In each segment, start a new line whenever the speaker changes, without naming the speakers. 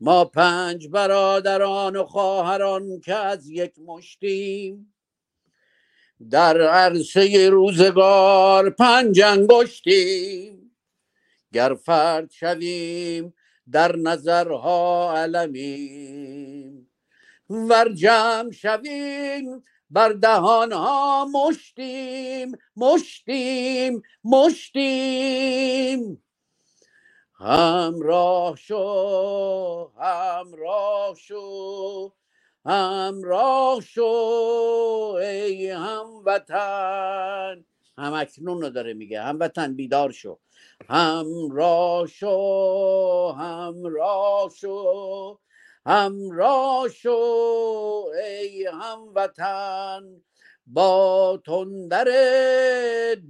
ما پنج برادران و خواهران که از یک مشتیم. در عرصه روزگار پنج انگشتیم. گر فرد شویم در نظرها علمیم. ور جمع شویم بر دهانها مشتیم. مشتیم مشتیم. همراه شو همراه شو همراه شو ای هموطن. هم اکنون رو داره میگه هموطن بیدار شو. همراه شو همراه شو همراه شو ای هموطن. با تندر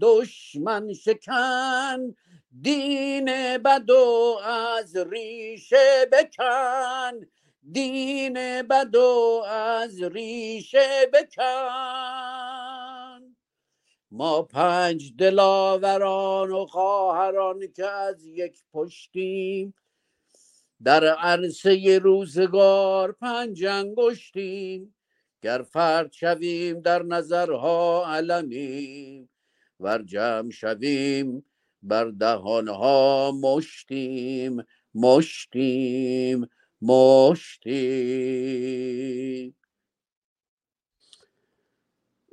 دشمن شکن دین بدو از ریشه بکن دین بدو از ریشه بکن ما پنج دلاوران و خواهران که از یک پشتیم. در عرصه روزگار پنج انگشتیم. گر فرد شویم در نظرها علمیم. ور جمع شویم بر دهانها مشتیم مشتیم مشتیم.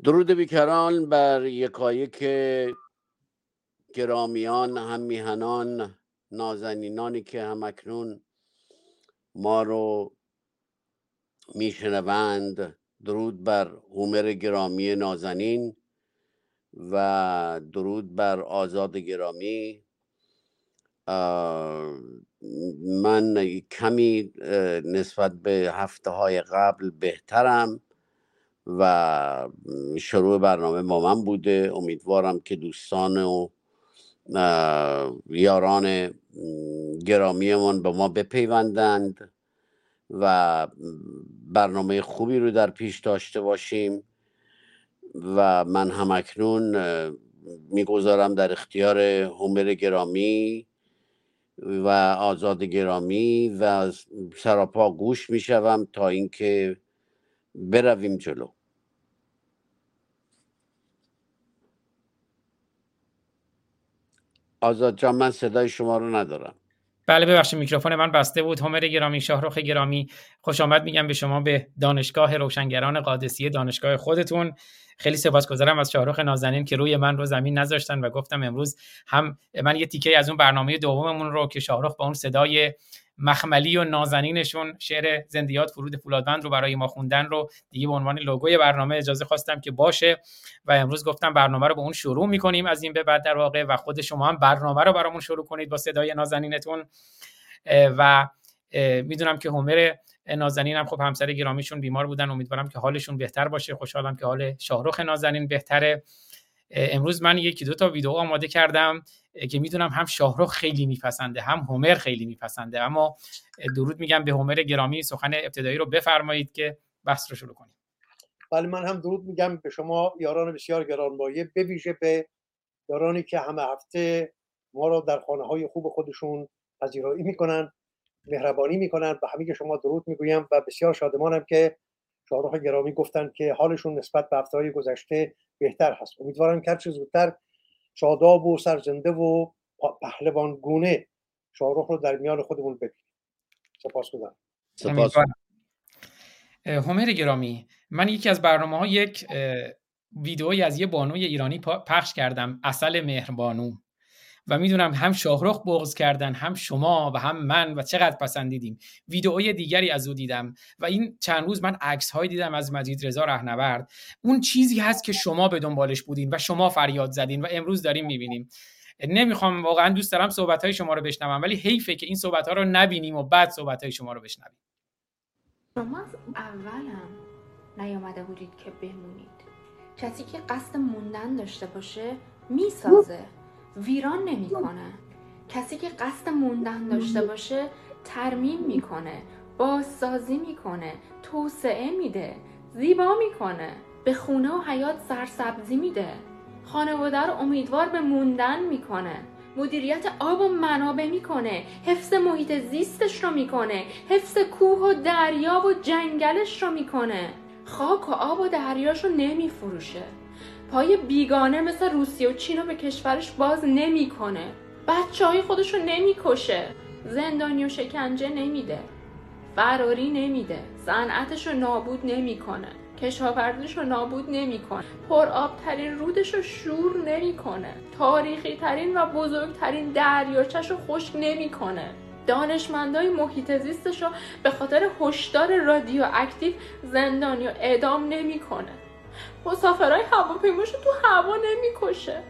درود بیکران بر یکایک گرامیان هم میهنان نازنینانی که همکنون ما رو میشنوند. درود بر هومر گرامی نازنین. و درود بر آزاد گرامی. من کمی نسبت به هفته های قبل بهترم و شروع برنامه با من بوده. امیدوارم که دوستان و یاران گرامیمان به ما بپیوندند و برنامه خوبی رو در پیش داشته باشیم. و من همکنون می‌گذارم در اختیار هومر گرامی و آزاد گرامی و سراپا گوش می‌شوم تا اینکه برویم جلو. آزاد جان من صدای شما رو ندارم.
بله ببخشید میکروفون من بسته بود. همر گرامی شاهرخ گرامی. خوش آمد میگم به شما به دانشگاه روشنگران قادسیه دانشگاه خودتون. خیلی سپاسگزارم از شاهرخ نازنین که روی من رو زمین نذاشتن و گفتم امروز هم من یه تیکه از اون برنامه دوممون رو که شاهرخ با اون صدای مخملی و نازنینشون شعر زندیات فرود فولادوند رو برای ما خوندن رو دیگه به عنوان لوگوی برنامه اجازه خواستم که باشه و امروز گفتم برنامه رو به اون شروع می‌کنیم از این به بعد در واقع و خود شما هم برنامه رو برامون شروع کنید با صدای نازنینتون. و می‌دونم که همر نازنین هم خب همسر گرامیشون بیمار بودن. امیدوارم که حالشون بهتر باشه. خوشحالم که حال شاهرخ نازنین بهتره. امروز من یکی دو تا ویدیو آماده کردم که می‌دونم هم شاهرخ خیلی میپسنده هم هومر خیلی میپسنده. اما درود میگم به هومر گرامی. سخن ابتدایی رو بفرمایید که بحث رو شروع کنیم.
بله من هم درود میگم به شما یاران بسیار گرانمایه به ویژه به یارانی که همه هفته ما رو در خانه های خوب خودشون پذیرایی می‌کنن. مهربانی می‌کنن و همه شما درود می‌گویم و بسیار شادمانم که شاهرخ گرامی گفتن که حالشون نسبت به هفته های گذشته بهتر هست. امیدوارم که هرچه زودتر شاداب و سرزنده و پهلوان گونه شاهرخ رو در میان خودمون ببینیم. سپاس گذارم.
سپاس. همر گرامی من یکی از برنامه ها یک ویدئویی از یه بانوی ایرانی پخش کردم اصل مهربانو. و می‌دونم هم شاهرخ بغض کردن هم شما و هم من و چقدر پسندیدیم. ویدئوی دیگری از او دیدم و این چند روز من عکس های دیدم از مجید رضا رهنورد. اون چیزی هست که شما به دنبالش بودین و شما فریاد زدین و امروز داریم می‌بینیم. نمی‌خوام واقعا دوست دارم صحبت های شما رو بشنوم ولی حیفه که این صحبت ها رو نبینیم و بعد صحبت های شما رو بشنویم.
شما از اولم نیامده بودید که بمونید. کسی که قصد موندن داشته باشه می‌سازه. ویران نمی‌کنه. کسی که قصد موندن داشته باشه ترمیم می‌کنه بازسازی می‌کنه توسعه میده زیبا می‌کنه به خونه و حیات سرسبزی میده. خانواده رو امیدوار به موندن می‌کنه. مدیریت آب و منابع می‌کنه. حفظ محیط زیستش رو می‌کنه. حفظ کوه و دریا و جنگلش رو می‌کنه. خاک و آب و دریاش رو نمیفروشه. پای بیگانه مثل روسیه و چین رو به کشورش باز نمی‌کنه. بچه های خودش رو نمی‌کشه. زندانی و شکنجه نمیده. فراری نمیده. صنعتش رو نابود نمی‌کنه. کشاورزیش رو نابود نمی‌کنه. پر ترین رودش رو شور نمی‌کنه. تاریخی ترین و بزرگترین دریاچش رو خشک نمی‌کنه. دانشمندای محیط زیستش رو به خاطر هشدار رادیو اکتیو زندانی و اعدام نمی‌کنه. مسافرهای هواپیماش تو هوا نمی‌کشه.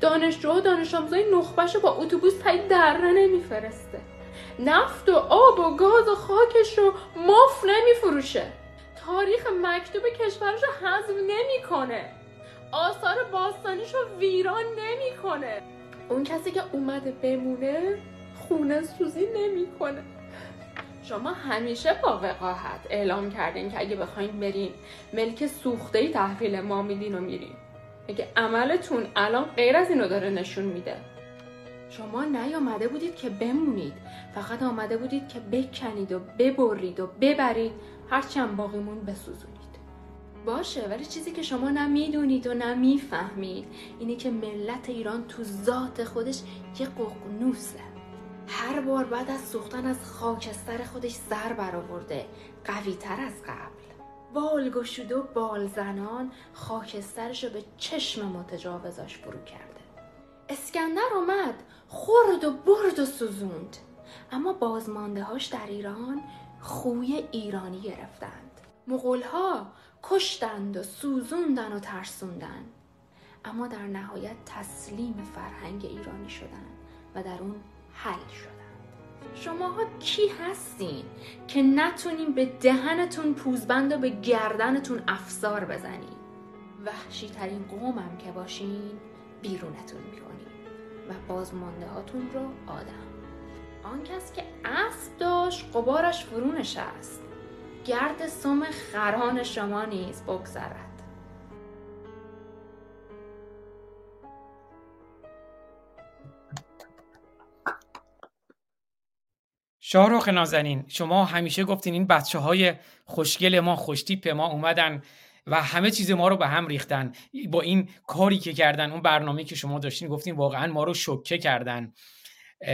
دانشجو و دانش آموزای نخبهش با اتوبوس پای دره نمیفرسته. نفت و آب و گاز و خاکش رو ماف نمیفروشه. تاریخ مکتوب کشورش رو حذف نمی‌کنه. آثار باستانیش رو ویران نمی‌کنه. اون کسی که اومده بمونه خونه سوزی نمی‌کنه. شما همیشه با وقاحت اعلام کردین که اگه بخواین برین ملک سوخته ای تحویل ما میدین و میرین. اگه عملتون الان غیر از اینو داره نشون میده. شما نیامده بودید که بمونید. فقط آمده بودید که بکنید و ببرید و ببرید. هرچند باقیمون بسوزونید. باشه ولی چیزی که شما نمی‌دونید و نمی‌فهمید اینه که ملت ایران تو ذات خودش یه ققنوسه. هر بار بعد از سوختن از خاکستر خودش سر برآورده قوی تر از قبل. بال گشوده و بال زنان خاکسترش رو به چشم متجاوزاش فرو کرده. اسکندر اومد خورد و برد و سوزوند. اما بازمانده هاش در ایران خوی ایرانی گرفتند. مغولها کشتند و سوزوندن و ترسوندن. اما در نهایت تسلیم فرهنگ ایرانی شدند و در اون حل شدند. شماها کی هستین که نتونین به دهنتون پوزبند و به گردنتون افسار بزنین؟ وحشی ترین قومم که باشین بیرونتون می‌کنین و بازمانده هاتون رو آدم. آن کس که اسب داشت قبارش فرو نشست گرد سم خران شما نیز بگذرد.
شاهروخ نازنین شما همیشه گفتین این بچه های خوشگل ما خوشتیپ ما اومدن و همه چیز ما رو به هم ریختن. با این کاری که کردن اون برنامه که شما داشتین گفتین واقعا ما رو شوکه کردن.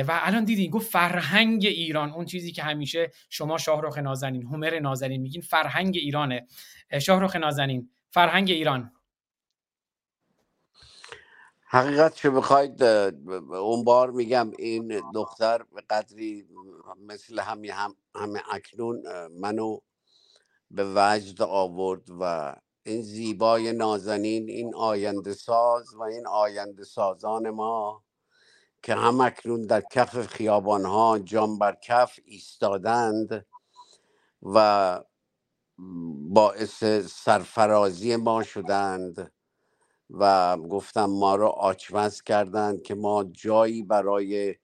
و الان دیدین گفت فرهنگ ایران اون چیزی که همیشه شما شاهرخ نازنین هومر نازنین میگین فرهنگ ایرانه. شاهرخ نازنین فرهنگ ایران.
حقیقت چه بخواید اون بار میگم این دختر به قدری مثل همه هم همه اکنون منو به وجد آورد و این زیبای نازنین این آینده ساز و این آینده سازان ما که هم اکنون در کف خیابان ها جام بر کف ایستادند و باعث سرفرازی ما شدند. و گفتم ما را آچمز کردند که ما جایی برای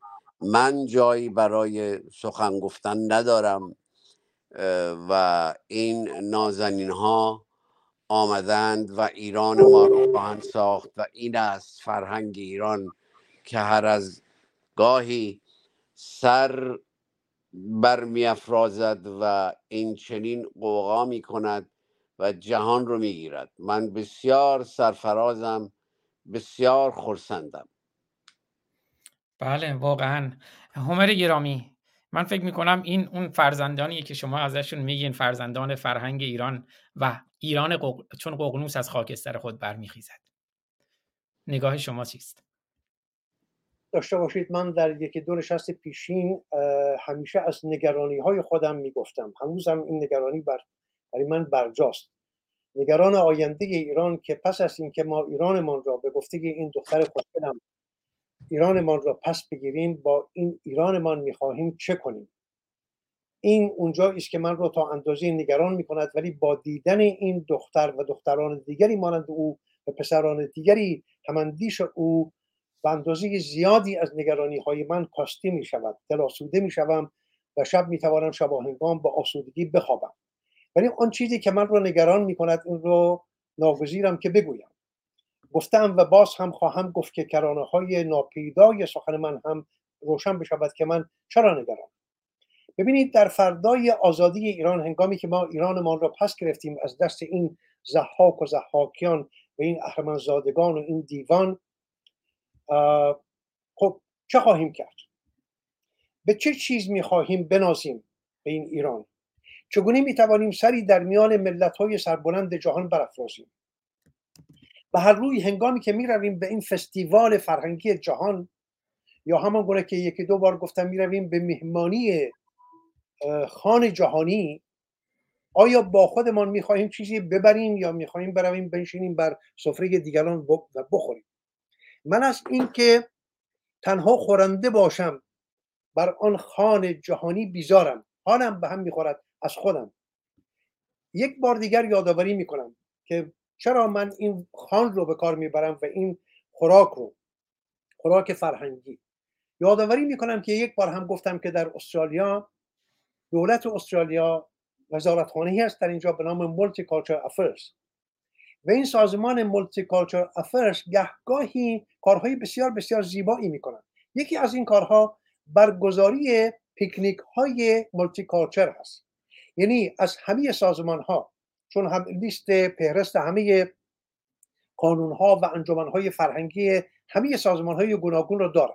من جایی برای سخن گفتن ندارم و این نازنین ها آمدند و ایران ما رو خواهند ساخت و این است فرهنگ ایران که هر از گاهی سر برمیافرازد و این چنین قوقا می کند و جهان رو می‌گیرد. من بسیار سرفرازم بسیار خرسندم.
بله واقعا. همر گرامی من فکر می‌کنم این اون فرزندانیه که شما ازشون میگین فرزندان فرهنگ ایران و ایران چون ققنوس از خاکستر خود برمیخیزد. نگاه شما چیست؟
داشته باشید من در یکی دو نشست پیشین همیشه از نگرانی های خودم می‌گفتم. هنوزم این نگرانی بر برای من برجاست. نگران آینده ایران که پس از اینکه ما ایرانمان را به گفته این دختر خوشگلم ایرانمان را پس بگیریم با این ایرانمان می‌خواهیم چه کنیم؟ این اونجا است که من را تا اندازه نگران می‌کند ولی با دیدن این دختر و دختران دیگری مانند او و پسران دیگری هماندیش او به اندازه زیادی از نگرانی های من کاستی می شود دلاسوده می شوم و شب می توانم شباهنگام با آسودگی بخوابم. ولی آن چیزی که من رو نگران می کند این رو ناگزیرم که بگویم. گفتم و باز هم خواهم گفت که کرانه های ناپیدای سخن من هم روشن بشود که من چرا نگران ببینید در فردای آزادی ایران هنگامی که ما ایرانمان را پس گرفتیم از دست این زحاک و زحاکیان و این اهرمنزادگان و این دیوان خب چه خواهیم کرد؟ به چه چیز می‌خواهیم بنازیم به این ایران؟ چگونه می‌توانیم سری در میان ملت های سربلند جهان برافرازیم؟ و هر روی هنگامی که می‌رویم به این فستیوال فرهنگی جهان یا همان گونه که یکی دو بار گفتم می‌رویم به مهمانی خان جهانی آیا با خودمان می‌خواهیم چیزی ببریم یا می‌خواهیم برویم بنشینیم بر سفره دیگران و بخوریم؟ من از اینکه تنها خورنده باشم بر آن خان جهانی بیزارم. حالم به هم می‌خورد. از خودم. یک بار دیگر یادآوری می‌کنم که چرا من این خان رو به کار می‌برم و این خوراک رو خوراک فرهنگی. یادآوری می‌کنم که یک بار هم گفتم که در استرالیا دولت استرالیا وزارتخانه هست در اینجا به نام مولتی کالچر افرز و این سازمان Multicultural Affairs گهگاهی کارهای بسیار بسیار زیبایی می‌کنن یکی از این کارها برگزاری پیکنیک های multicultural هست. یعنی از همه سازمان ها چون هم لیست فهرست همه قانون ها و انجمن های فرهنگی همه سازمان های گوناگون رو دارن.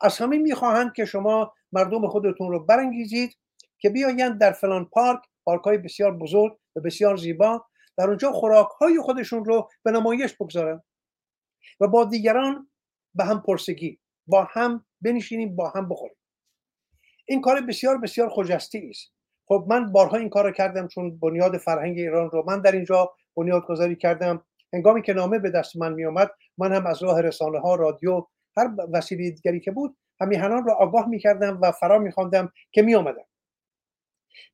از همه می‌خواهند که شما مردم خودتون رو برانگیزید که بیایند در فلان پارک پارک های بسیار بزرگ و بسیار زیبا در اونجا خوراک های خودشون رو به نمایش بگذارن و با دیگران به هم پرسگی با هم بنشینیم با هم بخوریم. این کار بسیار بسیار خجستی است. خب من بارها این کار رو کردم چون بنیاد فرهنگ ایران رو من در اینجا بنیاد گذاری کردم. هنگامی که نامه به دست من می آمد من هم از راه رسانه ها رادیو هر وسیله دیگری که بود همیهنان را آگاه می کردم و فرا می خواندم که می آمدم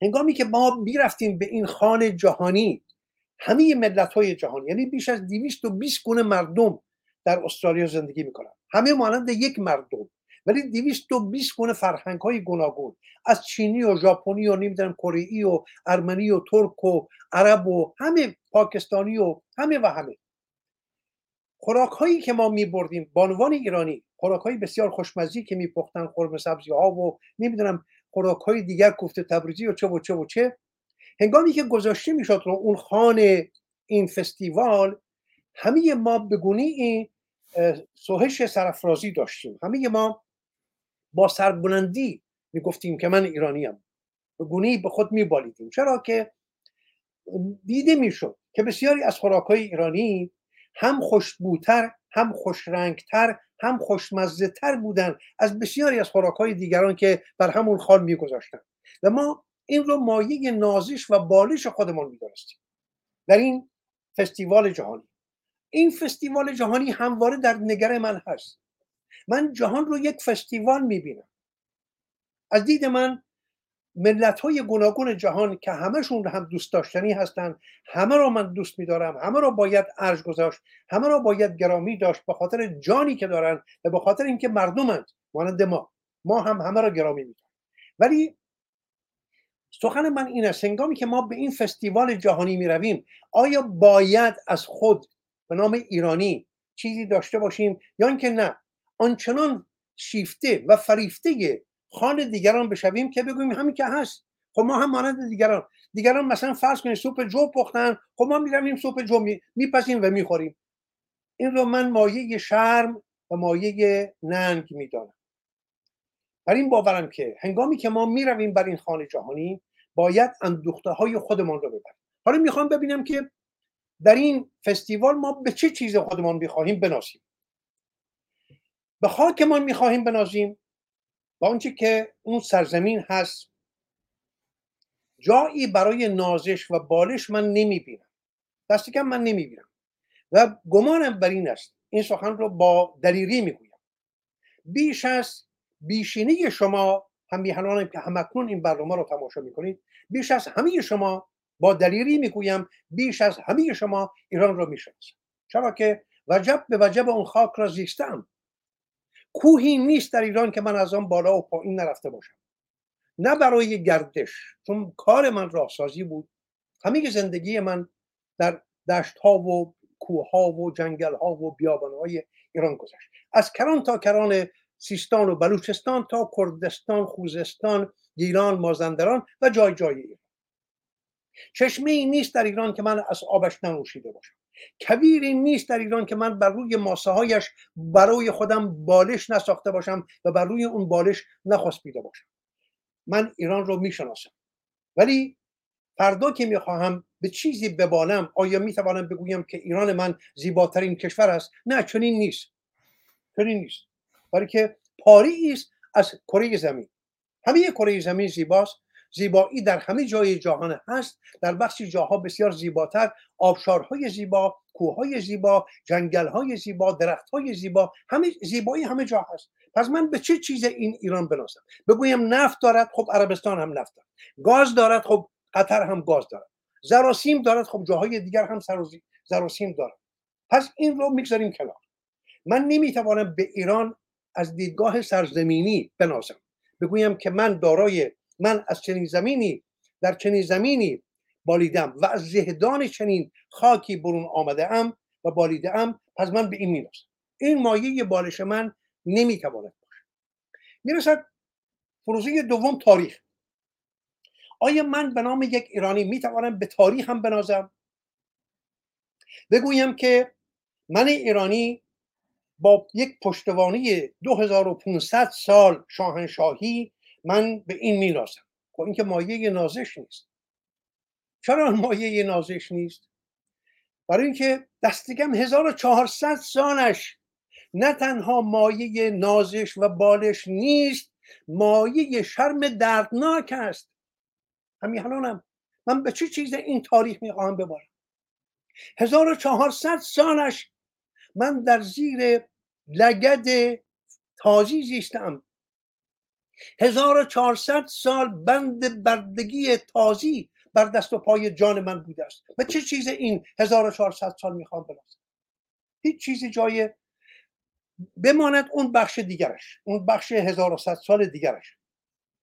هنگامی که ما می‌رفتیم به این خان جهانی همه ملت های جهان یعنی بیش از 220 گونه مردم در استرالیا زندگی می‌کنن. همه مانند یک مردم. ولی 220 گونه فرهنگ های گوناگون از چینی و ژاپنی و نمی‌دونم کره و ارمنی و ترک و عرب و همه پاکستانی و همه و همه. خوراک هایی که ما می بردیم بانوان ایرانی خوراک های بسیار خوشمزی که میپختن خرم سبزی ها و نمی‌دونم خوراک های دیگر کوفته تبریزی و چه و چه و چه. هنگامی که گذاشته می‌شد رو اون خانه این فستیوال همه ما به این سوهش سرفرازی داشتیم. همه ما با سربلندی می‌گفتیم که من ایرانیم. به گونه به خود میبالیدیم. چرا که دیده می‌شد که بسیاری از خوراکهای ایرانی هم خوشبوتر هم خوشرنگتر هم خوشمزه تر بودن از بسیاری از خوراکهای دیگران که بر همون خال میگذاشتن. و ما این رو مایه نازش و بالش خودمان می‌دانستیم. در این فستیوال جهانی. این فستیوال جهانی همواره در نگر من هست. من جهان رو یک فستیوال می‌بینم. از دید من ملت های گوناگون جهان که همشون هم دوست داشتنی هستند همه را من دوست میدارم همه را باید ارج گذاشت همه را باید گرامی داشت به خاطر جانی که دارن و به خاطر اینکه مردمند مانند ما. ما هم همه را گرامی میداریم. ولی سخن من این است هنگامی که ما به این فستیوال جهانی می رویم آیا باید از خود به نام ایرانی چیزی داشته باشیم یا اینکه نه؟ آنچنان شیفته و فریفته خان دیگران بشویم که بگوییم همین که هست. خب ما هم مانند دیگران. دیگران مثلا فرض کنید سوپ جو پختن خب ما می‌رویم سوپ جو میپسیم و می‌خوریم. این رو من مایه شرم و مایه ننگ می‌دانم. بر این باورم که هنگامی که ما می‌رویم بر این خانه جهانی باید اندوخته های خودمان رو ببریم. حالا می‌خوام ببینم که در این فستیوال ما به چه چیز خودمان می‌خواهیم بناسیم. به خاکمان می‌خواهیم بنازیم. با اونچه که اون سرزمین هست جایی برای نازش و بالش من نمی‌بینم. دست کم من نمی‌بینم. و گمانم بر این است این سخن رو با دلیری می‌گویم. بیش از بیشینی شما هم میهنانم که همکنون این برنامه رو تماشا می‌کنید بیش از همه شما با دلیری می‌گویم بیش از همه شما ایران رو می‌شناسم چرا که وجب به وجب اون خاک را زیستم کوهی نیست در ایران که من از آن بالا و پایین نرفته باشم. نه برای گردش چون کار من راهسازی بود. همه زندگی من در دشت ها و کوه و جنگل ها و بیابان های ایران گذشت. از کران تا کران سیستان و بلوچستان تا کردستان خوزستان گیلان مازندران و جای جای ایران. چشمه ای نیست در ایران که من از آبش ننوشیده باشم. کویری نیست در ایران که من بر روی ماسه هایش برای خودم بالش نساخته باشم و بر روی اون بالش نخواستیده باشم. من ایران رو می‌شناسم. ولی فردا که می‌خواهم به چیزی ببالم آیا می‌توانم بگویم که ایران من زیباترین کشور است؟ نه چنین نیست. چنین نیست. برای که پاری است از کره زمین. همه کره زمین زیباست. زیبایی در همه جای جهان هست. در بخشی جاها بسیار زیباتر آبشارهای زیبا کوههای زیبا جنگلهای زیبا درختهای زیبا همه زیبایی همه جا هست. پس من به چه چیز این ایران بناسم؟ بگویم نفت دارد خب عربستان هم نفت دارد. گاز دارد خب قطر هم گاز دارد. زراسیم دارد خب جاهای دیگر هم زراسیم دارد. پس این رو می‌گذاریم کنار. من نمی‌توانم به ایران از دیدگاه سرزمینی بنازم بگویم که من دارای من از چنین زمینی در چنین زمینی بالیدم و از زهدان چنین خاکی برون آمده ام و بالیده ام پس من به این می‌رسم. این مایه بالش من نمی‌تواند باشه. می‌رسد فروزی دوم تاریخ. آیا من به نام یک ایرانی می‌توانم به تاریخ هم بنازم؟ بگویم که من ایرانی با یک پشتوانی 2500 سال شاهنشاهی من به این میراسم خب این که مایه نازش نیست. چرا مایه نازش نیست؟ برای اینکه دستگم 1400 سالش نه تنها مایه نازش و بالش نیست مایه شرم دردناک است. همین الانم من به چه چیز این تاریخ می‌خواهم ببارم؟ 1400 سالش من در زیر لگد تازی زیستم 1400 سال بند بردگی تازی بر دست و پای جان من بوده است. و چه چیز این 1400 سال می‌خوام بنازم هیچ چیزی جای بماند اون بخش دیگرش اون بخش 1100 سال دیگرش.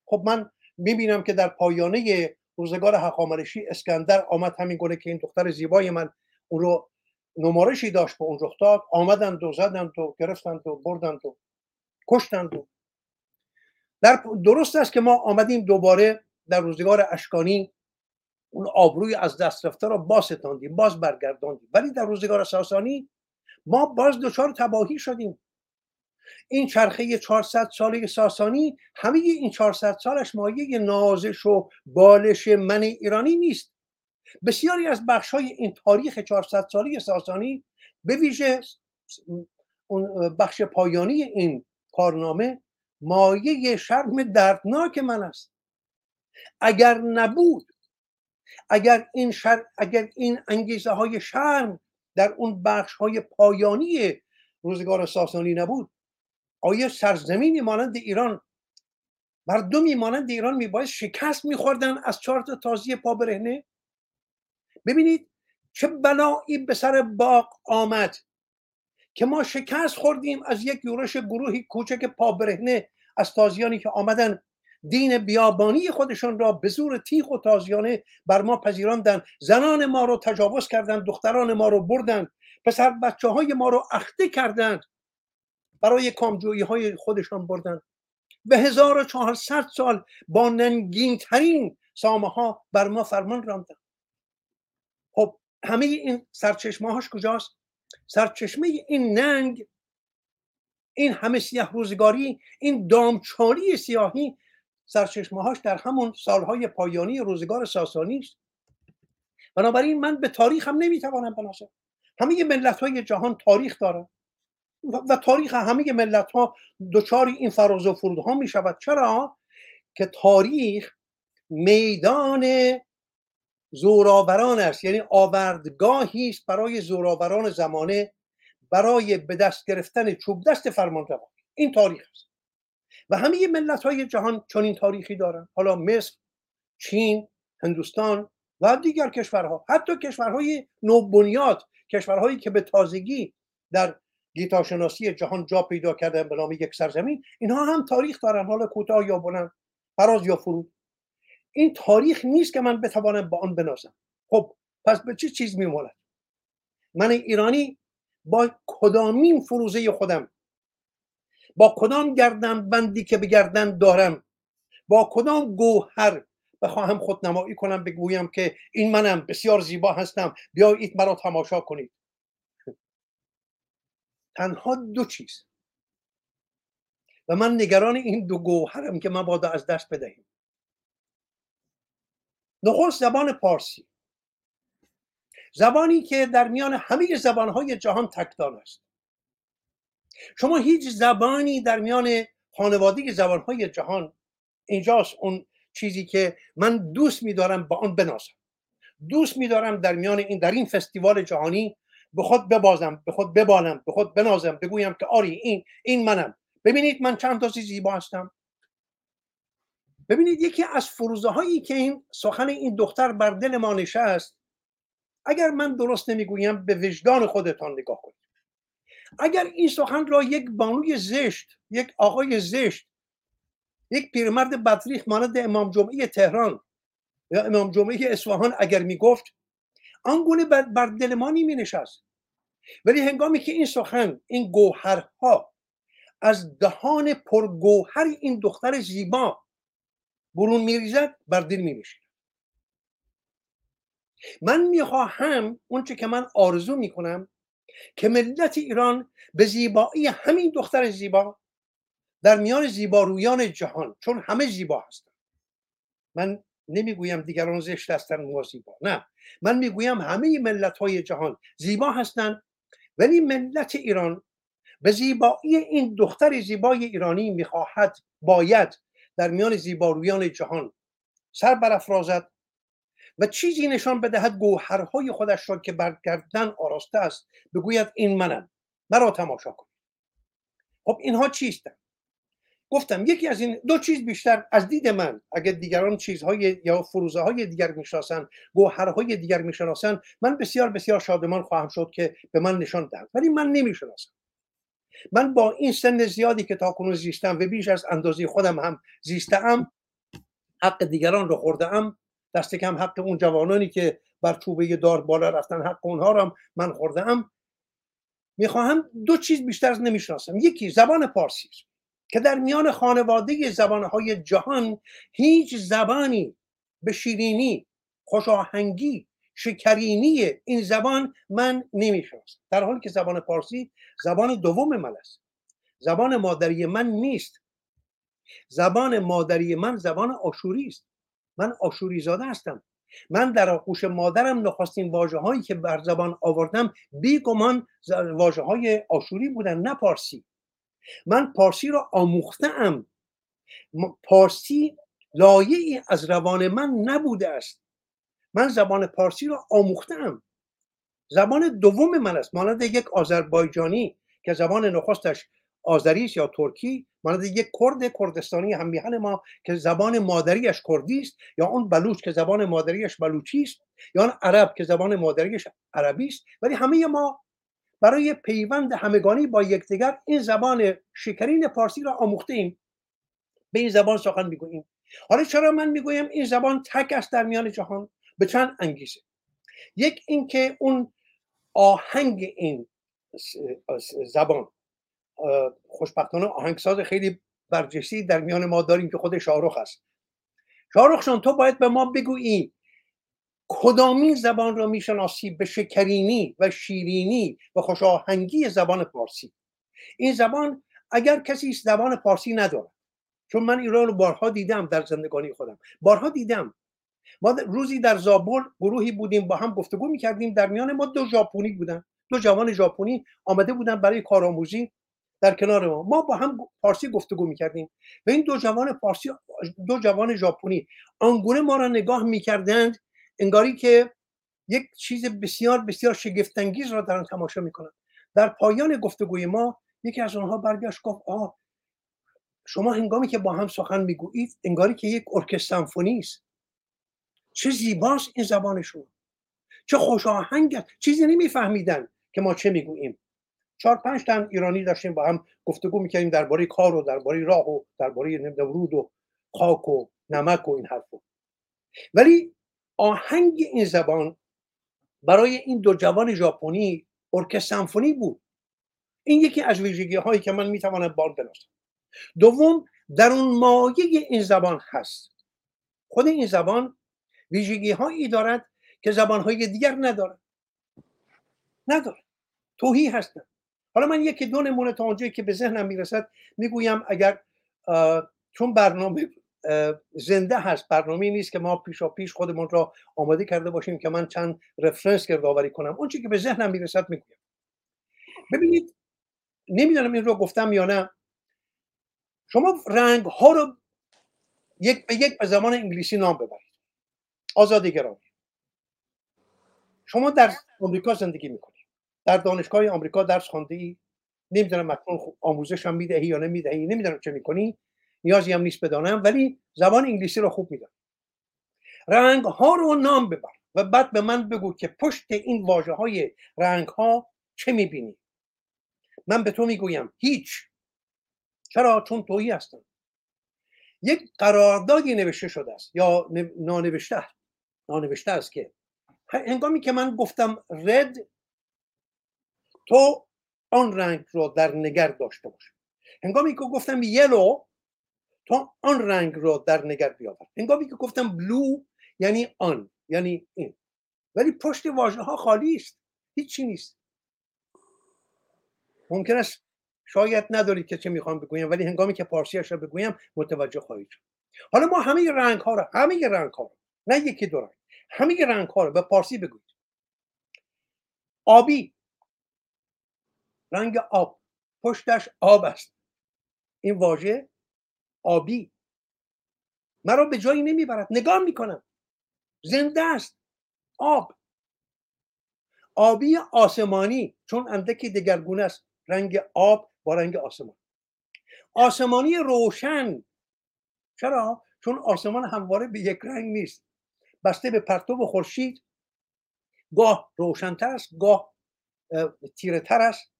خب من می‌بینم که در پایانه روزگار حقامرشی اسکندر آمد همین گونه که این دختر زیبای من اون رو نمارشی داشت به اون رخ داد آمدند و زدند و گرفتند و بردند و کشتند و در درست است که ما آمدیم دوباره در روزگار اشکانی اون آبروی از دست رفته را باز ستاندیم باز برگرداندیم. ولی در روزگار ساسانی ما باز دچار تباهی شدیم. این چرخه 400 ساله ساسانی همه این 400 سالش مایه نازش و بالش من ایرانی نیست. بسیاری از بخش های این تاریخ 400 ساله ساسانی به ویژه بخش پایانی این کارنامه مایه شرم دردناک من است. اگر نبود اگر این شر... اگر این انگیزه های شرم در اون بخش های پایانی روزگار ساسانی نبود آیا سرزمینی مانند ایران مردمی مانند ایران میباید شکست میخوردن از چهار تا تازی پا برهنه؟ ببینید چه بلایی به سر باغ آمد. که ما شکست خوردیم از یک یورش گروهی کوچک پا برهنه از تازیانی که آمدن. دین بیابانی خودشون را به زور تیغ و تازیانه بر ما پذیراندن زنان ما رو تجاوز کردند دختران ما رو بردند. پسر بچه های ما رو اخته کردند. برای کامجویی های خودشان بردند. به 1400 سال با ننگین ترین سامه ها بر ما فرمان راندند. خب همه این سرچشمه هاش کجاست؟ سرچشمه این ننگ این همه سیاه روزگاری این دامچاری سیاهی سرچشمه هاش در همون سالهای پایانی روزگار ساسانی است. بنابراین من به تاریخ هم نمی‌توانم بناسم. همه ملت های جهان تاریخ دارن و تاریخ همه ملت ها دچار این فراز و فرود ها می شود چرا؟ که تاریخ میدان زوراوران است یعنی آوردگاهی است برای زوراوران زمانه برای به دست گرفتن چوب دست فرمان این تاریخ است. و همه ملت های جهان چنین تاریخی دارن. حالا مصر چین هندوستان و دیگر کشورها. حتی کشورهای نوبنیاد کشورهایی که به تازگی در گیتاشناسی جهان جا پیدا کردن به نام یک سرزمین اینها هم تاریخ دارن. حالا کوتاه یا بلند فراز یا فرود. این تاریخ نیست که من بتوانم با آن بنازم. خب پس به چه چیز میماند؟ من ایرانی با کدامین فروزه خودم با کدام گردن بندی که به گردن دارم با کدام گوهر بخواهم خودنمایی کنم بگویم که این منم بسیار زیبا هستم بیایید مرا تماشا کنید. تنها دو چیز. و من نگران این دو گوهرم که من باید از دست بدهیم نخست زبان پارسی. زبانی که در میان همه زبانهای جهان تکدان است. شما هیچ زبانی در میان خانواده زبانهای جهان اینجاست اون چیزی که من دوست میدارم با آن بنازم. دوست میدارم در میان این در این فستیوال جهانی به خود ببازم به خود ببالم به خود بنازم بگویم که آری این این منم. ببینید من چند تا زیبا هستم. ببینید یکی از فروزه هایی که این سخن این دختر بر دل ما نشست اگر من درست نمی‌گویم به وجدان خودتان نگاه کنید. اگر این سخن را یک بانوی زشت یک آقای زشت یک پیرمرد بدریخ مانند امام جمعه تهران یا امام جمعه اصفهان اگر می‌گفت آنگونه بر دل ما نمی نشست ولی هنگامی که این سخن این گوهرها از دهان پرگوهر این دختر زیبا برون میریزد بر دل می من می‌خواهم اونچه که من آرزو می‌کنم که ملت ایران به زیبایی همین دختر زیبا در میان زیبارویان جهان چون همه زیبا هستند من نمی‌گویم دیگران زشت هستند ما زیبا. نه. من می‌گویم همه ملت های جهان زیبا هستند ولی ملت ایران به زیبایی این دختر زیبای ایرانی می‌خواهد باید در میان زیبارویان جهان. سر برافرازد و چیزی نشان بدهد گوهرهای خودش را که برگردن آراسته است بگوید این منم. مرا تماشا کن. خب اینها چیستن؟ گفتم یکی از این دو چیز بیشتر از دید من. اگر دیگران چیزهای یا فروزه های دیگر می‌شناسن گوهرهای دیگر می‌شناسن من بسیار بسیار شادمان خواهم شد که به من نشان دهند. ولی من نمی‌شناسم. من با این سن زیادی که تا کنون زیستم و بیش از اندازه خودم هم زیستم حق دیگران رو خورده ام دست کم حق اون جوانانی که بر چوبه دار بالا رفتن حق اونها رو من خورده ام می‌خواهم دو چیز بیشتر از نمی‌شناسم. یکی زبان پارسی که در میان خانواده زبانهای جهان هیچ زبانی به شیرینی خوشاهنگی شکرینی این زبان من نمی‌شناسم. در حالی که زبان پارسی زبان دوم من است. زبان مادری من نیست. زبان مادری من زبان آشوری است. من آشوری زاده هستم. من در آغوش مادرم نخواستین واجه هایی که بر زبان آوردم بیگمان واجه های آشوری بودن نه پارسی. من پارسی را آموخته پارسی لایه از روان من نبوده است. من زبان پارسی را آموختم زبان دوم من است مانند یک آذربایجانی که زبان نخستش آذری یا ترکی مانند یک کرد کردستانی هم ما که زبان مادریش کردی است یا اون بلوچ که زبان مادریش بلوچی است یا اون عرب که زبان مادریش عربی است. ولی همه ما برای پیوند همگانی با یکدیگر این زبان شکرین پارسی را آموخته ایم به این زبان سخن می‌گوییم. حالا چرا من می‌گویم این زبان تک است در میان جهان؟ به چند انگیزه. یک اینکه اون آهنگ این زبان خوشبختانه آهنگساز خیلی برجسته در میان ما داریم که خود شاهرخ است. شاهرخ تو باید به ما بگویی کدامین زبان را می‌شناسی به شکرینی و شیرینی و خوشاهنگی زبان پارسی؟ این زبان اگر کسی زبان پارسی نداره چون من ایران رو بارها دیدم در زندگانی خودم بارها دیدم ما روزی در زابل گروهی بودیم با هم گفتگو می‌کردیم. در میان ما دو ژاپنی بودن. دو جوان ژاپنی آمده بودن برای کارآموزی در کنار ما. ما با هم پارسی گفتگو می‌کردیم. و این دو جوان پارسی دو جوان ژاپنی آنگونه ما را نگاه می‌کردند انگاری که یک چیز بسیار بسیار شگفتانگیز را دارن تماشا می‌کنن. در پایان گفتگوی ما یکی از آنها برگشت گفت آه شما هنگامی که با هم سخن می‌گویید انگاری که یک ارکستر سمفونی است. چه زیباست این زبان شما چه خوش آهنگ چیزی نمیفهمیدن که ما چه می‌گوییم. چهار پنج تن ایرانی داشتیم با هم گفتگو می‌کردیم درباره کار و درباره راه و درباره نورود و خاک و نمک و این حرفو ولی آهنگ این زبان برای این دو جوان ژاپنی ارکستر سمفونی بود. این یکی از ویژگی هایی که من می‌توانم بار بناسم دوم در اون مایه این زبان هست. خود این زبان ویژگی هایی دارد که زبان های دیگر ندارد. ندارد. توهی هستن حالا من یکی دو نمونه تا آنجایی که به ذهنم می‌رسد می‌گویم اگر چون برنامه زنده هست برنامه نیست که ما پیشا پیش خودمون را آماده کرده باشیم که من چند رفرنس گردآوری کنم. اون که به ذهنم می‌رسد می‌گویم. ببینید نمی‌دونم این رو گفتم یا نه. شما رنگ ها رو یک به یک به زمان انگلیسی نام ببرید. آزادی گرامی شما در آمریکا زندگی می‌کنید در دانشگاه آمریکا درس خونده ای نمی‌دونم مکنون آموزش هم می‌دهی یا نمی‌دهی. نمی‌دونم چه می‌کنی. نیازی هم نیست بدانم ولی زبان انگلیسی رو خوب می‌دونم رنگ ها رو نام ببر و بعد به من بگو که پشت این واژه های رنگ ها چه می‌بینی. من به تو می‌گویم هیچ. چرا؟ چون تویی هستم. یک قراردادی نوشته شده است یا نانوشته نانوشته است که هنگامی که من گفتم رد تو آن رنگ رو در نگر داشته باش. هنگامی که گفتم یلو تو آن رنگ رو در نگر بیاور. هنگامی که گفتم بلو یعنی آن یعنی این. ولی پشت واژه ها خالی است. هیچی نیست. ممکن است شاید ندارید که چه می‌خوام بگویم ولی هنگامی که پارسیش رو بگویم متوجه خواهید شد. حالا ما همه رنگ ها رو همه رنگ ها نه یکی دو رنگ. همه رنگ ها رو به پارسی بگویید. آبی. رنگ آب. پشتش آب است. این واژه آبی. مرا به جایی نمی‌برد. نگاه می‌کنم. زنده است. آب. آبی آسمانی. چون اندکی دگرگونه است. رنگ آب با رنگ آسمان. آسمانی روشن. چرا؟ چون آسمان همواره به یک رنگ نیست. بسته به پرتو خورشید. گاه روشنتر است گاه تیره تر است.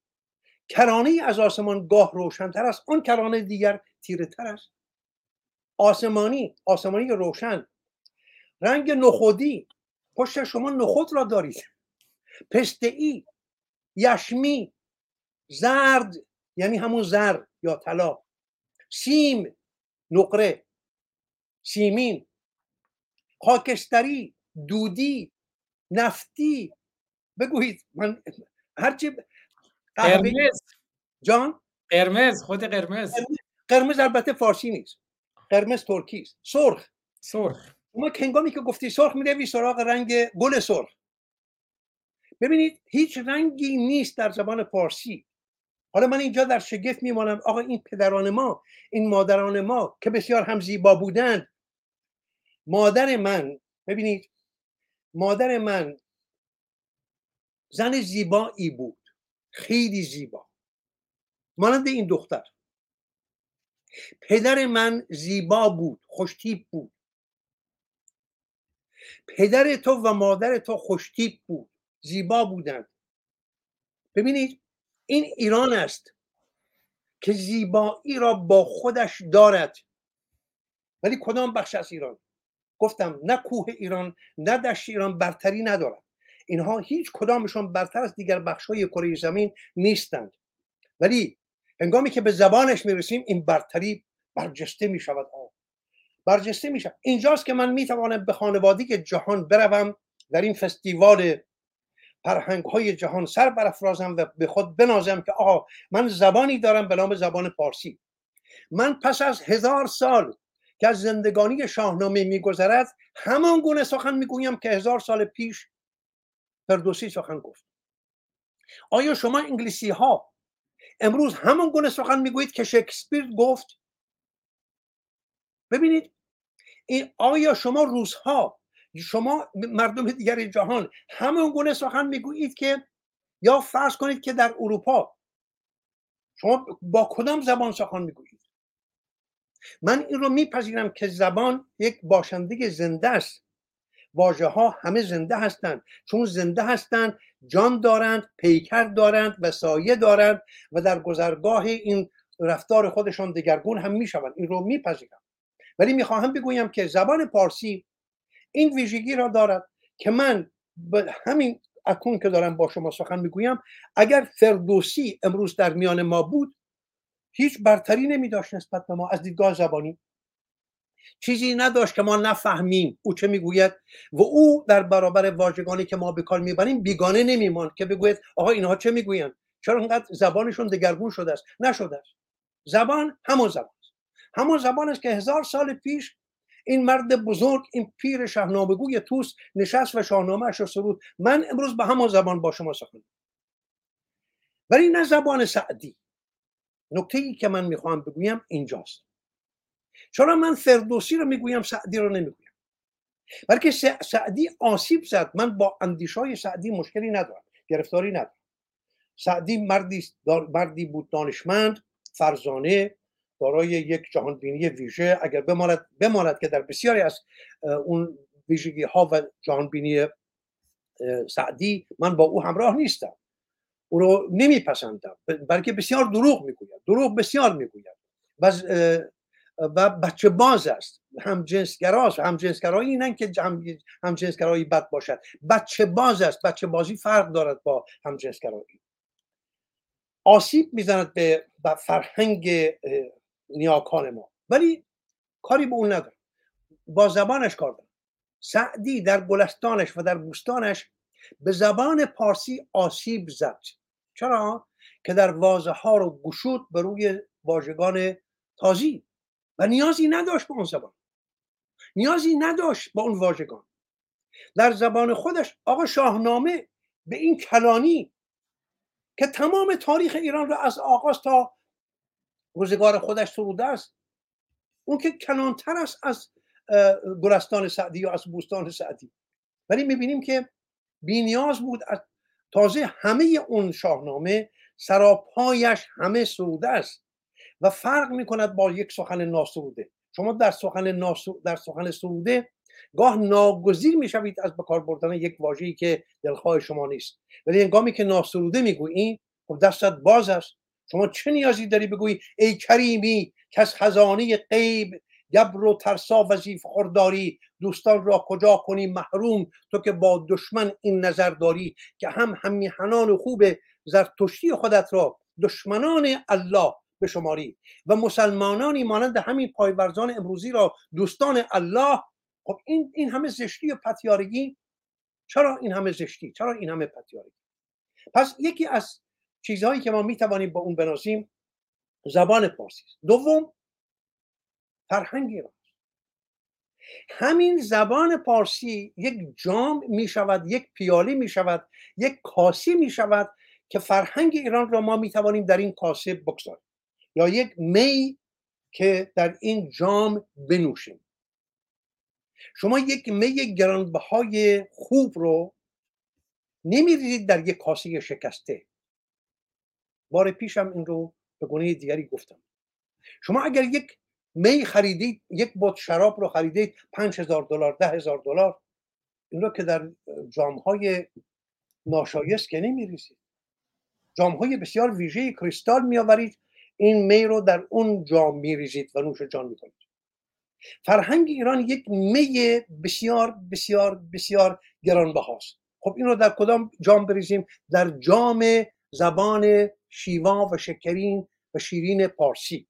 کرانه از آسمان گاه روشنتر است اون کرانه دیگر تیره تر است. آسمانی آسمانی روشن. رنگ نخودی پشت شما نخود را دارید. پسته ای یشمی زرد یعنی همون زر یا طلا. سیم نقره. سیمین. خاکستری دودی نفتی. بگویید من هرچی
قرمز.
جان؟
قرمز خود قرمز.
قرمز البته فارسی نیست. قرمز ترکی است. سرخ.
سرخ.
ما هنگامی که گفتی سرخ می‌روی سراغ رنگ گل سرخ. ببینید هیچ رنگی نیست در زبان فارسی. حالا من اینجا در شگفت میمانم آقا این پدران ما این مادران ما که بسیار هم زیبا بودند مادر من ببینید مادر من زن زیبایی بود خیلی زیبا. مانند این دختر. پدر من زیبا بود خوشتیپ بود. پدر تو و مادر تو خوشتیپ بود زیبا بودند. ببینید این ایران است که زیبایی را با خودش دارد. ولی کدام بخش از ایران؟ گفتم نه کوه ایران نه دشت ایران برتری ندارد اینها هیچ کدامشون برتر از دیگر بخش های کره زمین نیستند. ولی هنگامی که به زبانش می‌رسیم این برتری برجسته می شود برجسته می شود اینجاست که من می‌توانم به خانوادگی جهان بروم در این فستیوال فرهنگ های جهان سر برافرازم و به خود بنازم که آقا من زبانی دارم به نام زبان پارسی. من پس از هزار سال که از زندگانی شاهنامه میگذرد همان گونه سخن می‌گویم که هزار سال پیش فردوسی سخن گفت. آیا شما انگلیسی ها امروز همان گونه سخن می‌گویید که شکسپیر گفت؟ ببینید این آیا شما روزها شما مردم دیگر جهان همون گونه سخن می‌گویید که یا فرض کنید که در اروپا شما با کدام زبان سخن می‌گویید؟ من این رو میپذیرم که زبان یک باشنده زنده است. واژه ها همه زنده هستند. چون زنده هستند جان دارند پیکر دارند و سایه دارند و در گذرگاه این رفتار خودشان دگرگون هم می‌شوند. این رو میپذیرم. ولی می‌خواهم بگویم که زبان پارسی این ویژگی را دارد که من همین اکنون که دارم با شما سخن می‌گویم اگر فردوسی امروز در میان ما بود هیچ برتری نمی داشت نسبت به ما از دیدگاه زبانی. چیزی نداشت که ما نفهمیم. او چه می‌گوید؟ و او در برابر واژگانی که ما به کار می‌بریم بیگانه نمیماند که بگوید آقا اینها چه می‌گویند؟ چرا انقدر زبانشون دگرگون شده است؟ نشده است. زبان همون زبان است. همون زبان است که هزار سال پیش این مرد بزرگ این پیر شاهنامه‌گوی توس نشست و شاهنامه‌اش را سرود. من امروز به همون زبان با شما سخن ولی نه زبان سعدی. نکته ای که من می‌خواهم بگویم اینجاست. چرا من فردوسی رو می‌گویم سعدی رو نمی‌گویم؟ بلکه سعدی آسیب زد. من با اندیشای سعدی مشکلی ندارم گرفتاری ندارم. سعدی مردی, مردی بود دانشمند فرزانه دارای یک جهان بینی ویژه. اگر بماند بماند که در بسیاری از اون ویژگی ها و جهان بینی سعدی من با او همراه نیستم. او رو نمیپسندم. بلکه بسیار دروغ می‌گوید. دروغ بسیار می‌گوید. و بچه باز است. هم جنسگراست هم جنسگرایی نه که هم, هم جنسگرایی بد باشد. بچه باز است. بچه بازی فرق دارد با هم جنسگرایی. آسیب می‌زند به فرهنگ نیاکان ما. ولی کاری به اون نداره با زبانش کار دارم. سعدی در گلستانش و در بوستانش به زبان پارسی آسیب زد. چرا؟ که در واضح ها رو گشود به روی واژگان تازی و نیازی نداشت به اون زبان. نیازی نداشت با اون واژگان. در زبان خودش آقا شاهنامه به این کلانی که تمام تاریخ ایران را از آغاز تا روزگار خودش سروده است اون که کلانتر است از گلستان سعدی یا از بوستان سعدی. ولی می‌بینیم که بینیاز بود از تازه همه اون شاهنامه سراپایش همه سروده است و فرق می‌کند با یک سخن ناسروده. شما در سخن ناسو... در سخن سروده گاه ناگزیر می‌شوید از بکار بردن یک واژه‌ای که دلخواه شما نیست. ولی هنگامی که ناسروده می‌گویی خب دستت باز است. شما چه نیازی داری بگویی؟ ای کریمی که از خزانه غیب گبر و ترسا وظیف خورداری دوستان را کجا کنی محروم؟ تو که با دشمن این نظر داری که هم همیهنان خوب زرتشتی خودت را دشمنان الله به شماری و مسلمانانی مانند همین پایورزان امروزی را دوستان الله؟ خب این این همه زشتی و پتیارگی؟ چرا این همه زشتی؟ چرا این همه پتیارگی؟ پس یکی از چیزهایی که ما می‌توانیم با اون بنازیم زبان پارسی دوم فرهنگ ایران همین زبان پارسی یک جام می شود یک پیاله می شود یک کاسی می شود که فرهنگ ایران را ما می توانیم در این کاسه بگذاریم. یا یک می که در این جام بنوشیم. شما یک می گرانبهای خوب رو نمیریزید در یک کاسه شکسته. بار پیشم این رو به گونه دیگری گفتم. شما اگر یک می خریدید یک بوت شراب رو خریدید پنج هزار دلار ده هزار دلار. این رو که در جامهای ناشایست که نمیریزید. جامهای بسیار ویژه کریستال میآورید. این می رو در اون جام میریزید و نوش جان می‌کنید. فرهنگ ایران یک می بسیار بسیار بسیار گرانبهاست. خب این رو در کدام جام بریزیم؟ در جام زبان شیوا و شکرین و شیرین پارسی.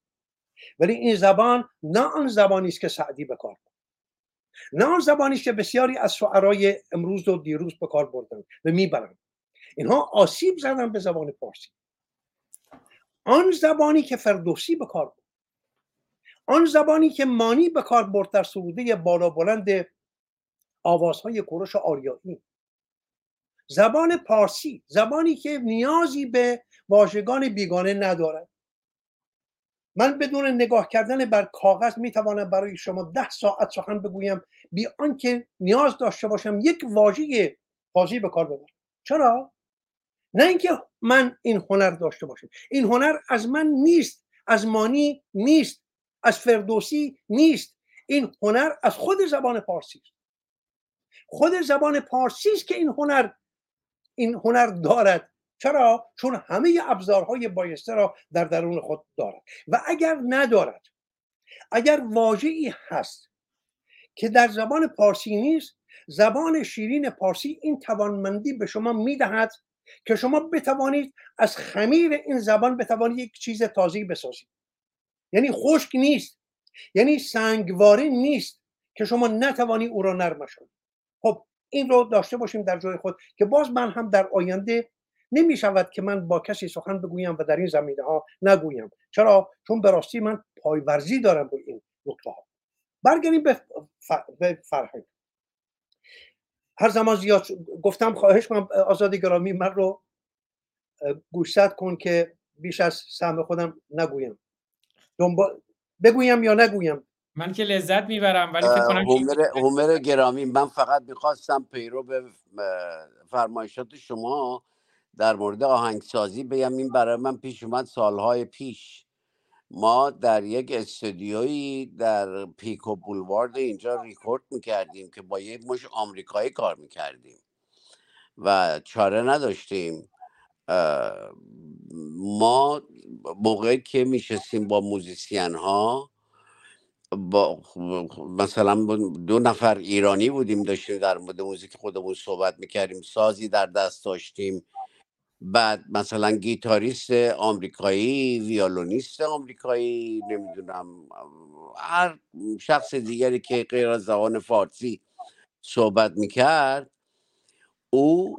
ولی این زبان نه آن زبانی است که سعدی بکار نه آن زبانی است که بسیاری از شعرای امروز و دیروز به کار بردن و می‌برند. اینها آسیب زدن به زبان پارسی آن زبانی که فردوسی به کار برد. آن زبانی که مانی به کار برد در سروده بالا بلند آوازهای کوروش آریایی. زبان پارسی زبانی که نیازی به واژگان بیگانه ندارد. من بدون نگاه کردن بر کاغذ می‌توانم برای شما ده ساعت سخن بگویم بی آنکه نیاز داشته باشم یک واژه بازی به کار ببرم. چرا؟ نه اینکه من این هنر داشته باشم. این هنر از من نیست از مانی نیست از فردوسی نیست. این هنر از خود زبان پارسی است. خود زبان پارسی است که این هنر این هنر دارد. چرا؟ چون همه ابزارهای بایسته را در درون خود دارد و اگر ندارد اگر واژه‌ای هست که در زبان پارسی نیست زبان شیرین پارسی این توانمندی به شما می‌دهد که شما بتوانید از خمیر این زبان بتوانید یک چیز تازه بسازید. یعنی خشک نیست یعنی سنگواری نیست که شما نتوانی او را نرمش کنید خب این رو داشته باشیم در جای خود که باز من هم در آینده نمی شود که من با کسی سخن بگویم و در این زمینه ها نگویم. چرا؟ چون به راستی من پایورزی دارم به این نکته ها برگردیم به فرهنگ. هر زمان زیاد گفتم خواهش کنم آزادی گرامی من رو گوشت کن که بیش از سهم خودم نگویم. بگویم یا نگویم.
من که لذت می‌برم ولی فکر کنم
هومر گرامی. من فقط می‌خواستم پیرو به فرمایشات شما در مورد آهنگسازی بگم این برای من پیش اومد سالهای پیش. ما در یک استودیویی در پیکو بولوارد اینجا ریکورد می‌کردیم که با یک مش آمریکایی کار می‌کردیم و چاره نداشتیم. ما موقعی که میشستیم با موزیسین ها با مثلا دو نفر ایرانی بودیم داشتیم در مورد موزیک خودمون صحبت می‌کردیم سازی در دست داشتیم. بعد مثلا گیتاریست آمریکایی ویالونیست آمریکایی نمی‌دونم هر شخص دیگری که غیر از زبان فارسی صحبت می‌کرد او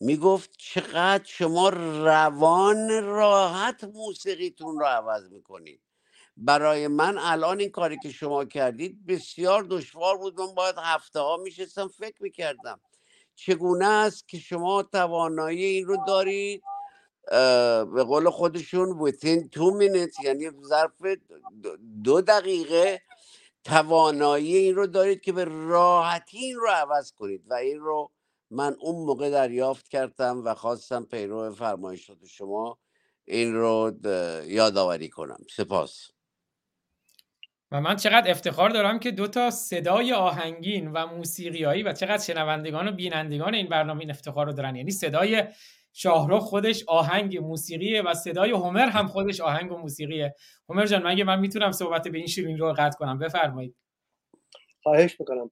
می‌گفت چقدر شما روان راحت موسیقیتون رو عوض می‌کنید. برای من الان این کاری که شما کردید بسیار دشوار بود. من باید هفته ها میشستم فکر می‌کردم. چگونه است که شما توانایی این رو دارید؟ به قول خودشون within two minutes یعنی ظرف دو دقیقه توانایی این رو دارید که به راحتی این رو عوض کنید و این رو من اون موقع دریافت کردم و خواستم پیرو فرمایشات شما این رو یادآوری کنم. سپاس.
و من چقدر افتخار دارم که دو تا صدای آهنگین و موسیقیایی و چقدر شنوندگان و بینندگان این برنامه این افتخار رو دارن. یعنی صدای شاهرخ خودش آهنگ موسیقیه و صدای هومر هم خودش آهنگ و موسیقیه. هومر جان مگه من می‌تونم صحبت به این شیرین رو قطع کنم بفرمایید.
خواهش می‌کنم.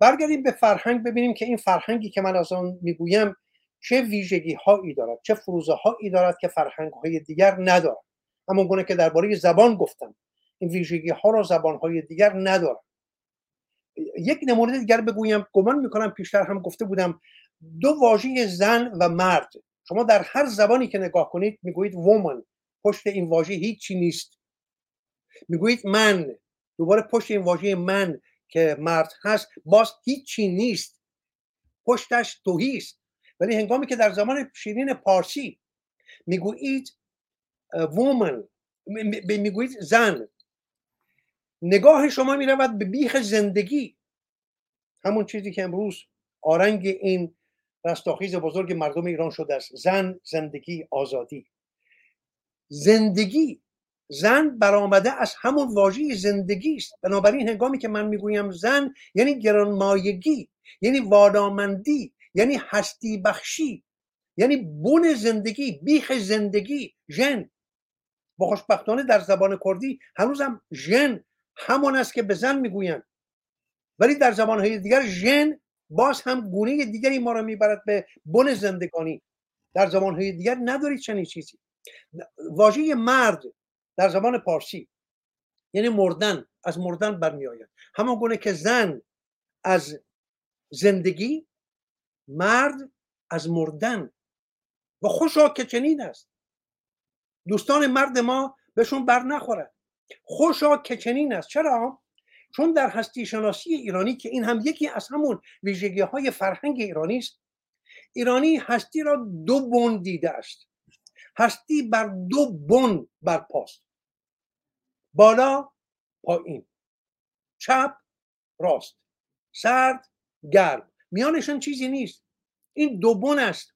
برگردیم به فرهنگ ببینیم که این فرهنگی که من از آن می‌گویم چه ویژگی هایی دارد چه فروزه هایی دارد که فرهنگ های دیگر ندارد همون گونه که درباره زبان گفتم. این ویژگی ها را زبان های دیگر ندارن یک نمونه دیگر بگویم گمان می‌کنم پیشتر هم گفته بودم دو واژه زن و مرد. شما در هر زبانی که نگاه کنید می‌گویید وومن پشت این واژه هیچی نیست. می‌گویید من دوباره پشت این واژه من که مرد هست باز هیچی نیست. پشتش توهی است. ولی هنگامی که در زمان شیرین پارسی می‌گویید وومن می‌گویید زن. نگاه شما می رود به بیخ زندگی. همون چیزی که امروز آرنگ این رستاخیز بزرگ مردم ایران شده است زن زندگی آزادی. زندگی زن برآمده از همون واژه زندگی است. بنابراین هنگامی که من می‌گویم زن یعنی گرانمایگی یعنی وادامندی یعنی هستی بخشی یعنی بون زندگی بیخ زندگی ژن. با خوشبختانه در زبان کردی هنوزم ژن. همون است که به زن می‌گویند. ولی در زبانهای دیگر ژن باز هم گونه دیگری ما را می‌برد به بن زندگانی. در زبانهای دیگر ندارید چنین چیزی. واژه مرد در زبان پارسی یعنی مردن از مردن برمیآید. همان گونه که زن از زندگی مرد از مردن. و خوشا که چنین است. دوستان مرد ما بهشون بر نخورد. خوشا که چنین است. چرا؟ چون در هستی شناسی ایرانی که این هم یکی از همون ویژگی های فرهنگ ایرانی است ایرانی هستی را دو بن دیده است. هستی بر دو بن برپاست. بالا پایین. چپ راست. سرد گرم. میانشان چیزی نیست. این دو بن است.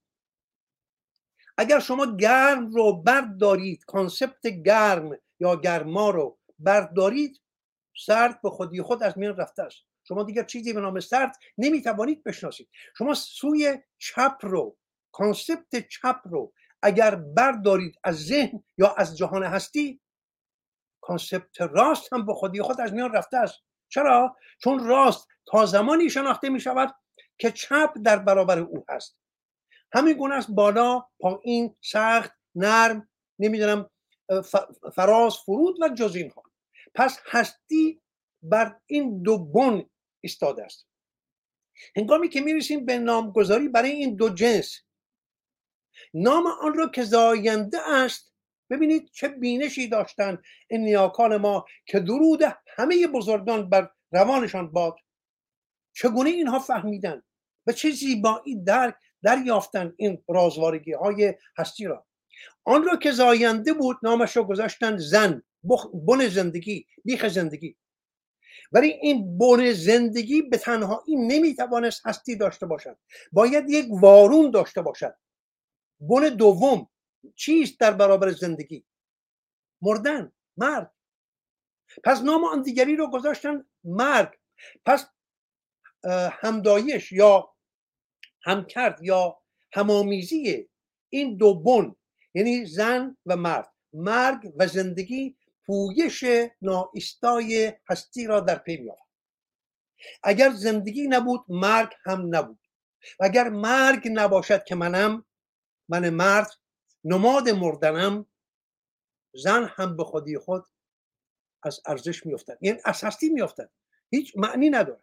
اگر شما گرم رو بردارید concept گرم یا گرما رو بردارید سرد به خودی خود از میان رفته است. شما دیگر چیزی به نام سرد نمی‌توانید بشناسید. شما سوی چپ رو concept چپ رو اگر بردارید از ذهن یا از جهان هستی concept راست هم به خودی خود از میان رفته است. چرا؟ چون راست تا زمانی شناخته می شود که چپ در برابر او هست. همین گونه است بالا پایین سخت نرم نمی‌دونم فراز فرود و جز اینها پس هستی بر این دو بن ایستاده است. هنگامی که می‌رسیم به نامگذاری برای این دو جنس نام آن را که زاینده است ببینید چه بینشی داشتن این نیاکان ما که درود همه بزرگان بر روانشان باد. چگونه اینها فهمیدن؟ و چه زیبایی درک دریافتن این رازوارگی های هستی را؟ آن را که زاینده بود نامش را گذاشتن زن بن زندگی بیخ زندگی. ولی این بن زندگی به تنهایی نمی‌توانست هستی داشته باشد. باید یک وارون داشته باشد. بن دوم چیست در برابر زندگی؟ مردن مرگ. پس نام آن دیگری رو گذاشتن مرگ. پس همدایش یا همکرد یا همامیزی این دو بن یعنی زن و مرد. مرگ و زندگی پویش ناایستای هستی را در پی میآورد. اگر زندگی نبود مرگ هم نبود. و اگر مرگ نباشد که منم من مرد نماد مردنم زن هم به خودی خود از ارزش میافتد. یعنی از هستی میافتد. هیچ معنی نداره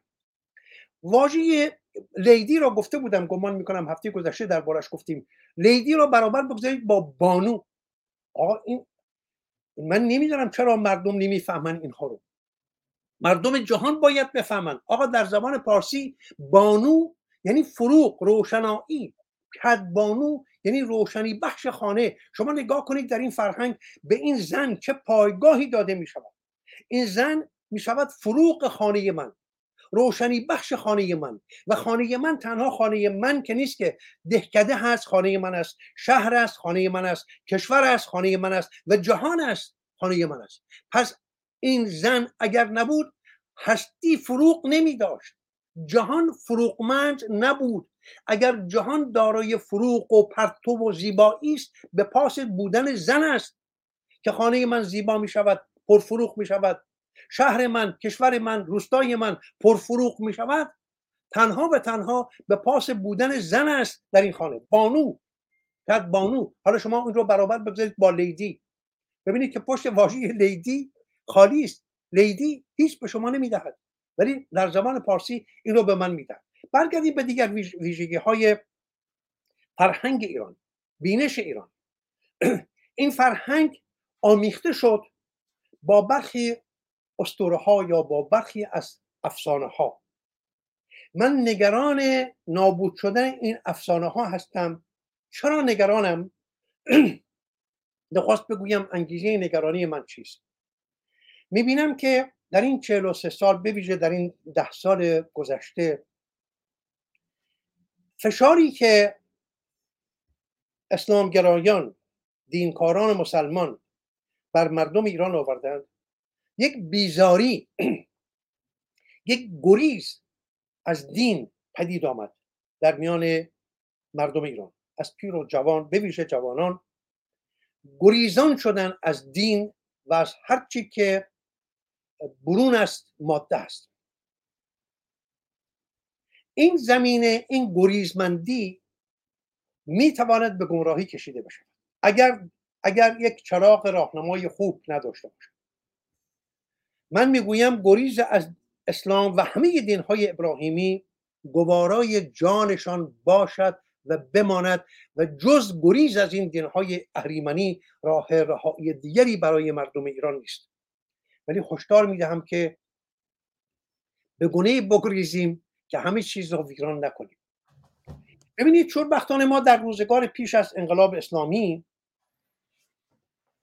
واژه لیدی را گفته بودم گمان می‌کنم هفته گذشته دربارش گفتیم. لیدی را برابر بگذارید با بانو. آقا این من نمی‌دونم چرا مردم نمی‌فهمن اینها رو. مردم جهان باید بفهمن. آقا در زبان پارسی بانو یعنی فروغ روشنایی. کد بانو یعنی روشنی بخش خانه. شما نگاه کنید در این فرهنگ به این زن چه پایگاهی داده می شود این زن می شود فروغ خانه من. روشنی بخش خانه من. و خانه من تنها خانه من که نیست که دهکده هست خانه من است شهر است خانه من است کشور است خانه من است و جهان است خانه من است. پس این زن اگر نبود هستی فروغ نمی داشت. جهان فروغمند نبود. اگر جهان دارای فروغ و پرتو و زیبایی است به پاس بودن زن است. که خانه من زیبا می شود پرفروغ می شود. شهر من کشور من روستای من پرفروغ می شود تنها و تنها به پاس بودن زن است در این خانه بانو. کد بانو. حالا شما اون رو برابر بگذارید با لیدی. ببینید که پشت واژه لیدی خالی است. لیدی هیچ به شما نمی‌دهد. ولی در زمان پارسی این رو به من می‌دهد. برگردیم به دیگر ویژگی های فرهنگ ایران بینش ایران. این فرهنگ آمیخته شد با برخی استوره ها یا با برخی از افسانه ها من نگران نابود شدن این افسانه ها هستم. چرا نگرانم؟ نخواست بگویم انگیزه نگرانی من چیست؟ می‌بینم که در این 43 سال بویژه در این ده سال گذشته فشاری که اسلامگرایان دینکاران مسلمان بر مردم ایران آوردند یک بیزاری یک گریز از دین پدید آمد در میان مردم ایران. از پیر و جوان بویژه جوانان گریزان شدن از دین و از هرچی که برون است ماده است. این زمینه این گریزمندی می تواند به گمراهی کشیده بشه اگر اگر یک چراغ راهنمای خوب نداشته باشه من می‌گویم گریز از اسلام و همه دین های ابراهیمی گوارای جانشان باشد و بماند و جز گریز از این دین های اهریمنی راه رهایی دیگری برای مردم ایران نیست. ولی هشدار می‌دهم که به گونه بگریزیم که همه چیز را ویران نکنیم. ببینید بختان ما در روزگار پیش از انقلاب اسلامی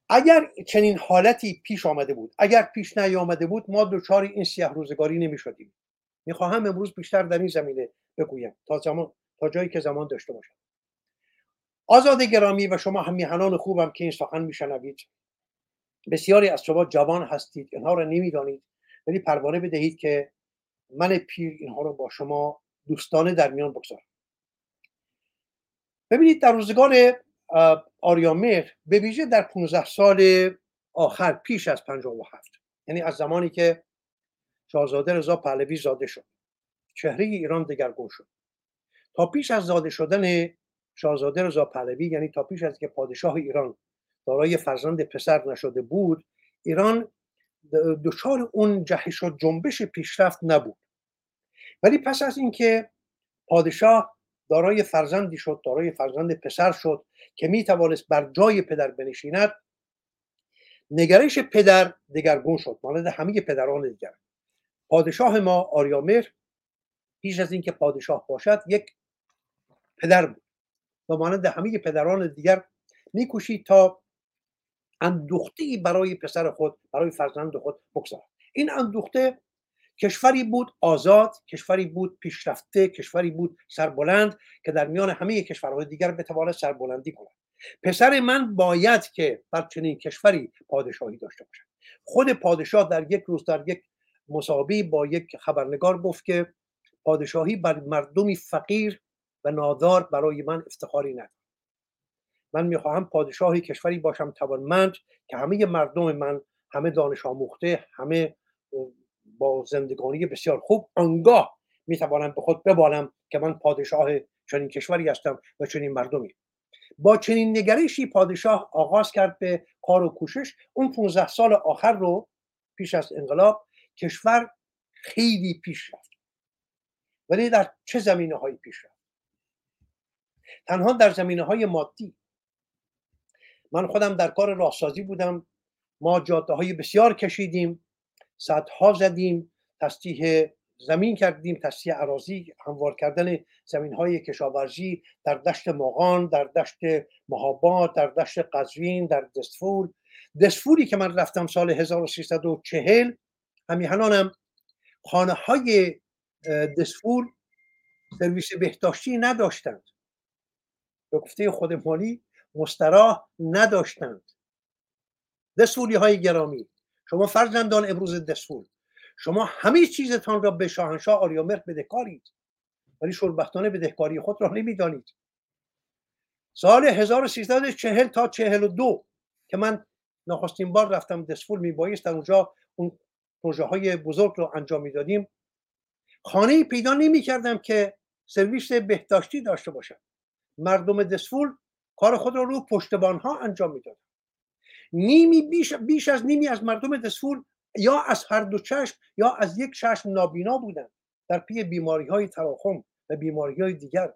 اگر چنین حالتی پیش آمده بود اگر پیش نیامده بود ما دچار این سیاه روزگاری نمی شدیم می‌خواهم امروز بیشتر در این زمینه بگویم تا زمان تا جایی که زمان داشته باشم. آزاد گرامی و شما هم میهنان خوبم که این سخن میشنوید. بسیاری از شما جوان هستید اینها را نمی‌دانید ولی پروانه بدهید که من پیر اینها رو با شما دوستانه در میان بگذارم. ببینید در روزگار آریامر به ویژه در 15 سال آخر پیش از 57 یعنی از زمانی که شاهزاده رضا پهلوی زاده شد. چهره ایران دگرگون شد. تا پیش از زاده شدن شاهزاده رضا پهلوی یعنی تا پیش از که پادشاه ایران دارای فرزند پسر نشده بود ایران دچار اون جهش و جنبش پیشرفت نبود. ولی پس از اینکه پادشاه دارای فرزندی شد دارای فرزند پسر شد که می توانست بر جای پدر بنشیند. نگرش پدر دگرگون شد مانند همه پدران دیگر. پادشاه ما آریامر پیش از اینکه پادشاه باشد یک پدر بود و مانند همه پدران دیگر میکوشید تا اندوخته برای پسر خود برای فرزند خود بگذارد. این اندوخته کشوری بود آزاد کشوری بود پیشرفته کشوری بود سربلند که در میان همه کشورهای دیگر بتواند سربلندی کند. پسر من باید که بر چنین کشوری پادشاهی داشته باشد. خود پادشاه در یک روز در یک مسابی با یک خبرنگار گفت که پادشاهی بر مردمی فقیر و نادار برای من افتخاری ندارد. من می‌خواهم پادشاهی کشوری باشم توانمند که همه مردم من همه دانش آموخته همه با زندگانی بسیار خوب آنگاه می‌توانم به خود ببالم که من پادشاه چنین کشوری هستم و چنین مردمی. با چنین نگرشی پادشاه آغاز کرد به کار و کوشش. اون 15 سال آخر رو پیش از انقلاب کشور خیلی پیش رفت. ولی در چه زمینه هایی پیش رفت؟ تنها در زمینه های مادی. من خودم در کار راهسازی بودم. ما جاده های بسیار کشیدیم. صدها زدیم تصدیح زمین کردیم تصدیح عراضی هموار کردن زمین های کشاورزی در دشت ماغان در دشت مهابات در دشت قزوین در دستفول دستفولی که من رفتم سال 1340 همیهنانم خانه های دستفول سرویس بهداشتی نداشتند. به گفته خود مالی مستراح نداشتند. دستفولی های گرامی. شما فرزندان امروز دستفول شما همه چیزتان را به شاهنشاه آریامر بدهکارید. ولی شوربختانه بدهکاری خود را نمی‌دانید. سال 1340 تا 42 که من نخستین بار رفتم دسفول میبایست در اونجا اون پروژه های بزرگ رو انجام می‌دادیم. خانه پیدا نمی کردم که سرویس بهداشتی داشته باشم. مردم دسفول کار خود را رو پشتبان ها انجام می‌دادن. نیمی بیش, بیش از نیمی از مردم دسفول یا از هر دو چشم یا از یک چشم نابینا بودن در پی بیماری های تراخم و بیماری های دیگر.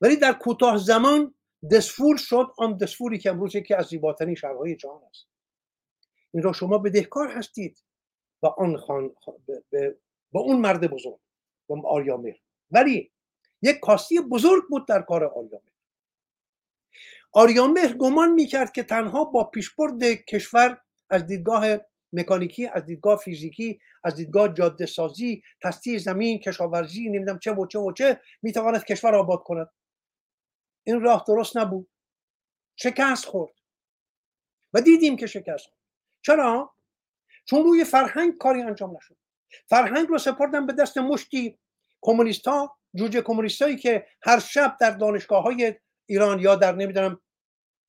ولی در کوتاه زمان دسفول شد آن دسفولی که امروز یکی از زیباترین شهرهای جهان است. این را شما بدهکار هستید و آن خان به, با اون مرد بزرگ با آریامر ولی یک کاستی بزرگ بود در کار آریامر آریامر گمان می‌کرد که تنها با پیشبرد کشور از دیدگاه مکانیکی از دیدگاه فیزیکی از دیدگاه جاده سازی تستی زمین کشاورزی نمی‌دونم چه و چه و چه می‌تواند کشور آباد کند. این راه درست نبود. شکست خورد. و دیدیم که شکست خورد. چرا؟ چون روی فرهنگ کاری انجام نشد. فرهنگ رو سپردن به دست مشتی کمونیست جوجه کمونیست که هر شب در دانشگاه های ایران یا در نمی‌دونم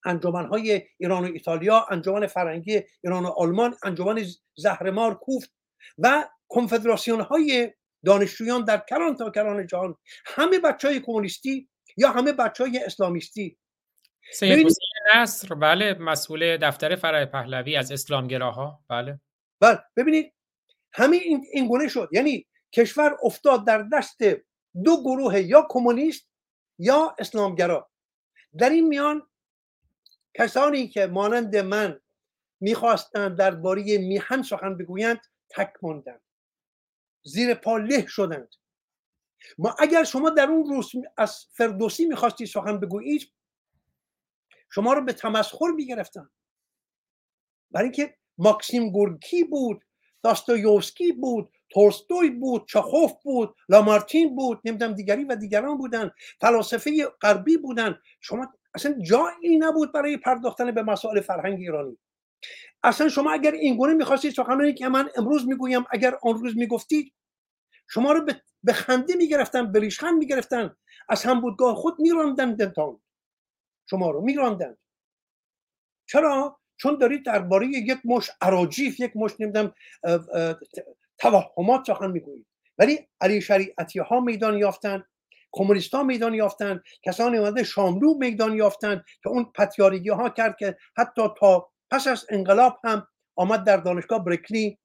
انجمن های ایران و ایتالیا انجمن فرنگی ایران و آلمان انجمن زهرمار کوفت و کنفدراسیون های دانشجویان در کران تا کران جهان. همه بچه های کمونیستی یا همه بچه های اسلامیستی.
سید نصر بله مسئول دفتر فرای پهلوی از اسلامگراها بله.
بله ببینید همه این, این گونه شد. یعنی کشور افتاد در دست دو گروه یا کمونیست یا اسلامگرا. در این میان کسانی که مانند من می‌خواستند درباره میهن سخن بگویند تک ماندند. زیر پا له شدند. ما اگر شما در اون روز از فردوسی می‌خواستی سخن بگویید شما رو به تمسخر می‌گرفتن برای اینکه ماکسیم گورکی بود داستویوسکی بود تولستوی بود چاخوف بود لامارتین بود نمی‌دونم دیگری و دیگران بودن فلاسفه غربی بودن. شما اصلا جایی نبود برای پرداختن به مسائل فرهنگ ایرانی. اصلا شما اگر این گونه می‌خواستید سخنانی که من امروز می‌گویم اگر آن روز می‌گفتید شما رو به خنده می‌گرفتن به ریشخند می‌گرفتن. از هم بودگاه خود میراندن دنتان شما رو میراندن. چرا؟ چون دارید درباره یک مش اراجیف یک مش نمی‌دونم توهمات سخن می‌گویید ولی علی شریعتی ها میدان یافتن کمونیست ها میدان یافتن کسانی اومده شاملو میدان یافتن که اون پتیارگی ها کرد که حتی تا پس از انقلاب هم آمد در دانشگاه برکلی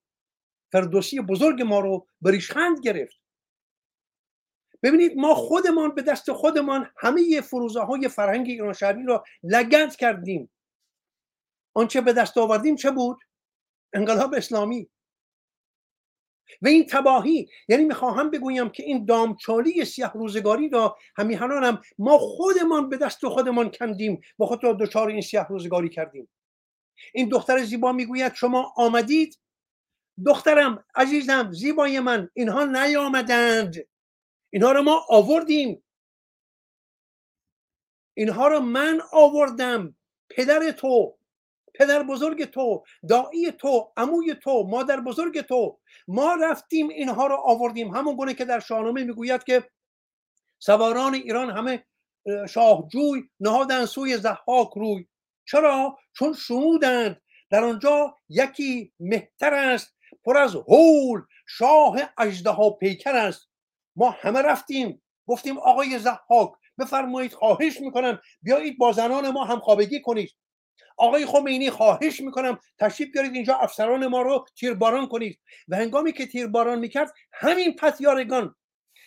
فردوسی بزرگ ما رو بریشخند گرفت. ببینید ما خودمان به دست خودمان همه فروزه های فرهنگ ایران شهری را لگند کردیم. آنچه به دست آوردیم چه بود؟ انقلاب اسلامی. و این تباهی یعنی می‌خواهم بگویم که این دامچالی سیاه روزگاری را همیهنان هم ما خودمان به دست خودمان کندیم و خود را دچار این سیاه روزگاری کردیم. این دختر زیبا می‌گوید شما آمدید؟ دخترم عزیزم زیبای من اینها نیامدند. اینها رو ما آوردیم. اینها رو من آوردم. پدر تو. پدر بزرگ تو دایی تو عموی تو مادر بزرگ تو. ما رفتیم اینها رو آوردیم همون گونه که در شاهنامه می‌گوید که سواران ایران همه شاهجوی نهادن سوی زحاک روی. چرا؟ چون شنودند. در آنجا یکی مهتر است پر از هول شاه اژدها پیکر است. ما همه رفتیم. گفتیم آقای زحاک بفرمایید خواهش می‌کنم بیایید با زنان ما هم خوابگی کنید. آقای خمینی خواهش می‌کنم تشریف بیارید اینجا افسران ما رو تیرباران کنید. و هنگامی که تیرباران می‌کرد همین پتیارگان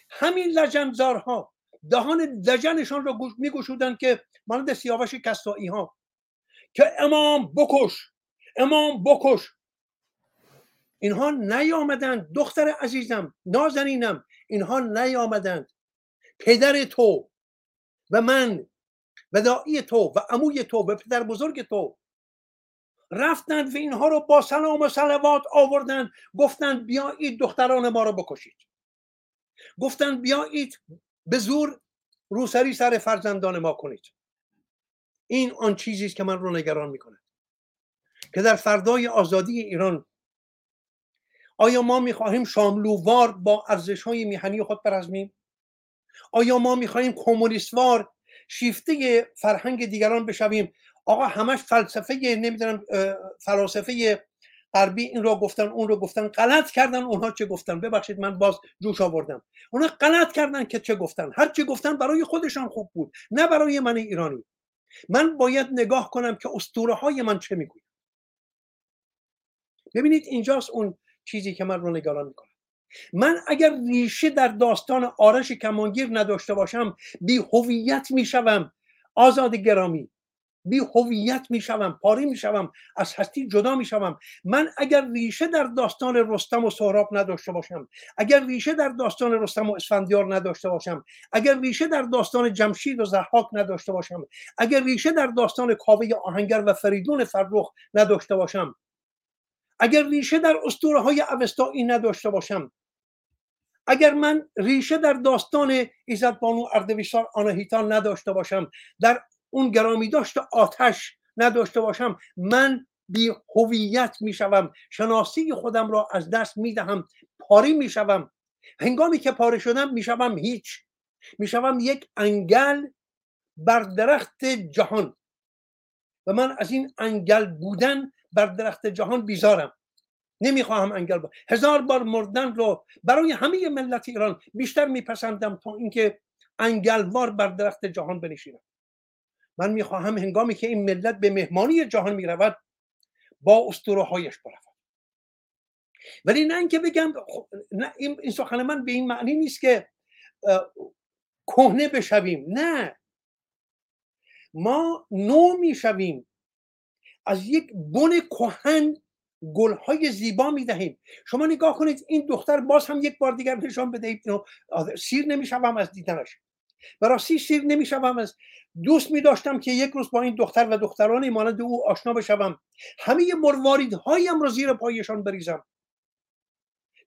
همین لجنزارها دهان لجنشان رو میگوشودند که مانند سیاوش کسایی ها که امام بکش امام بکش. اینها نیامدند. دختر عزیزم نازنینم اینها نیامدند. پدر تو و من و دایی تو و عموی تو و پدر بزرگ تو. رفتند و اینها رو با سلام و سلوات آوردند گفتند بیایید دختران ما رو بکشید. گفتند بیایید به زور روسری سر فرزندان ما کنید. این آن چیزی است که من رو نگران می‌کنه که در فردای آزادی ایران آیا ما می‌خواهیم شاملووار با ارزش های میهنی خود برزمیم؟ آیا ما می‌خواهیم کمونیستوار شیفته فرهنگ دیگران بشویم. آقا همش فلسفه نمی‌دونم فلاسفه غربی این رو گفتن اون رو گفتن. غلط کردن اونها چه گفتن؟ ببخشید من باز جوش آوردم. اونها غلط کردن که چه گفتن. هر چه گفتن برای خودشان خوب بود نه برای من ایرانی. من باید نگاه کنم که اسطوره های من چه می‌گوید ببینید اینجاست اون چیزی که من رو نگران می‌کنم من اگر ریشه در داستان آرش کمانگیر نداشته باشم بی هویت می‌شوم آزاد گرامی. بی هویت می‌شوم پاری می‌شوم از هستی جدا می‌شوم من اگر ریشه در داستان رستم و سهراب نداشته باشم اگر ریشه در داستان رستم و اسفندیار نداشته باشم اگر ریشه در داستان جمشید و زحاک نداشته باشم اگر ریشه در داستان کاوه آهنگر و فریدون فرخ نداشته باشم اگر ریشه در اسطوره های اوستایی نداشته باشم اگر من ریشه در داستان ایزد بانو اردویشار آناهیتان نداشته باشم در اون گرامی داشت آتش نداشته باشم من بی هویت می‌شوم شناسی خودم را از دست می‌دهم پاری می‌شوم. هنگامی که پاره شدم می‌شوم هیچ. می‌شوم یک انگل بر درخت جهان. و من از این انگل بودن بر درخت جهان بیزارم. نمی‌خواهم انگل با هزار بار مردن رو برای همه ملت ایران بیشتر میپسندم تا اینکه انگلوار بر درخت جهان بنشینم من می‌خواهم هنگامی که این ملت به مهمانی جهان می‌رود با اسطوره هایش برود. ولی نه اینکه بگم نه این سخن من به این معنی نیست که کهنه بشویم. نه. ما نو می‌شویم. از یک بن کهن گلهای زیبا می‌دهیم. شما نگاه کنید این دختر باز هم یک بار دیگر نشان بدهید. سیر نمی‌شوم از دیدنش. و راستی سیر نمی‌شوم از دوست می داشتم که یک روز با این دختر و دختران مانند او آشنا بشوم. همه مرواریدهایم را زیر پایشان بریزم.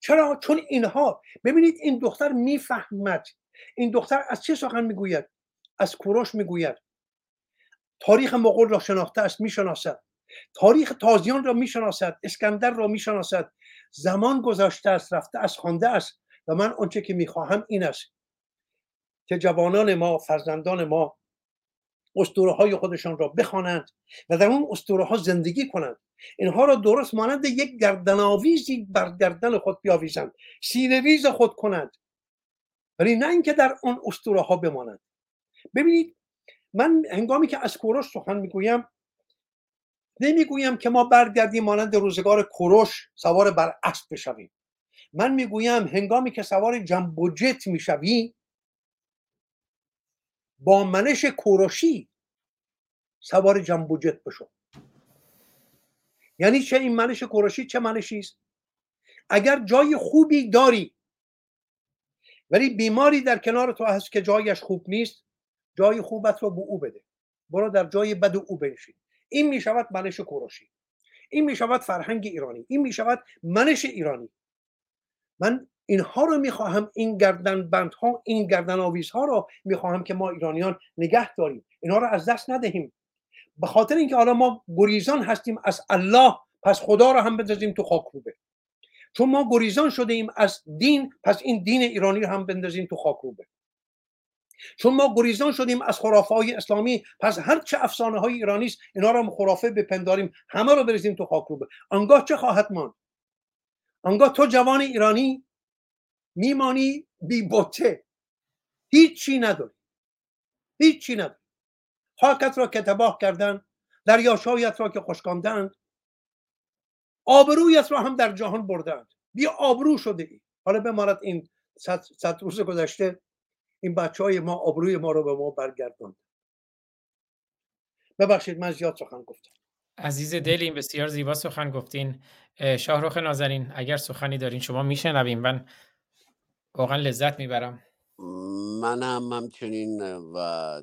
چرا؟ چون اینها ببینید این دختر می‌فهمد. این دختر از چه سخن می‌گوید؟ از کوروش می‌گوید. تاریخ مغول را شناخته است می‌شناسد. تاریخ تازیان را می‌شناسد اسکندر را می‌شناسد. زمان گذاشته است رفته از خوانده است و من آنچه که می‌خواهم این است که جوانان ما فرزندان ما اسطوره های خودشان را بخوانند و در اون اسطوره ها زندگی کنند. اینها را درست مانند یک گردنآویزی بر گردن خود بیاویزند سیرویز خود کنند. ولی نه اینکه در اون اسطوره ها بمانند. ببینید من هنگامی که از کوروش سخن می‌گویم نمی‌گویم که ما برگردیم مانند روزگار کوروش سوار بر اسب بشویم. من می‌گویم هنگامی که سوار جنب و جت می‌شوی با منش کوروشی سوار جنب و جت بشو. یعنی چه این منش کوروشی چه منشی است؟ اگر جای خوبی داری ولی بیماری در کنار تو هست که جایش خوب نیست جای خوبت رو به او بده. برو در جای بد او بنشین. این می شود منش کوروشی این می شود فرهنگ ایرانی این می شود منش ایرانی. من اینها رو می‌خواهم این گردن بندها این گردن آویزها رو می‌خواهم که ما ایرانیان نگه داریم. اینها رو از دست ندهیم. به خاطر اینکه حالا ما گریزان هستیم از الله پس خدا رو هم بندازیم تو خاک روبه چون ما گریزان شده ایم از دین پس این دین ایرانی رو هم بندازیم تو خاک روبه چون ما گریزان شدیم از خرافه های اسلامی پس هر چه افسانه های ایرانی است اینا رو خرافه بپنداریم همه رو بریزیم تو خاک روبه آنگاه چه خواهد ماند؟ آنگاه تو جوان ایرانی میمانی بی بوته. هیچی نداری. هیچی نداری. خاکت را که تباه کردن دریاشایت را که خشکاندند آبرویت را هم در جهان بردند. بیا آبرو شده ای. حالا بماند این صد, روز گذشته این بچه های ما آبروی ما رو به ما برگرداند. ببخشید من زیاد سخن گفتم.
عزیز دلیم بسیار زیبا سخن گفتین. شاهروخ نازنین اگر سخنی دارین شما میشنویم. من واقعا لذت می‌برم.
منم همچنین و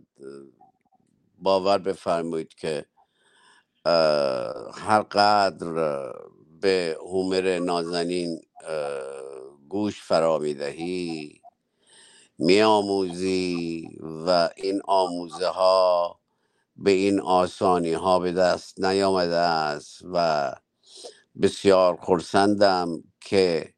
باور بفرمایید که هر قدر به هومر نازنین گوش فرا می‌دهی میآموزی و این آموزه ها به این آسانی ها به دست نیامده است و بسیار خرسندم که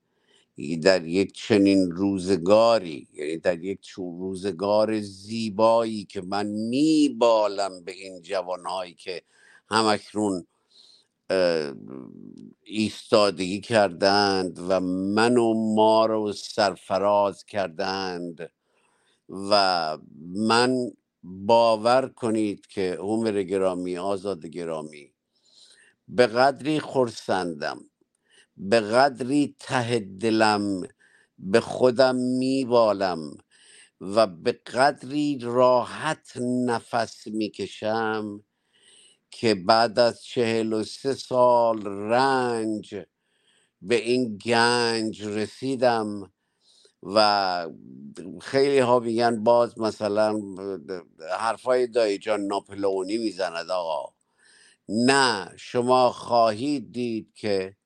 در یک چنین روزگاری یعنی در یک روزگار زیبایی که من میبالم به این جوانهایی که همکنون ایستادگی کردند و من و ما رو سرفراز کردند و من باور کنید که عمر گرامی آزاد گرامی به قدری خرسندم به قدری ته دلم به خودم میبالم و به قدری راحت نفس می‌کشم. که بعد از چهل و سه سال رنج به این گنج رسیدم و خیلی ها میگن باز مثلا حرفای دایی جان ناپلئونی می‌زند آقا. نه شما خواهید دید که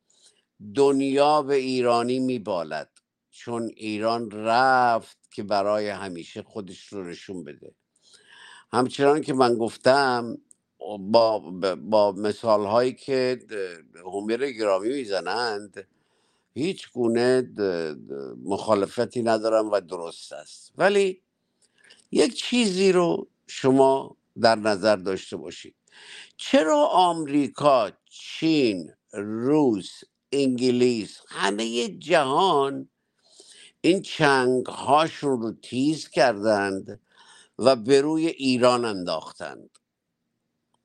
دنیا به ایرانی میبالد چون ایران رفت که برای همیشه خودش رو نشون بده. همچنان که من گفتم با, با مثال هایی که هومر گرامی می‌زنند هیچ گونه مخالفتی ندارم و درست است. ولی یک چیزی رو شما در نظر داشته باشید. چرا آمریکا چین روس انگلیس همه جهان این چنگ هاشون رو تیز کردند و به روی ایران انداختند؟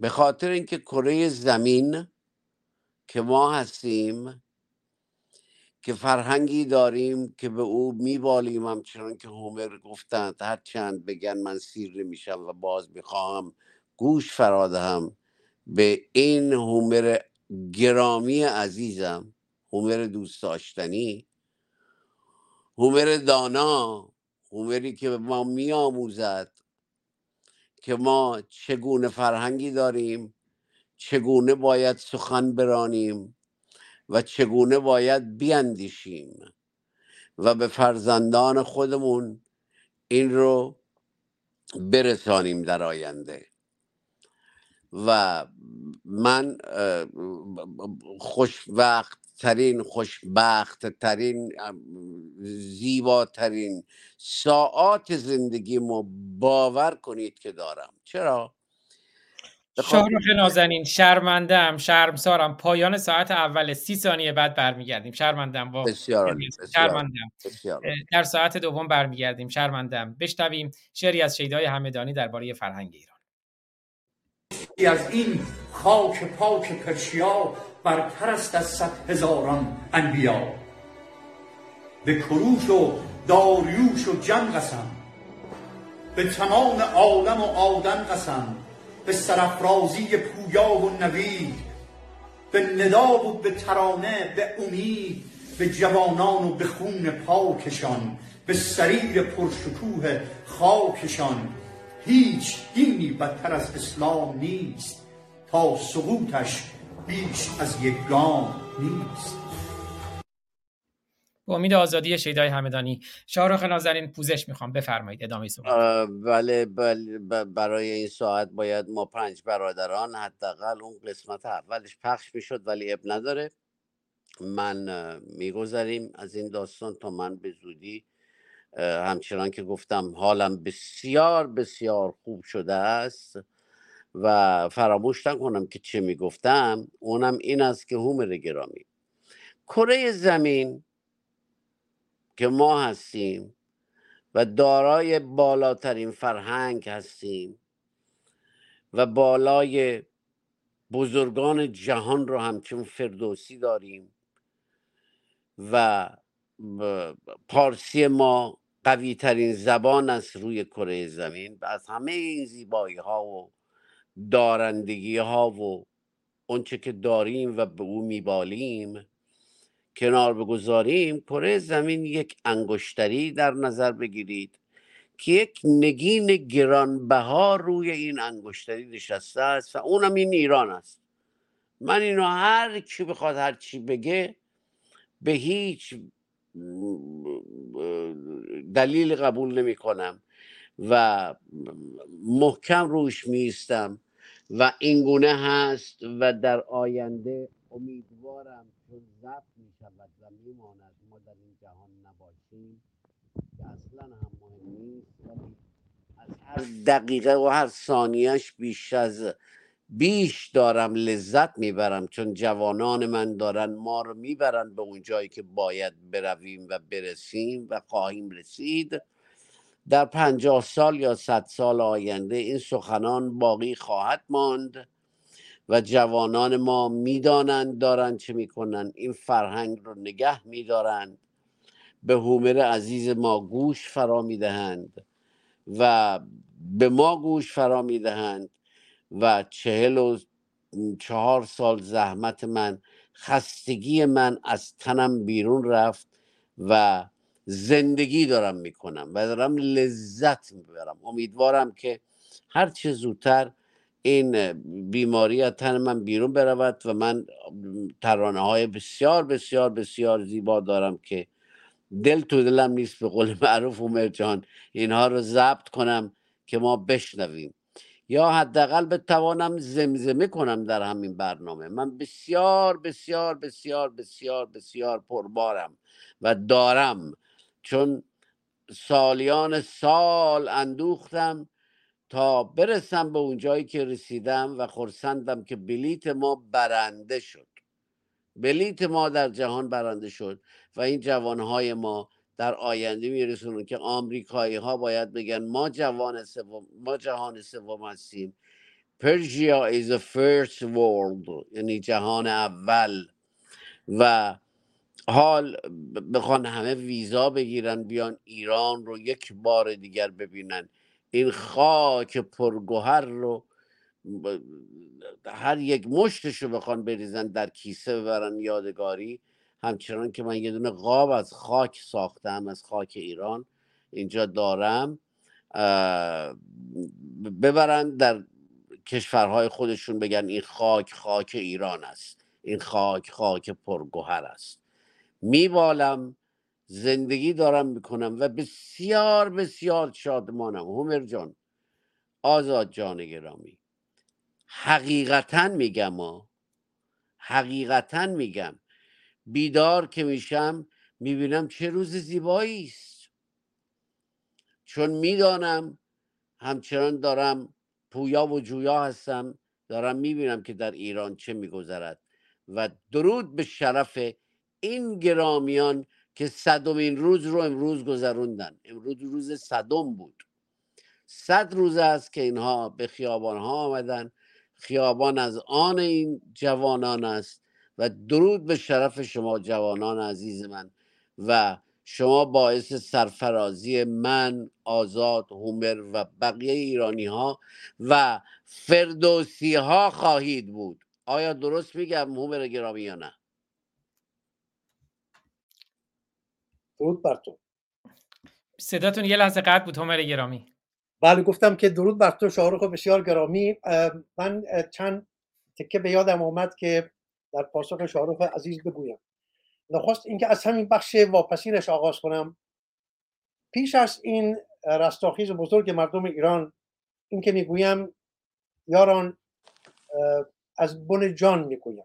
به خاطر اینکه کره زمین که ما هستیم که فرهنگی داریم که به او میبالیم همچنان که هومر گفتند هر چند بگن من سیر نمیشم و باز می‌خواهم گوش فرادهم به این هومر گرامی عزیزم هومر دوست داشتنی هومر دانا هومری که به ما میآموزد که ما چگونه فرهنگی داریم چگونه باید سخن برانیم و چگونه باید بیاندیشیم و به فرزندان خودمون این رو برسانیم در آینده. و من خوشوقت ترین خوشبخت ترین زیباترین ساعات زندگی ما باور کنید که دارم. چرا؟
شاهروخ نازنین شرمندم شرمسارم. پایان ساعت اول سی ثانیه بعد برمیگردیم. شرمندم با
بسیار
شرمندم در ساعت دوم برمیگردیم. شرمندم بشنویم شعری از شیدای همدانی درباره فرهنگ ایران.
از این خاک پاک پرشیا برتر است از صد هزاران انبیا. به کروش و داریوش و جم قسم به تمام عالم و آدم قسم به سرفرازی پویا و نوید به ندا و به ترانه به امید به جوانان و به خون پاکشان به سریر پرشکوه خاکشان. هیچ دینی بدتر از اسلام نیست تا سقوطش بیش از یک گام نیست.
امید آزادی شیدای همدانی شاهرخ نازنین پوزش می‌خوام. بفرمایید ادامه
صحبت. بله, بله برای این ساعت باید ما پنج برادران حداقل اون قسمت اولش پخش می‌شد ولی اب نداره. من میگذریم از این داستان تا من به زودی همچنان که گفتم حالم بسیار بسیار خوب شده است. و فراموش نکنم که چه می‌گفتم اونم این است که هومر گرامی. کره زمین که ما هستیم و دارای بالاترین فرهنگ هستیم و بالای بزرگان جهان رو همچون فردوسی داریم و پارسی ما قوی ترین زبان است روی کره زمین از همه این زیبایی ها و دارندگی ها و اونچه که داریم و به او میبالیم کنار بگذاریم کره زمین یک انگشتری در نظر بگیرید که یک نگین گرانبها روی این انگشتری نشسته است و اونم این ایران است. من اینو هر کی بخواد هر چی بگه به هیچ دلیل قبول نمی کنم و محکم روش میستم و اینگونه هست و در آینده امیدوارم چون ضبط می شود و میماند ما در این جهان نباشیم که اصلا هم مهم نیست ولی از هر دقیقه و هر ثانیهش بیش از بیش دارم لذت می‌برم چون جوانان من دارن ما رو می‌برن به اون جایی که باید برویم و برسیم و خواهیم رسید. در پنجاه سال یا صد سال آینده این سخنان باقی خواهد ماند و جوانان ما می‌دانند دارند چه می‌کنند. این فرهنگ رو نگه میدارند. به هومر عزیز ما گوش فرا می‌دهند و به ما گوش فرا می‌دهند و چهل و چهار سال زحمت من خستگی من از تنم بیرون رفت و زندگی دارم می‌کنم و دارم لذت می‌برم. امیدوارم که هر چه زودتر این بیماری از تن من بیرون برود و من ترانه های بسیار بسیار بسیار زیبا دارم که دل تو دلم نیست به قول معروف عمر جان اینها رو ضبط کنم که ما بشنویم. یا حداقل بتوانم زمزمه کنم در همین برنامه. من بسیار بسیار بسیار بسیار بسیار پربارم و دارم چون سالیان سال اندوختم تا برسم به اون جایی که رسیدم و خرسندم که بلیت ما برنده شد. بلیت ما در جهان برنده شد و این جوانهای ما در آینده میرسونن که آمریکایی ها باید بگن ما جوان سوم ما جهان سوم هستیم. پرژیا is the first world یعنی جهان اول. و حال بخوان همه ویزا بگیرن بیان ایران رو یک بار دیگر ببینن. این خاک پرگوهر رو هر یک مشتش رو بخوان بریزن در کیسه ببرن یادگاری. همچنان که من یه دونه قاب از خاک ساختم از خاک ایران اینجا دارم. ببرن در کشورهای خودشون بگن این خاک خاک ایران است. این خاک خاک پرگوهر است. میبالم زندگی دارم می‌کنم و بسیار بسیار شادمانم. هومر جان آزاد جان گرامی. حقیقتا میگم ها حقیقتا میگم. بیدار که میشم می‌بینم چه روز زیبایی است. چون می‌دانم همچنان دارم پویا و جویا هستم دارم می‌بینم که در ایران چه میگذرد و درود به شرف این گرامیان که صدمین روز رو امروز گذروندن. امروز روز صدم بود. صد روز است که اینها به خیابان ها آمدن. خیابان از آن این جوانان است و درود به شرف شما جوانان عزیز من و شما باعث سرفرازی من آزاد هومر و بقیه ایرانی ها و فردوسی ها خواهید بود. آیا درست میگم هومر گرامی یا نه
درود بر تو.
صداتون یه لحظه قطع بود هومر گرامی.
بله گفتم که درود بر تو شاهرخ بسیار گرامی. من چند تکه به یادم آمد که در پاسخ شاهرخ عزیز بگویم. نخست اینکه از همین بخش واپسینش آغاز کنم. پیش از این رستاخیز بزرگ مردم ایران اینکه می‌گویم یاران از بن جان می‌گویم.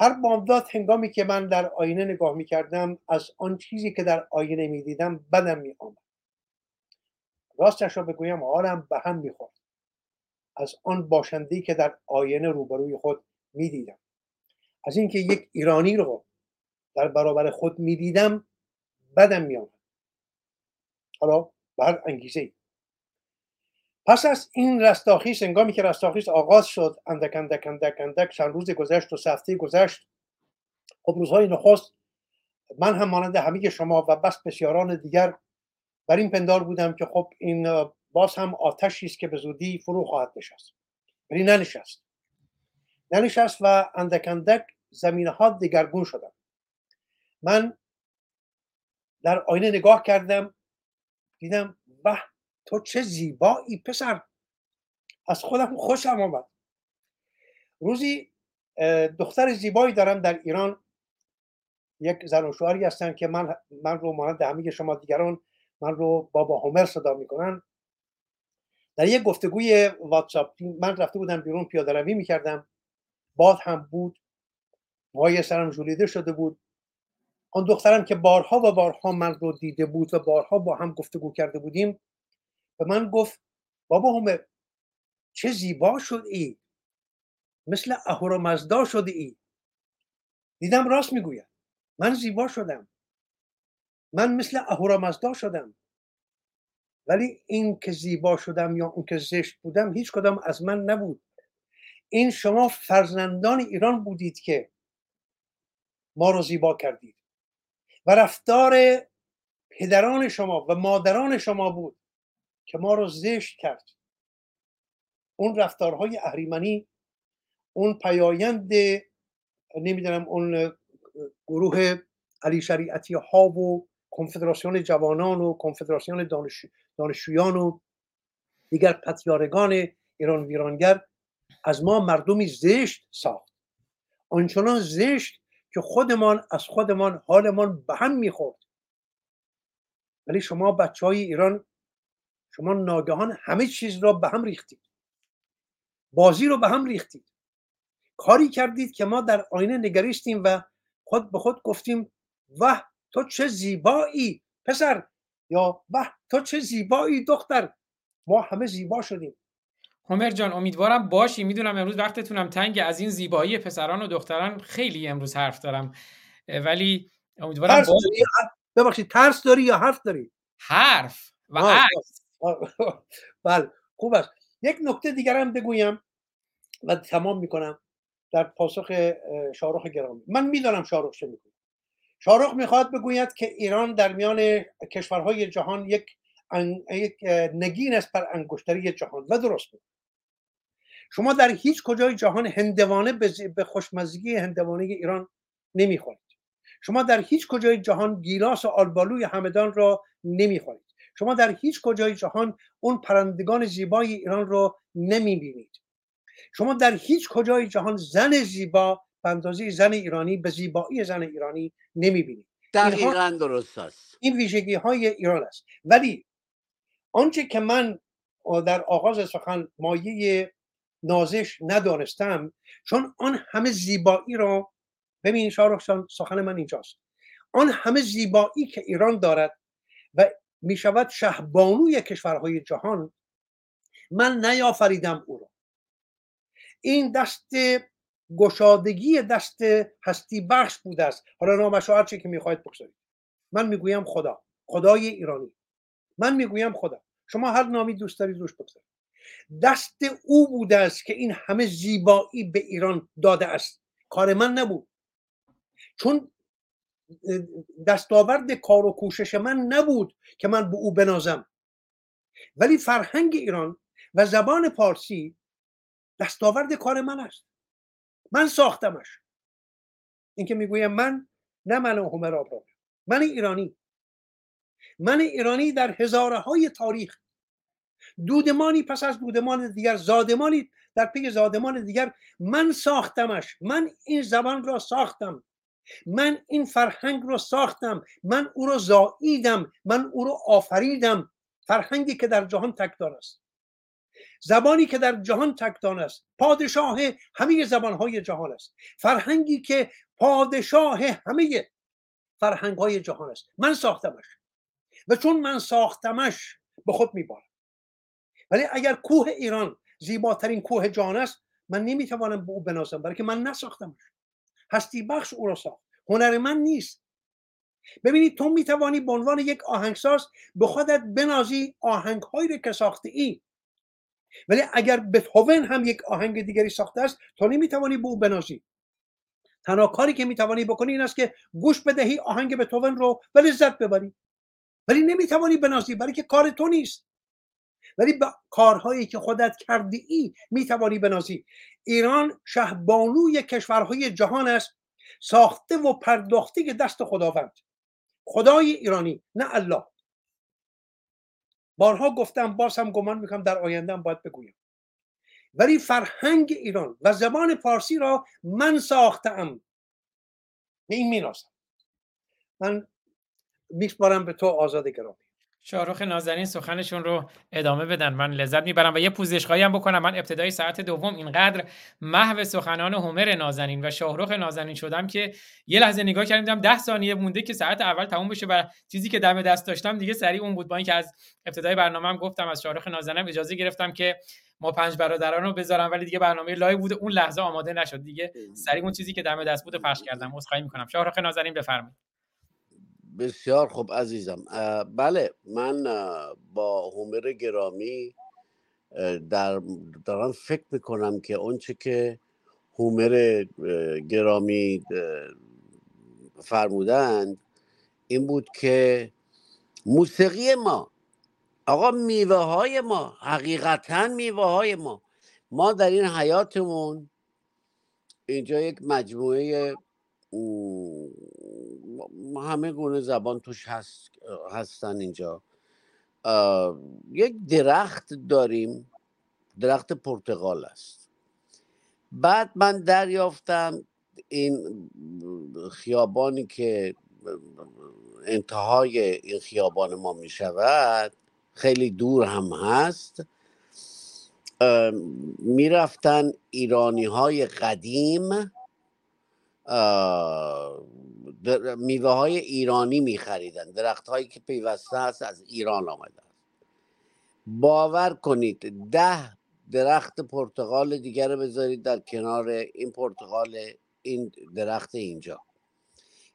هر بامداد هنگامی که من در آینه نگاه می‌کردم از آن چیزی که در آینه می‌دیدم بدم میآمد. راستش را بگویم حالم به هم می‌خورد. از آن باشندهی که در آینه روبروی خود می‌دیدم. از اینکه یک ایرانی رو در برابر خود می‌دیدم بدم میآمد. حالا بر انگیزه ای پس از این رستاخیز انگامی که رستاخیز آغاز شد اندک اندک اندک اندک چند روز گذشت و سفته گذشت. خب روزهای نخست من هم مانند همه شما و بس بسیاران دیگر بر این پندار بودم که خب این باز هم آتشی است که به زودی فرو خواهد نشست. ولی ننشست. ننشست و اندک اندک زمین ها دگرگون شدم من در آینه نگاه کردم دیدم به تو چه زیبایی پسر. از خودم خوشم آمد. روزی دختر زیبایی دارم در ایران. یک زن و شوهری هستن که من من رو مانند همه شما دیگران من رو بابا هومر صدا می‌کنن. در یک گفتگوی واتساپ من رفته بودم بیرون پیاده روی می‌کردم. باد هم بود. موهای سرم ژولیده شده بود. آن دخترم که بارها و بارها من رو دیده بود و بارها با هم گفتگو کرده بودیم به من گفت بابا همه چه زیبا شد ای مثل اهورامزدا شده ای دیدم راست می‌گوید من زیبا شدم من مثل اهورامزدا شدم ولی این که زیبا شدم یا اون که زشت بودم هیچ کدام از من نبود. این شما فرزندان ایران بودید که ما رو زیبا کردید و رفتار پدران شما و مادران شما بود. که ما رو زشت کرد. اون رفتارهای اهریمنی اون پیایند نمی‌دونم اون گروه علی شریعتی ها و کنفدراسیون جوانان و کنفدراسیون دانش... دانشجویان و دیگر پتیارگان ایران ویرانگر از ما مردمی زشت ساخت. آنچنان زشت که خودمان از خودمان حالمان به هم می‌خورد. ولی شما بچه های ایران شما ناگهان همه چیز را به هم ریختید. بازی رو به هم ریختید. کاری کردید که ما در آینه نگریستیم و خود به خود گفتیم وح تو چه زیبایی پسر! یا وح تو چه زیبایی دختر! ما همه زیبا شدیم.
هومر جان امیدوارم باشی. می‌دونم امروز وقتتونم تنگ. از این زیبایی پسران و دختران خیلی امروز حرف دارم. ولی امیدوارم
ترس داری ببخشید ترس داری یا حرف داری؟
حرف و عکس.
بله خوب است. یک نکته دیگر هم بگویم. و تمام می‌کنم. در پاسخ شاروخ گرامی. من می‌دانم شاروخ چه می‌کنه شاروخ می‌خواد بگوید که ایران در میان کشورهای جهان یک, یک نگین است بر انگشتری جهان و درست بود شما در هیچ کجای جهان هندوانه به خوشمزگی هندوانه ایران نمی‌خورید. شما در هیچ کجای جهان گیلاس و آلبالوی همدان را نمی‌خورید. شما در هیچ کجای جهان اون پرندگان زیبای ایران رو نمی‌بینید. شما در هیچ کجای جهان زن زیبا به اندازه زن ایرانی به زیبایی زن ایرانی نمی‌بینید.
دقیقا درست است.
این ویژگی های ایران است. ولی آنچه که من در آغاز سخن مایه نازش ندانستم چون آن همه زیبایی را ببینید شارخشان سخن من اینجاست. آن همه زیبایی که ایران دارد و می شود شهبانوی کشورهای جهان. من نیافریدم او را. این دست گشادگی دست هستی بخش بوده است. حالا نامش هر چی که می‌خواید بگذارید. من می‌گویم خدا. خدای ایرانی. من می‌گویم خدا. شما هر نامی دوست دارید روش بگذارید. دست او بوده است که این همه زیبایی به ایران داده است. کار من نبود. چون دستاورد کار و کوشش من نبود که من به او بنازم. ولی فرهنگ ایران و زبان پارسی دستاورد کار من است. من ساختمش. اینکه می‌گویم من نه من هومر من ایرانی. من ایرانی در هزاره های تاریخ. دودمانی پس از دودمان دیگر زادمانی در پی زادمان دیگر من ساختمش. من این زبان را ساختم. من این فرهنگ را ساختم من او را زاییدم من او را آفریدم. فرهنگی که در جهان تکدار است. زبانی که در جهان تکدان است. پادشاه همه زبانهای جهان است. فرهنگی که پادشاه همه فرهنگ های جهان است. من ساختمش. و چون من ساختمش به خود میبارم. ولی اگر کوه ایران زیباترین کوه جهان است من نمی‌توانم به او بنازم برای که من نساختمش. هستی بخش او را ساخت. هنر من نیست. ببینید تو می‌توانی به عنوان یک آهنگساز به خودت بنازی آهنگهایی رو که ساخته ای ولی اگر بتهوون هم یک آهنگ دیگری ساخته است تو نمی‌توانی به او بنازی. تنها کاری که می‌توانی بکنی این است که گوش بدهی آهنگ بتهوون رو و لذت ببری. ولی نمی‌توانی بنازی برای که کار تو نیست. ولی با کارهایی که خودت کردی ای می‌توانی بنازی. ایران شهبانوی کشورهای جهان است ساخته و پرداخته دست خداوند. خدای ایرانی نه الله. بارها گفتم باز هم گمان می‌کنم در آینده هم باید بگویم. ولی فرهنگ ایران و زبان فارسی را من ساختم به این میناسم. من میسپارم به تو آزاد گرامی
شاهرخ نازنین سخنشون رو ادامه بدن. من لذت می‌برم و یه پوزشخواهی هم بکنم. من ابتدای ساعت دوم اینقدر محو سخنان هومر نازنین و شاهرخ نازنین شدم که یه لحظه نگاه کردم دیدم 10 ثانیه مونده که ساعت اول تموم بشه و چیزی که دم دست داشتم دیگه سریع اون بود. با اینکه از ابتدای برنامه هم گفتم از شاهرخ نازنین اجازه گرفتم که ما پنج برادران رو بذارم ولی دیگه برنامه لایو بوده اون لحظه آماده نشد. دیگه سریع اون چیزی که دم دست بود پخش کردم. عذرخواهی می‌کنم. شاهرخ نازنین بفرمایید.
بسیار خوب عزیزم. بله من با هومر گرامی در دارم فکر می‌کنم که اونچه که هومر گرامی فرمودند این بود که موسیقی ما آقا میوه های ما حقیقتا میوه های ما ما در این حیاتمون اینجا یک مجموعه همه گونه زبان توش هست هستن اینجا. یک درخت داریم درخت پرتغال است. بعد من دریافتم این خیابانی که انتهای این خیابان ما می شود خیلی دور هم هست. می‌رفتن ایرانی های قدیم میوه های ایرانی میخریدن. درخت هایی که پیوسته هست از ایران آمده باور کنید ده درخت پرتغال دیگر رو بذارید در کنار این پرتغال این درخت اینجا.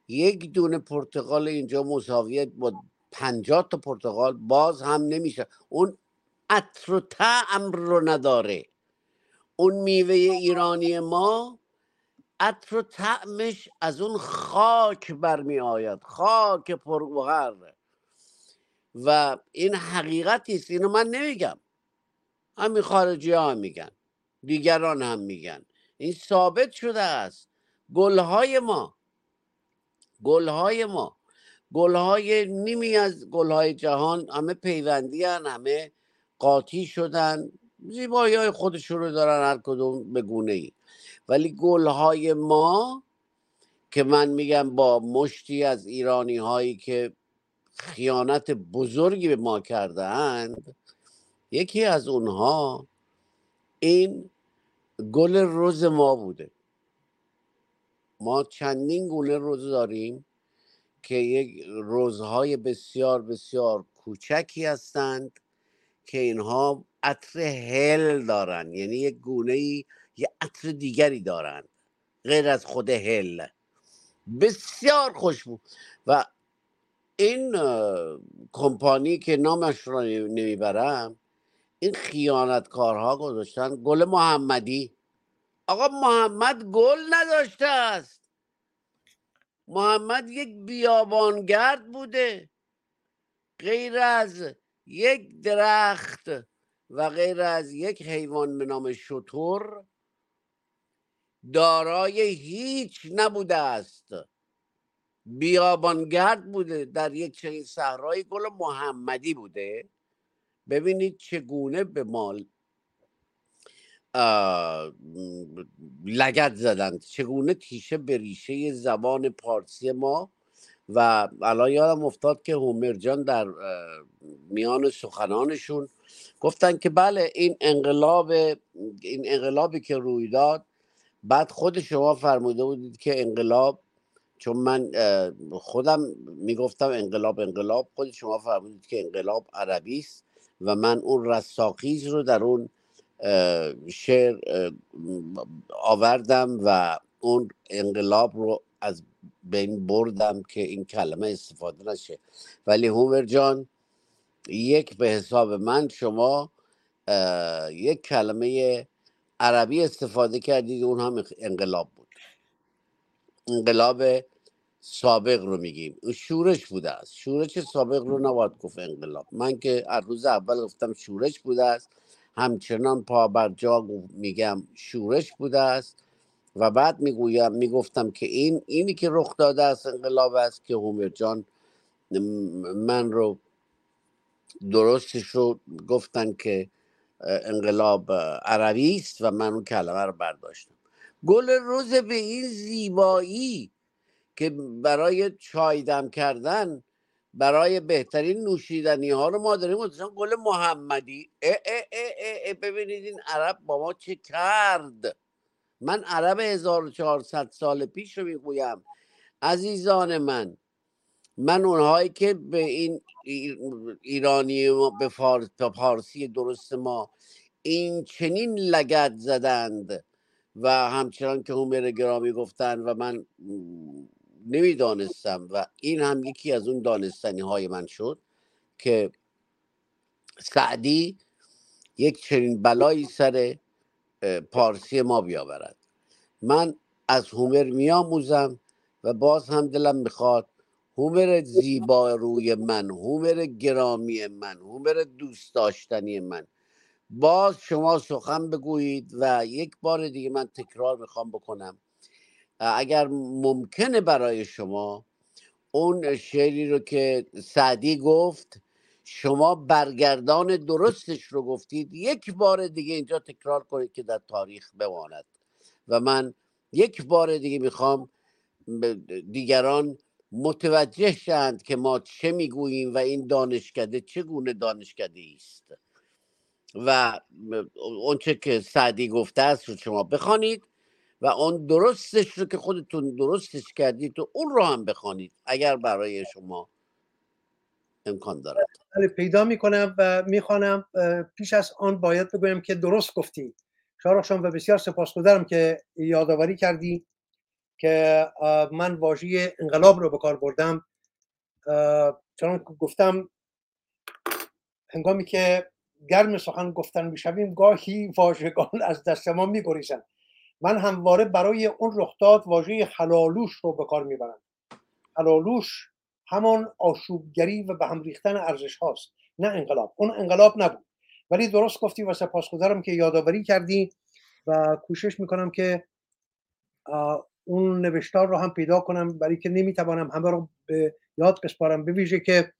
یک دونه پرتغال اینجا مساویت با پنجاه تا پرتغال باز هم نمیشه. اون عطر و تعم رو نداره. اون میوه ایرانی ما عطر و طعمش از اون خاک برمی آید خاک پرگوهر و این حقیقتی است اینو من نمیگم. همین خارجی ها هم میگن دیگران هم میگن. این ثابت شده است. گلهای ما گلهای ما. گلهای نیمی از گلهای جهان همه پیوندی هن همه قاطی شدن. زیبایی های خودشون رو دارن هر کدوم به گونه ای ولی گلهای ما که من میگم با مشتی از ایرانی هایی که خیانت بزرگی به ما کرده اند یکی از اونها این گل روز ما بوده. ما چندین گل روز داریم که یک روزهای بسیار بسیار کوچکی هستند که اینها عطر هل دارن. یعنی یک گونه ای یه عطر دیگری دارند. غیر از خود هل. بسیار خوشبو و این کمپانی که نامش رو نمی‌برم این خیانتکارها گذاشتن گل محمدی. آقا محمد گل نداشته است. محمد یک بیابانگرد بوده. غیر از یک درخت و غیر از یک حیوان به نام شطور دارای هیچ نبوده است. بیابانگرد بوده در یک چنین صحرای گل محمدی بوده. ببینید چگونه به مال لگت زدند. چگونه تیشه به ریشه زبان پارسی ما و الان یادم افتاد که هومرجان در میان سخنانشون گفتن که بله این انقلاب این انقلابی که روی داد بعد خود شما فرموده بودید که انقلاب چون من خودم می‌گفتم انقلاب انقلاب. خود شما فرمودید که انقلاب عربی است و من اون رستاخیز رو در اون شعر آوردم و اون انقلاب رو از بین بردم که این کلمه استفاده نشه. ولی هومر جان یک به حساب من شما یک کلمه عربی استفاده کردید اون هم انقلاب بود. انقلاب سابق رو میگیم. شورش بوده است. شورش سابق رو نباید گفت انقلاب. من که از روز اول گفتم شورش بوده است. همچنان پا بر جا میگم شورش بوده است. و بعد می‌گویم می‌گفتم که این اینی که رخ داده است انقلاب است که هومر جان من رو درستش رو گفتن که انقلاب عربی است و من اون کلمه رو برداشتم. گل روز به این زیبایی که برای چای دم کردن برای بهترین نوشیدنی ها رو ما داریم. گل محمدی. اه اه اه ببینید این عرب با ما چه کرد. من عرب 1400 سال پیش رو می‌گویم. عزیزان من من اونهایی که به این ایرانی به فارسی درست ما این چنین لگت زدند و همچنان که هومر گرامی گفتن و من نمی‌دانستم و این هم یکی از اون دانستنی های من شد که سعدی یک چنین بلایی سر پارسی ما بیاورد. من از هومر میآموزم و باز هم دلم می‌خواد هومر زیبا روی من هومر گرامی من هومر دوست داشتنی من. باز شما سخن بگویید و یک بار دیگه من تکرار می‌خوام بکنم. اگر ممکنه برای شما اون شعری رو که سعدی گفت شما برگردان درستش رو گفتید یک بار دیگه اینجا تکرار کنید که در تاریخ بماند. و من یک بار دیگه می‌خوام دیگران متوجه شند که ما چه می‌گوییم و این دانشکده چگونه دانشکده است و اونچه که سعدی گفته است رو شما بخوانید و اون درستش رو که خودتون درستش کردید و اون رو هم بخوانید اگر برای شما امکان دارد.
بله، پیدا می‌کنم و می‌خوانم پیش از آن باید بگویم که درست گفتی شارخشان و بسیار سپاسگزارم که یادآوری کردی. که من واژه انقلاب رو به کار بردم. چون گفتم هنگامی که گرم سخن گفتن می‌شویم گاهی واژگان از دست ما میگریزن. من همواره برای اون رخداد واژه حلالوش رو به کار می‌برم. حلالوش همان آشوبگری و به هم ریختن ارزش هاست نه انقلاب. اون انقلاب نبود. ولی درست گفتی و سپاسگزارم که یادآوری کردی و کوشش می‌کنم که اون نوشتار رو هم پیدا کنم برای که نمی‌توانم همه رو به یاد بسپارم. به ویژه که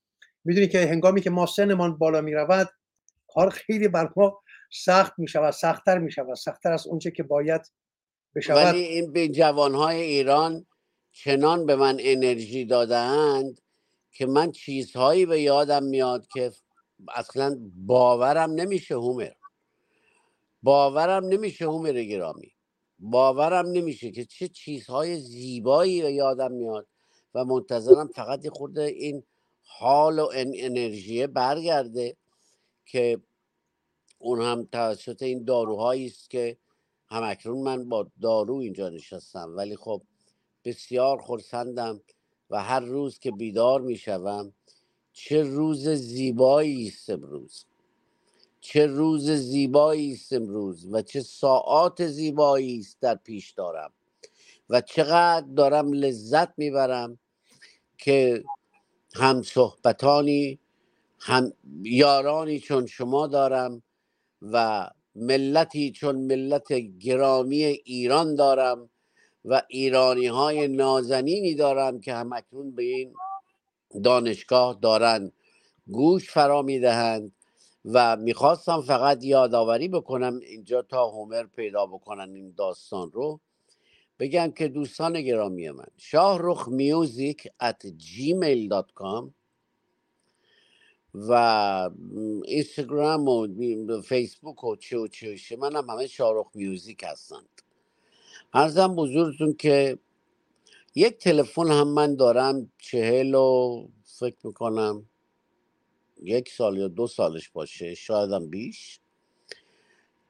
می‌دونی که هنگامی که ما سنمان بالا می‌رود کار خیلی بر ما سخت می شود سختتر می شود سختتر از اونچه که باید بشود.
ولی این به جوانهای ایران چنان به من انرژی دادهاند که من چیزهایی به یادم میاد که اصلا باورم نمیشه هومر. باورم نمیشه هومر گرامی. باورم نمیشه که چه چیزهای زیبایی به یادم میاد و منتظرم فقط خورده این حال و انرژی برگرده که اون هم توسط این داروهایی است که همکنون من با دارو اینجا نشستم. ولی خب بسیار خرسندم و هر روز که بیدار می‌شوم چه روز زیبایی است امروز. چه روز زیبایی است امروز و چه ساعات زیبایی است در پیش دارم و چقدر دارم لذت می‌برم که هم صحبتانی هم یارانی چون شما دارم و ملتی چون ملت گرامی ایران دارم و ایرانی های نازنینی دارم که همکنون به این دانشگاه دارن گوش فرا می‌دهند. و می‌خواستم فقط یادآوری بکنم اینجا تا هومر پیدا بکنن این داستان رو. بگم که دوستان گرامی من شاه رخ میوزیک at gmail.com و اینستاگرام و فیسبوک و چه و چه من هم همه شاهرخ میوزیک هستند. ارزم بزرگتون که یک تلفن هم من دارم چهل و فکر می‌کنم یک سال یا دو سالش باشه شاید هم بیش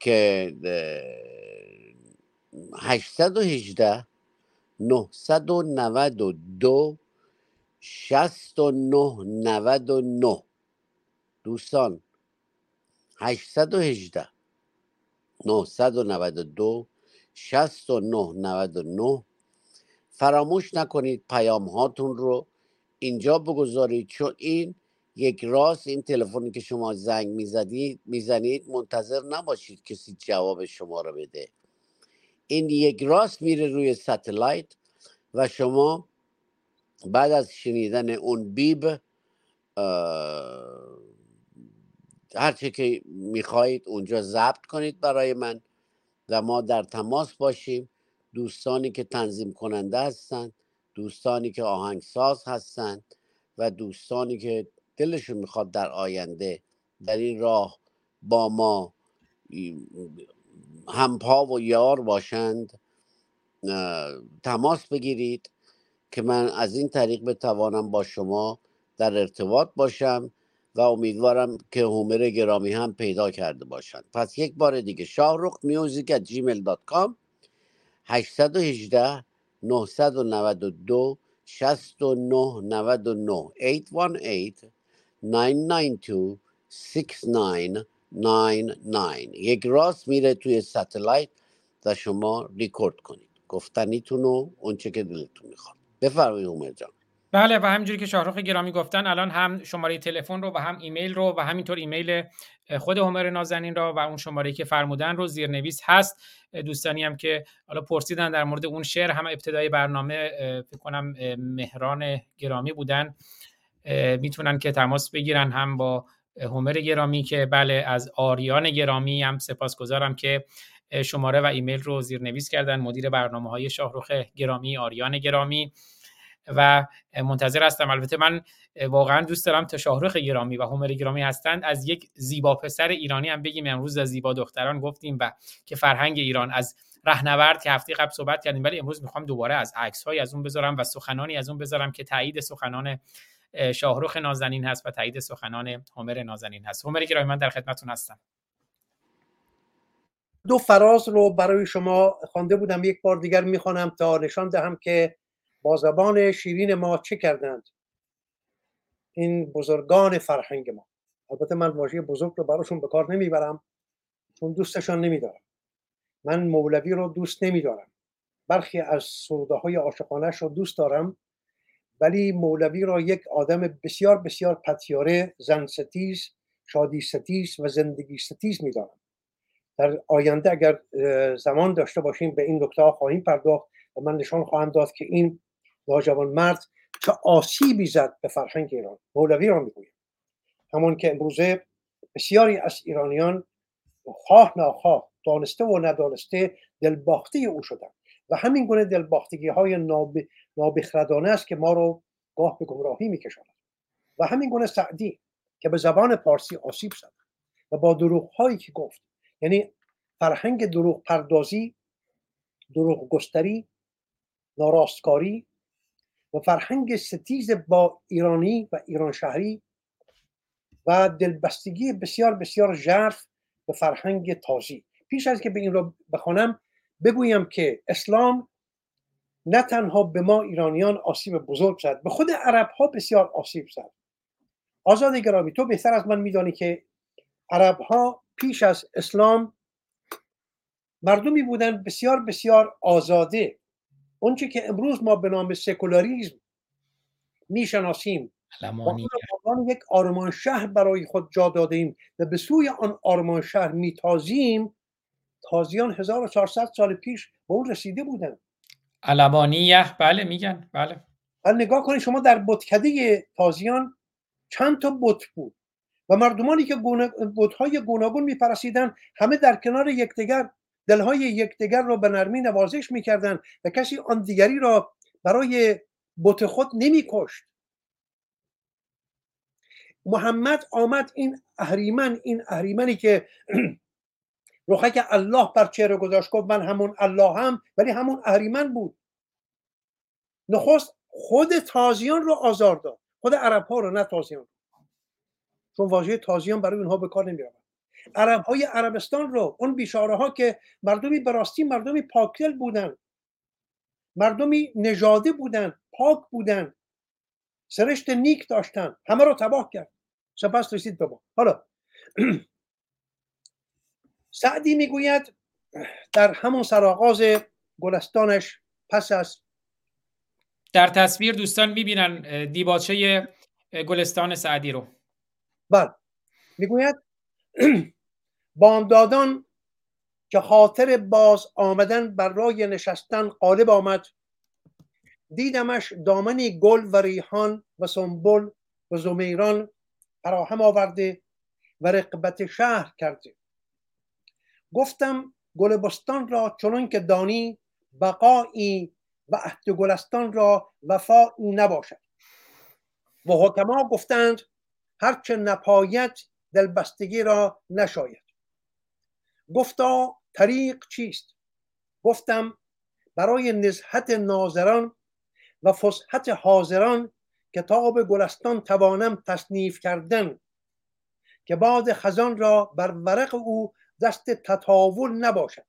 که 818 992 69 99 دوستان 818 992 69 99 فراموش نکنید پیام هاتون رو اینجا بگذارید چون این یک راست این تلفنی که شما زنگ می‌زدید می‌زنید منتظر نباشید کسی جواب شما رو بده. این یک راست میره روی ستلایت و شما بعد از شنیدن اون بیب هرچه که می‌خواهید اونجا ضبط کنید برای من و ما در تماس باشیم. دوستانی که تنظیم کننده هستند دوستانی که آهنگساز هستند و دوستانی که دلشون می‌خواد در آینده در این راه با ما همپا و یار باشند تماس بگیرید که من از این طریق بتوانم با شما در ارتباط باشم و امیدوارم که هومر گرامی هم پیدا کرده باشند. پس یک بار دیگه شاهرخ میوزیک at gmail.com 818 992 6999 818 992 6999 یک راست میره توی ستلایت و شما ریکورد کنید. گفتنیتون و اونچه که دلتون می‌خواد. بفرمایید عمر جان.
بله و همینجوری که شاهرخ گرامی گفتن الان هم شماره تلفن رو و هم ایمیل رو و همینطور ایمیل خود هومر نازنین را و اون شماره که فرمودن رو زیرنویس هست. دوستانی هم که حالا پرسیدن در مورد اون شعر هم ابتدای برنامه فکر کنم مهران گرامی بودن. می‌تونن که تماس بگیرن هم با هومر گرامی که بله از آریان گرامی هم سپاسگزارم که شماره و ایمیل رو زیرنویس کردن. مدیر برنامه های شاهرخ گرامی آریان گرامی. و منتظر هستم. البته من واقعا دوست دارم تا شاهرخ گرامی و هومر گرامی هستند از یک زیبا پسر ایرانی هم بگیم. امروز از زیبا دختران گفتیم و که فرهنگ ایران از رهنورد که هفته قبل صحبت کردیم ولی امروز می‌خوام دوباره از عکس های از اون بذارم و سخنانی از اون بذارم که تایید سخنان شاهرخ نازنین هست و تایید سخنان هومر نازنین هست. هومر گرامی من در خدمتتون هستم.
دو فراز رو برای شما خوانده بودم. یک بار دیگر می‌خوانم تا نشان دهم که با زبان شیرین ما چه کردند. این بزرگان فرهنگ ما. البته من واژه بزرگ رو براشون به کار نمی‌برم چون دوستشان نمیدارم. من مولوی رو دوست نمیدارم. برخی از سروده های رو دوست دارم. ولی مولوی را یک آدم بسیار بسیار پتیاره زن ستیز شادی ستیز و زندگی ستیز می‌دانم در آینده اگر زمان داشته باشیم به این نکته خواهیم پرداخت و من نشان خواهم داد که این ناجوان مرد چه آسیبی زد به فرهنگ ایران. مولوی را می‌گویم. همون که امروزه بسیاری از ایرانیان خواه ناخواه دانسته و ندانسته دلباخته او شدن و همین گونه دلباختگی های ناب... نابخردانه است که ما رو گاه به گمراهی میکشاند. و همین گونه سعدی که به زبان پارسی آسیب زد و با دروغ هایی که گفت یعنی فرهنگ دروغ پردازی دروغ گستری ناراستکاری و فرهنگ ستیز با ایرانی و ایران شهری و دلبستگی بسیار بسیار ژرف به فرهنگ تازی. پیش از که به این رو بخوانم بگویم که اسلام نه تنها به ما ایرانیان آسیب بزرگ زد به خود عرب ها بسیار آسیب زد. آزاد گرامی تو بهتر از من میدانی که عرب ها پیش از اسلام مردمی بودن بسیار بسیار آزاده. اونچه که امروز ما به نام سکولاریزم می‌شناسیم. عنوان یک آرمان شهر برای خود جا داده ایم و به سوی آن آرمان شهر میتازیم تازیان 1400 سال پیش به اون رسیده بودن
علمانیه بله میگن. بله.
نگاه کنید شما در بتکده تازیان چند تا بت بود و مردمانی که بتهای گوناگون میپرسیدن همه در کنار یکدیگر دلهای یکدیگر را به نرمی نوازش می‌کردند و کسی آن دیگری را برای بت خود نمیکشت. محمد آمد این اهریمن این اهریمنی که که الله بر چهره گذاشت گفت من همون الله هم ولی همون اهریمن بود. نخست خود تازیان رو آزار داد. خود عرب ها رو نه تازیان. چون واژه تازیان برای اونها به کار نمی عرب های عربستان رو اون بیشاره ها که مردمی براستی مردمی پاکل بودن. مردمی نژاده بودن پاک بودن. سرشت نیک داشتن. همه رو تباه کرد. سپس رسید به حالا سعدی می‌گوید در همون سرآغاز گلستانش پس از
در تصویر دوستان می‌بینن دیباچه گلستان سعدی رو.
بله. می‌گوید بامدادان که خاطر باز آمدن بر رای نشستن قالب آمد. دیدمش دامنی گل و ریحان و سنبل و زمیران فراهم آورده و رقبت شهر کرده. گفتم گل بستان را چنان که دانی بقایی و عهد گلستان را وفایی نباشد. و حکما گفتند هرچه نپاید دلبستگی را نشاید. گفتا طریق چیست؟ گفتم برای نزهت ناظران و فسحت حاضران کتاب گلستان توانم تصنیف کردن که باد خزان را بر ورق او دست تطاول نباشد.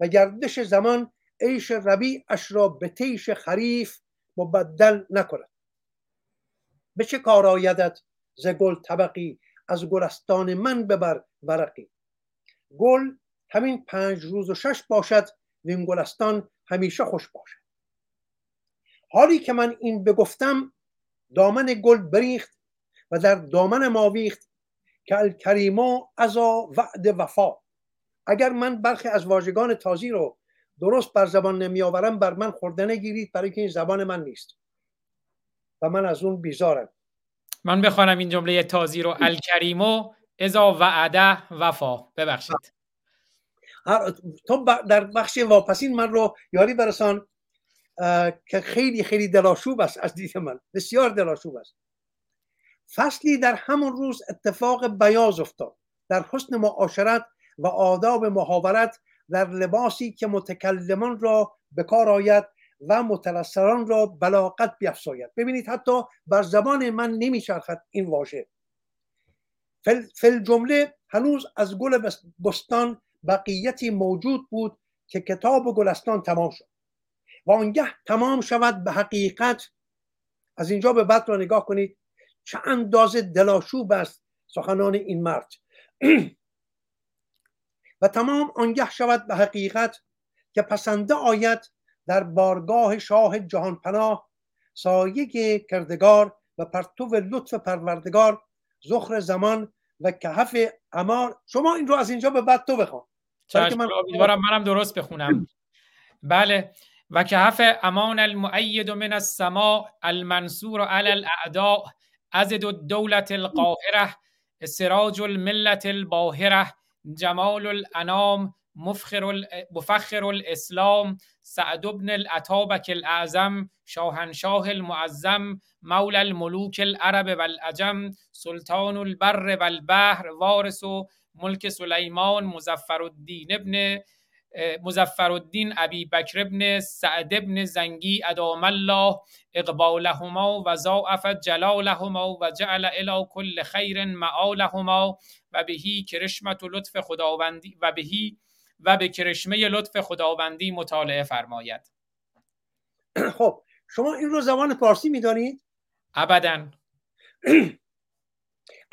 و گردش زمان عیش ربیعش را به تیش خریف مبدل نکند. به چه کار آیدت ز گل طبقی؟ از گلستان من ببر ورقی. گل همین پنج روز و شش باشد و این گلستان همیشه خوش باشد. حالی که من این بگفتم دامن گل بریخت و در دامن ما که الکریما ازا وعد وفا. اگر من برخی از واژگان تازی رو درست بر زبان نمی آورم بر من خورده نگیرید برای که این زبان من نیست. و من از اون بیزارم.
من بخوانم این جمله تازی رو. الکریمو ازا وعده وفا. ببخشید.
تو در بخش واپسین من رو یاری برسان که خیلی خیلی دلاشوب است از دید من. بسیار دلاشوب است. فصلی در همون روز اتفاق بیاز افتاد. در حسن معاشرت و آداب محاورت در لباسی که متکلمان را به کار آید و متلسران را بلاغت بیافزاید ببینید حتی بر زبان من نمیچرخد این واژه. فل جمله هنوز از گل بستان بقیتی موجود بود که کتاب گلستان تمام شد. و آنگه تمام شود به حقیقت از اینجا به بعد را نگاه کنید. چه اندازه دلاشوب است سخنان این مرد. و تمام آنگه شود به حقیقت که پسنده آید در بارگاه شاه جهان پناه سایه کردگار و پرتو لطف پروردگار زخر زمان و کهف امان شما این رو از اینجا به بعد تو بخوان.
من... منم درست بخونم. بله. و کهف امان المؤید من السماء المنصور على الاعداء. ازد الدولت القاهره سراج الملت الباهره جمال الانام مفخر, مفخر الاسلام سعد بن الاتابک الاعظم شاهنشاه المعظم مولى الملوک العرب والعجم سلطان البر والبحر وارث ملک سلیمان مزفر الدین ابن مزفر الدین ابی بکر ابن سعد ابن زنگی ادام الله اقبالهما و ضاعف جلالهما و جعل الى کل خیر معالهما و بهی کرشمت و لطف خداوندی و بهی و به کرشمه لطف خداوندی مطالعه فرماید.
خب شما این رو زبان پارسی می‌دانید؟
ابدا.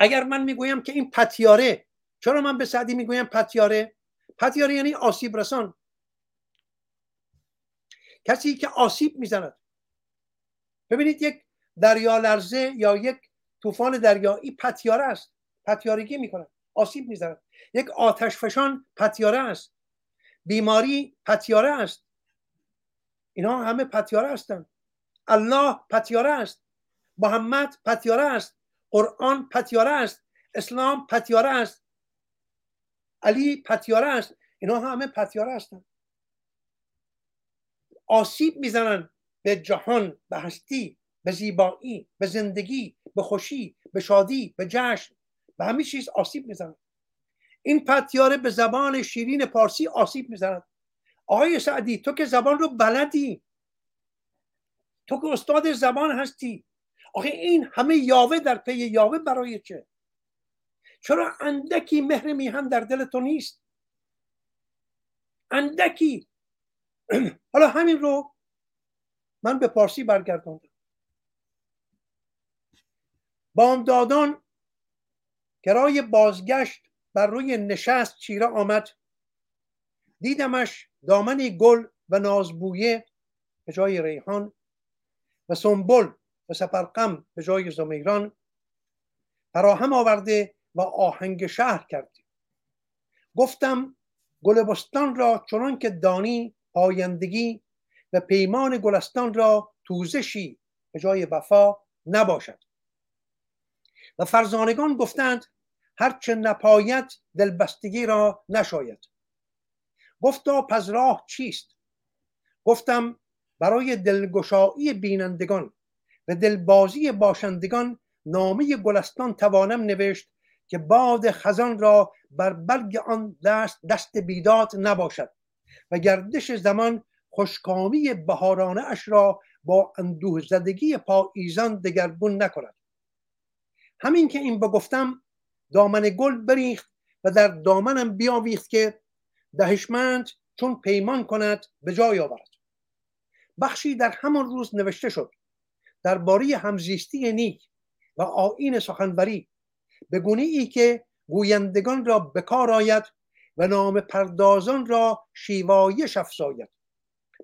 اگر من می‌گویم که این پتیاره چرا من به سعدی می‌گویم پتیاره؟ پتیاره یعنی آسیب رسان. کسی که آسیب می‌زند. ببینید یک دریا لرزه یا یک طوفان دریایی پتیاره است. پتیارگی می‌کنه آسیب می‌زند. یک آتش فشان پتیاره است. بیماری پتیاره است. اینها همه پتیاره هستند. الله پتیاره است. محمد پتیاره است. قرآن پتیاره است. اسلام پتیاره است. علی پتیاره است. اینا همه پتیاره هستند آسیب می‌زنن به جهان به هستی به زیبایی به زندگی به خوشی به شادی به جشن. به همه چیز آسیب می‌زنن. این پتیاره به زبان شیرین پارسی آسیب می‌زنن. آقای سعدی تو که زبان رو بلدی. تو که استاد زبان هستی. آخه این همه یاوه در پی یاوه برای چه؟ چرا اندکی مهر میهن در دل تو نیست؟ اندکی. حالا همین رو من به پارسی برگرداندم. بامدادان کرای بازگشت بر روی نشست چیره آمد. دیدمش دامنی گل و نازبویه به جای ریحان و سنبل و سپرقم به جای زمیران. فراهم آورده و آهنگ شهر کرد گفتم گل بستان را چنان که دانی پایندگی و پیمان گلستان را توزشی به جای وفا نباشد. و فرزانگان گفتند هرچه نپاید دلبستگی را نشاید. گفتا پس راه چیست؟ گفتم برای دلگشایی بینندگان و دلبازی باشندگان نامه گلستان توانم نوشت که باد خزان را بر برگ آن دست دست بیداد نباشد و گردش زمان خوشکامی بهارانه اش را با اندوه زدگی پاییزان دگرگون نکند. همین که این بگفتم دامن گل بریخت و در دامنم بیاویخت که دهشمند چون پیمان کند به جای آورد. بخشی در همان روز نوشته شد. درباره همزیستی نیک و آین سخنوری به گونه ای که گویندگان را بکار آید و نام پردازان را شیوایش افزاید.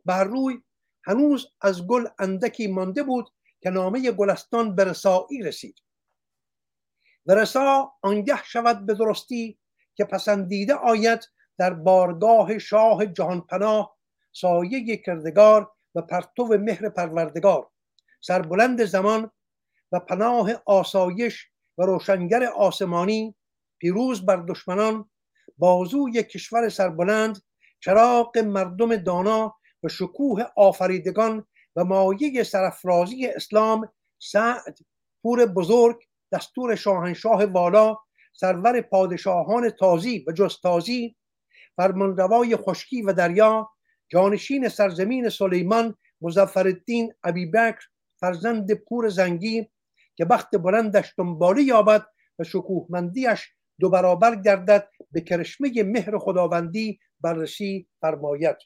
بر روی هنوز از گل اندکی مانده بود که نامه گلستان به رسایی رسید. و رسا آنگه شود به درستی که پسندیده آید در بارگاه شاه جهان پناه سایه کردگار و پرتو مهر پروردگار سربلند زمان و پناه آسایش و روشنگر آسمانی پیروز بر دشمنان بازوی کشور سربلند چراغ مردم دانا و شکوه آفریدگان و مایه سرفرازی اسلام سعد پور بزرگ دستور شاهنشاه والا سرور پادشاهان تازی و جستازی فرمانروای خشکی و دریا جانشین سرزمین سلیمان مزفردین بکر فرزند پور زنگی که بخت بلندش دنبالی یابد و شکوهمندیش دو برابر گردد به کرشمه مهر خداوندی بررسی فرماید.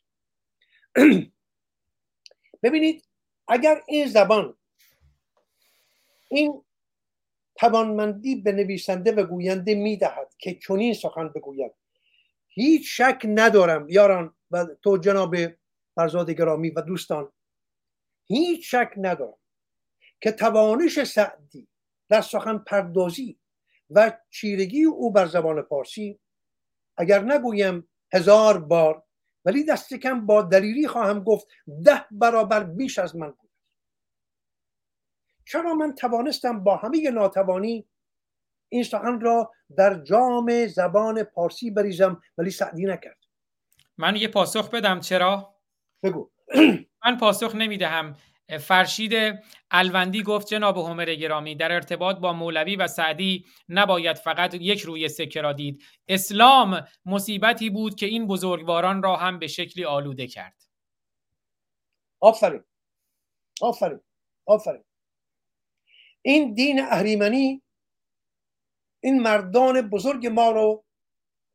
ببینید اگر این زبان این توانمندی به نویسنده و گوینده می‌دهد که چنین سخن بگوید هیچ شک ندارم یاران و تو جناب فرزاد گرامی و دوستان هیچ شک ندارم که توانش سعدی در سخن پردازی و چیرگی او بر زبان پارسی اگر نگویم هزار بار ولی دست کم با دلیری خواهم گفت ده برابر بیش از من بود. چرا من توانستم با همه ناتوانی این سخن را در جام زبان پارسی بریزم ولی سعدی نکرد؟
من یه پاسخ بدم چرا؟
بگو.
من پاسخ نمی‌دهم. فرشید الوندی گفت جناب همر گرامی در ارتباط با مولوی و سعدی نباید فقط یک روی سکه را دید. اسلام مصیبتی بود که این بزرگواران را هم به شکلی آلوده کرد.
آفرین. آفرین. آفرین. این دین اهریمنی این مردان بزرگ ما رو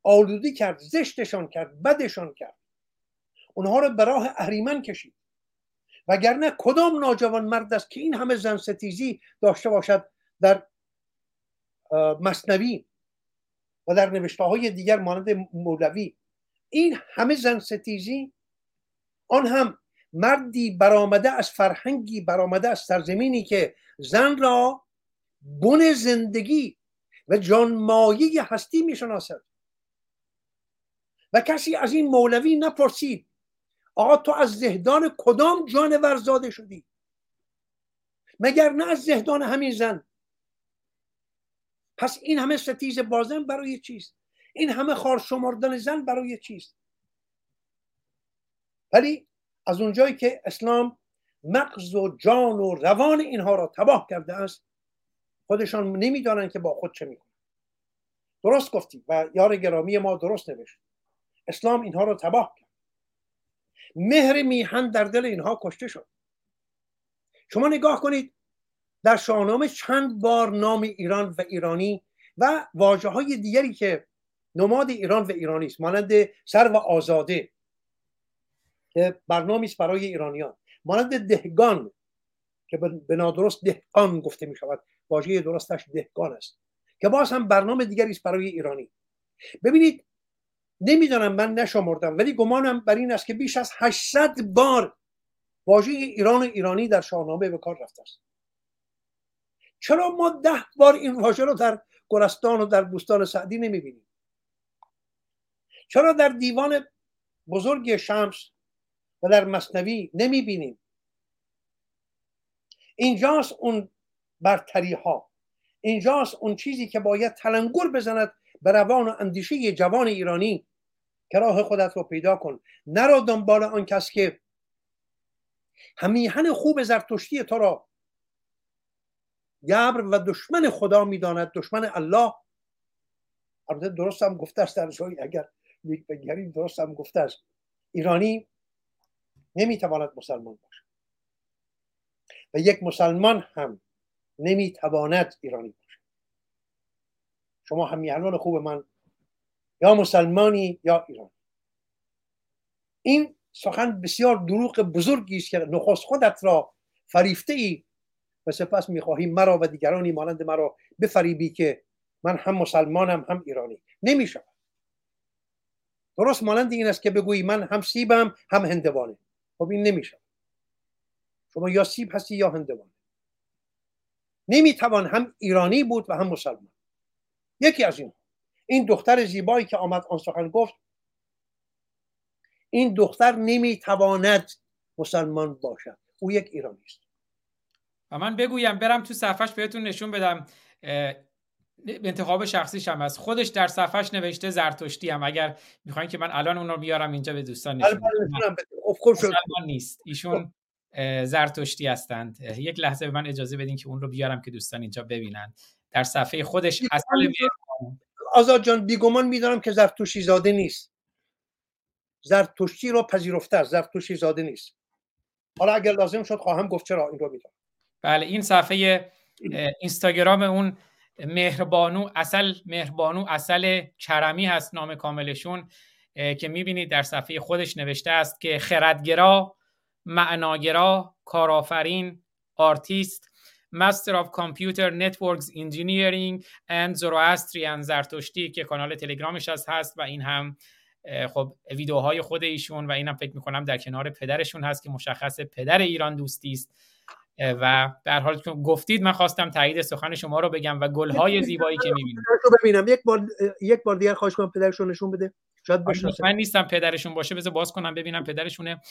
آلودی کرد زشتشان کرد بدشان کرد. اونها رو به راه اهریمن کشید. وگرنه کدام ناجوان مرد است که این همه زن ستیزی داشته باشد در مصنوی و در نوشته های دیگر مانند مولوی؟ این همه زن ستیزی آن هم مردی برآمده از فرهنگی برآمده از سرزمینی که زن را بن زندگی و جانمایه هستی می‌شناسد. و کسی از این مولوی نپرسید آقا تو از زهدان کدام جانور زاده شدی؟ مگر نه از زهدان همین زن؟ پس این همه ستیز بازن برای چیست؟ این همه خار شمردن زن برای چیست؟ ولی از اونجایی که اسلام مغز و جان و روان اینها را تباه کرده است خودشان نمی‌دانند که با خود چه می‌کنن. درست گفتی و یار گرامی ما درست نوشت. اسلام اینها را تباه کرد. مهر میهن در دل اینها کشته شد. شما نگاه کنید در شاهنامه چند بار نام ایران و ایرانی و واجه های دیگری که نماد ایران و ایرانی است مانند سر و آزاده که برنامه است برای ایرانیان مانند دهگان که به نادرست دهقان گفته می شود واژه درستش دهگان است که باز هم برنامه دیگری است برای ایرانی. ببینید نمی‌دانم من نشمردم ولی گمانم بر این است که بیش از 800 بار واژه ایران و ایرانی در شاهنامه به کار رفته است. چرا ما ده بار این واژه رو در گلستان و در بوستان سعدی نمی‌بینیم؟ چرا در دیوان بزرگ شمس و در مصنوی نمی‌بینیم؟ اینجاست اون برتری ها اینجاست اون چیزی که باید تلنگر بزند به روان و اندیشه جوان ایرانی راه خودت رو پیدا کن. نرو دنبال آن کس که همیهن خوب زرتشتی تو را گبر و دشمن خدا می‌داند. دشمن الله. البته درست هم گفته است در اگر یک بگریم درست هم گفته است. ایرانی نمی‌تواند مسلمان باشد. و یک مسلمان هم نمی‌تواند ایرانی باشد. شما همیهنان خوب من یا مسلمانی یا ایرانی. این سخن بسیار دروغ بزرگی است که نخست خودت را فریفته ای و سپس می‌خواهی مرا و دیگرانی مانند مرا بفریبی که من هم مسلمانم هم ایرانی. نمی‌شود. درست مانند این است که بگویی من هم سیبم هم هندوانه. خب این نمیشه شما یا سیب هستی یا هندوانه. نمی‌توان هم ایرانی بود و هم مسلمان. یکی از این این دختر زیبایی که آمد آن سخن گفت این دختر نمی‌تواند مسلمان باشد. او یک ایرانی است.
و من بگویم برم تو صفحش بهتون نشون بدم انتخاب شخصیش هم از خودش در صفحش نوشته زرتشتی هم. اگر می‌خواین که من الان اون رو بیارم اینجا به دوستان نشون بدم. نیست. ایشون زرتشتی هستند. یک لحظه به من اجازه بدین که اون رو بیارم که دوستان اینجا ببینند در صفحه خودش اصل
آزاد جان بیگمان می‌دانم که زرتشتی زاده نیست. زرتشتی رو پذیرفته است زرتشتی زاده نیست. حالا اگر لازم شد خواهم گفت چرا این رو می‌دونم
بله این صفحه اینستاگرام اون مهربانو اصل مهربانو اصل کرمی هست نام کاملشون که می‌بینید در صفحه خودش نوشته است که خردگرا معناگرا کارآفرین artist Master of Computer Networks Engineering and Zoroastrian زرتشتی که کانال تلگرامش هست و این هم خب ویدیوهای خود ایشون و اینم فکر می‌کنم در کنار پدرشون هست که مشخص پدر ایران دوستی است. و در حال که گفتید من خواستم تایید سخن شما رو بگم و گلهای زیبایی که می‌بینم
ببینم. یک بار یک بار دیگه خواهش کنم پدرشون نشون بده. شاید
من نیستم پدرشون باشه. بذار باز کنم ببینم پدرشونه.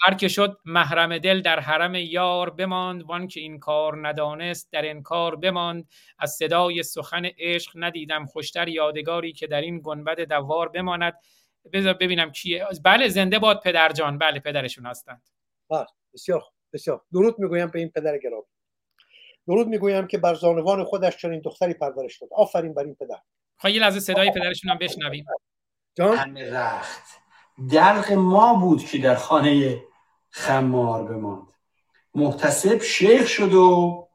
هر که شد محرم دل در حرم یار بماند. وان که این کار ندانست در این کار بماند. از صدای سخن عشق ندیدم خوشتر یادگاری که در این گنبد دوار بماند. بذار ببینم کیه. بله زنده باد پدرجان بله پدرشون هستند.
بله بسیار بسیار. درود می‌گویم به این پدر گرامی. درود می‌گویم که بر زانوان خودش چنین دختری پرورش داد. آفرین بر این پدر.
خواهی یه لحظه صدای پدرشون هم بشنویم.
جان؟ رخت. دلق ما بود که در خانه خمار بماند. محتسب شیخ شد و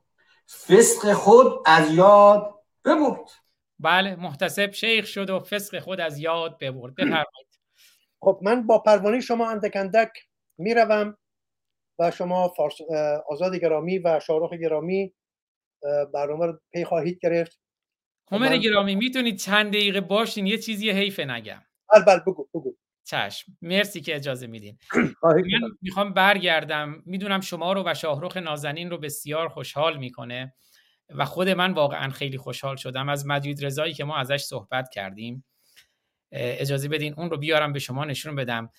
فسق خود از یاد ببرد.
بله محتسب شیخ شد و فسق خود از یاد ببرد. بفرمایید.
خب من با پروانه شما اندک اندک می‌روم. و شما فارس آزاد گرامی و شاروخ گرامی برنامه رو پی خواهید گرفت.
همر گرامی می‌تونید چند دقیقه باشین یه چیزی حیفه نگم.
بله بله بگو بگو.
چشم. مرسی که اجازه میدین. من می‌خوام برگردم. می‌دونم شما رو و شاهروخ نازنین رو بسیار خوشحال می‌کنه و خود من واقعا خیلی خوشحال شدم از مجید رضایی که ما ازش صحبت کردیم. اجازه بدین اون رو بیارم به شما نشون بدم.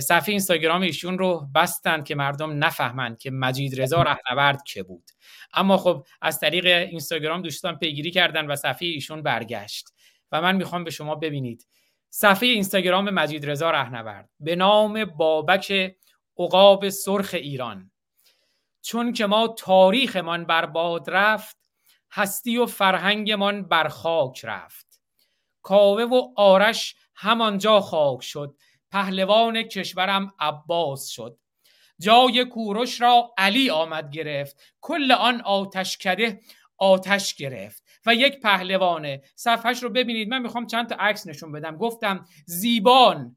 صفحه اینستاگرام ایشون رو بستن که مردم نفهمند که مجید رضا رهنورد که بود. اما خب از طریق اینستاگرام دوستان پیگیری کردن و صفحه ایشون برگشت. و من می‌خوام به شما ببینید. صفحه اینستاگرام مجید رضا رهنورد. به نام بابک عقاب سرخ ایران. چون که ما تاریخمان برباد رفت هستی و فرهنگمان بر خاک رفت. کاوه و آرش همانجا خاک شد. پهلوان کشورم عباس شد. جای کوروش را علی آمد گرفت. کل آن آتش کده آتش گرفت و یک پهلوانه صفحش رو ببینید. من می‌خوام چند تا عکس نشون بدم. گفتم زیبان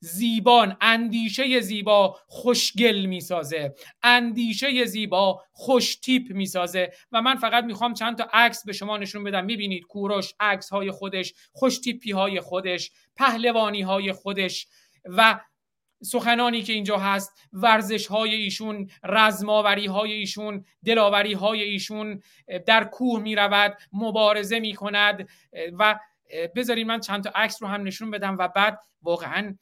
زیبان اندیشه زیبا خوشگل می‌سازه. اندیشه زیبا خوش تیپ می‌سازه. و من فقط می‌خوام چند تا عکس به شما نشون بدم. می‌بینید کوروش عکس های خودش خوش تیپی های خودش پهلوانی های خودش. و سخنانی که اینجا هست ورزش های ایشون رزماوری های ایشون دلاوری های ایشون در کوه می رود مبارزه می کند و بذارید من چند تا عکس رو هم نشون بدم و بعد واقعا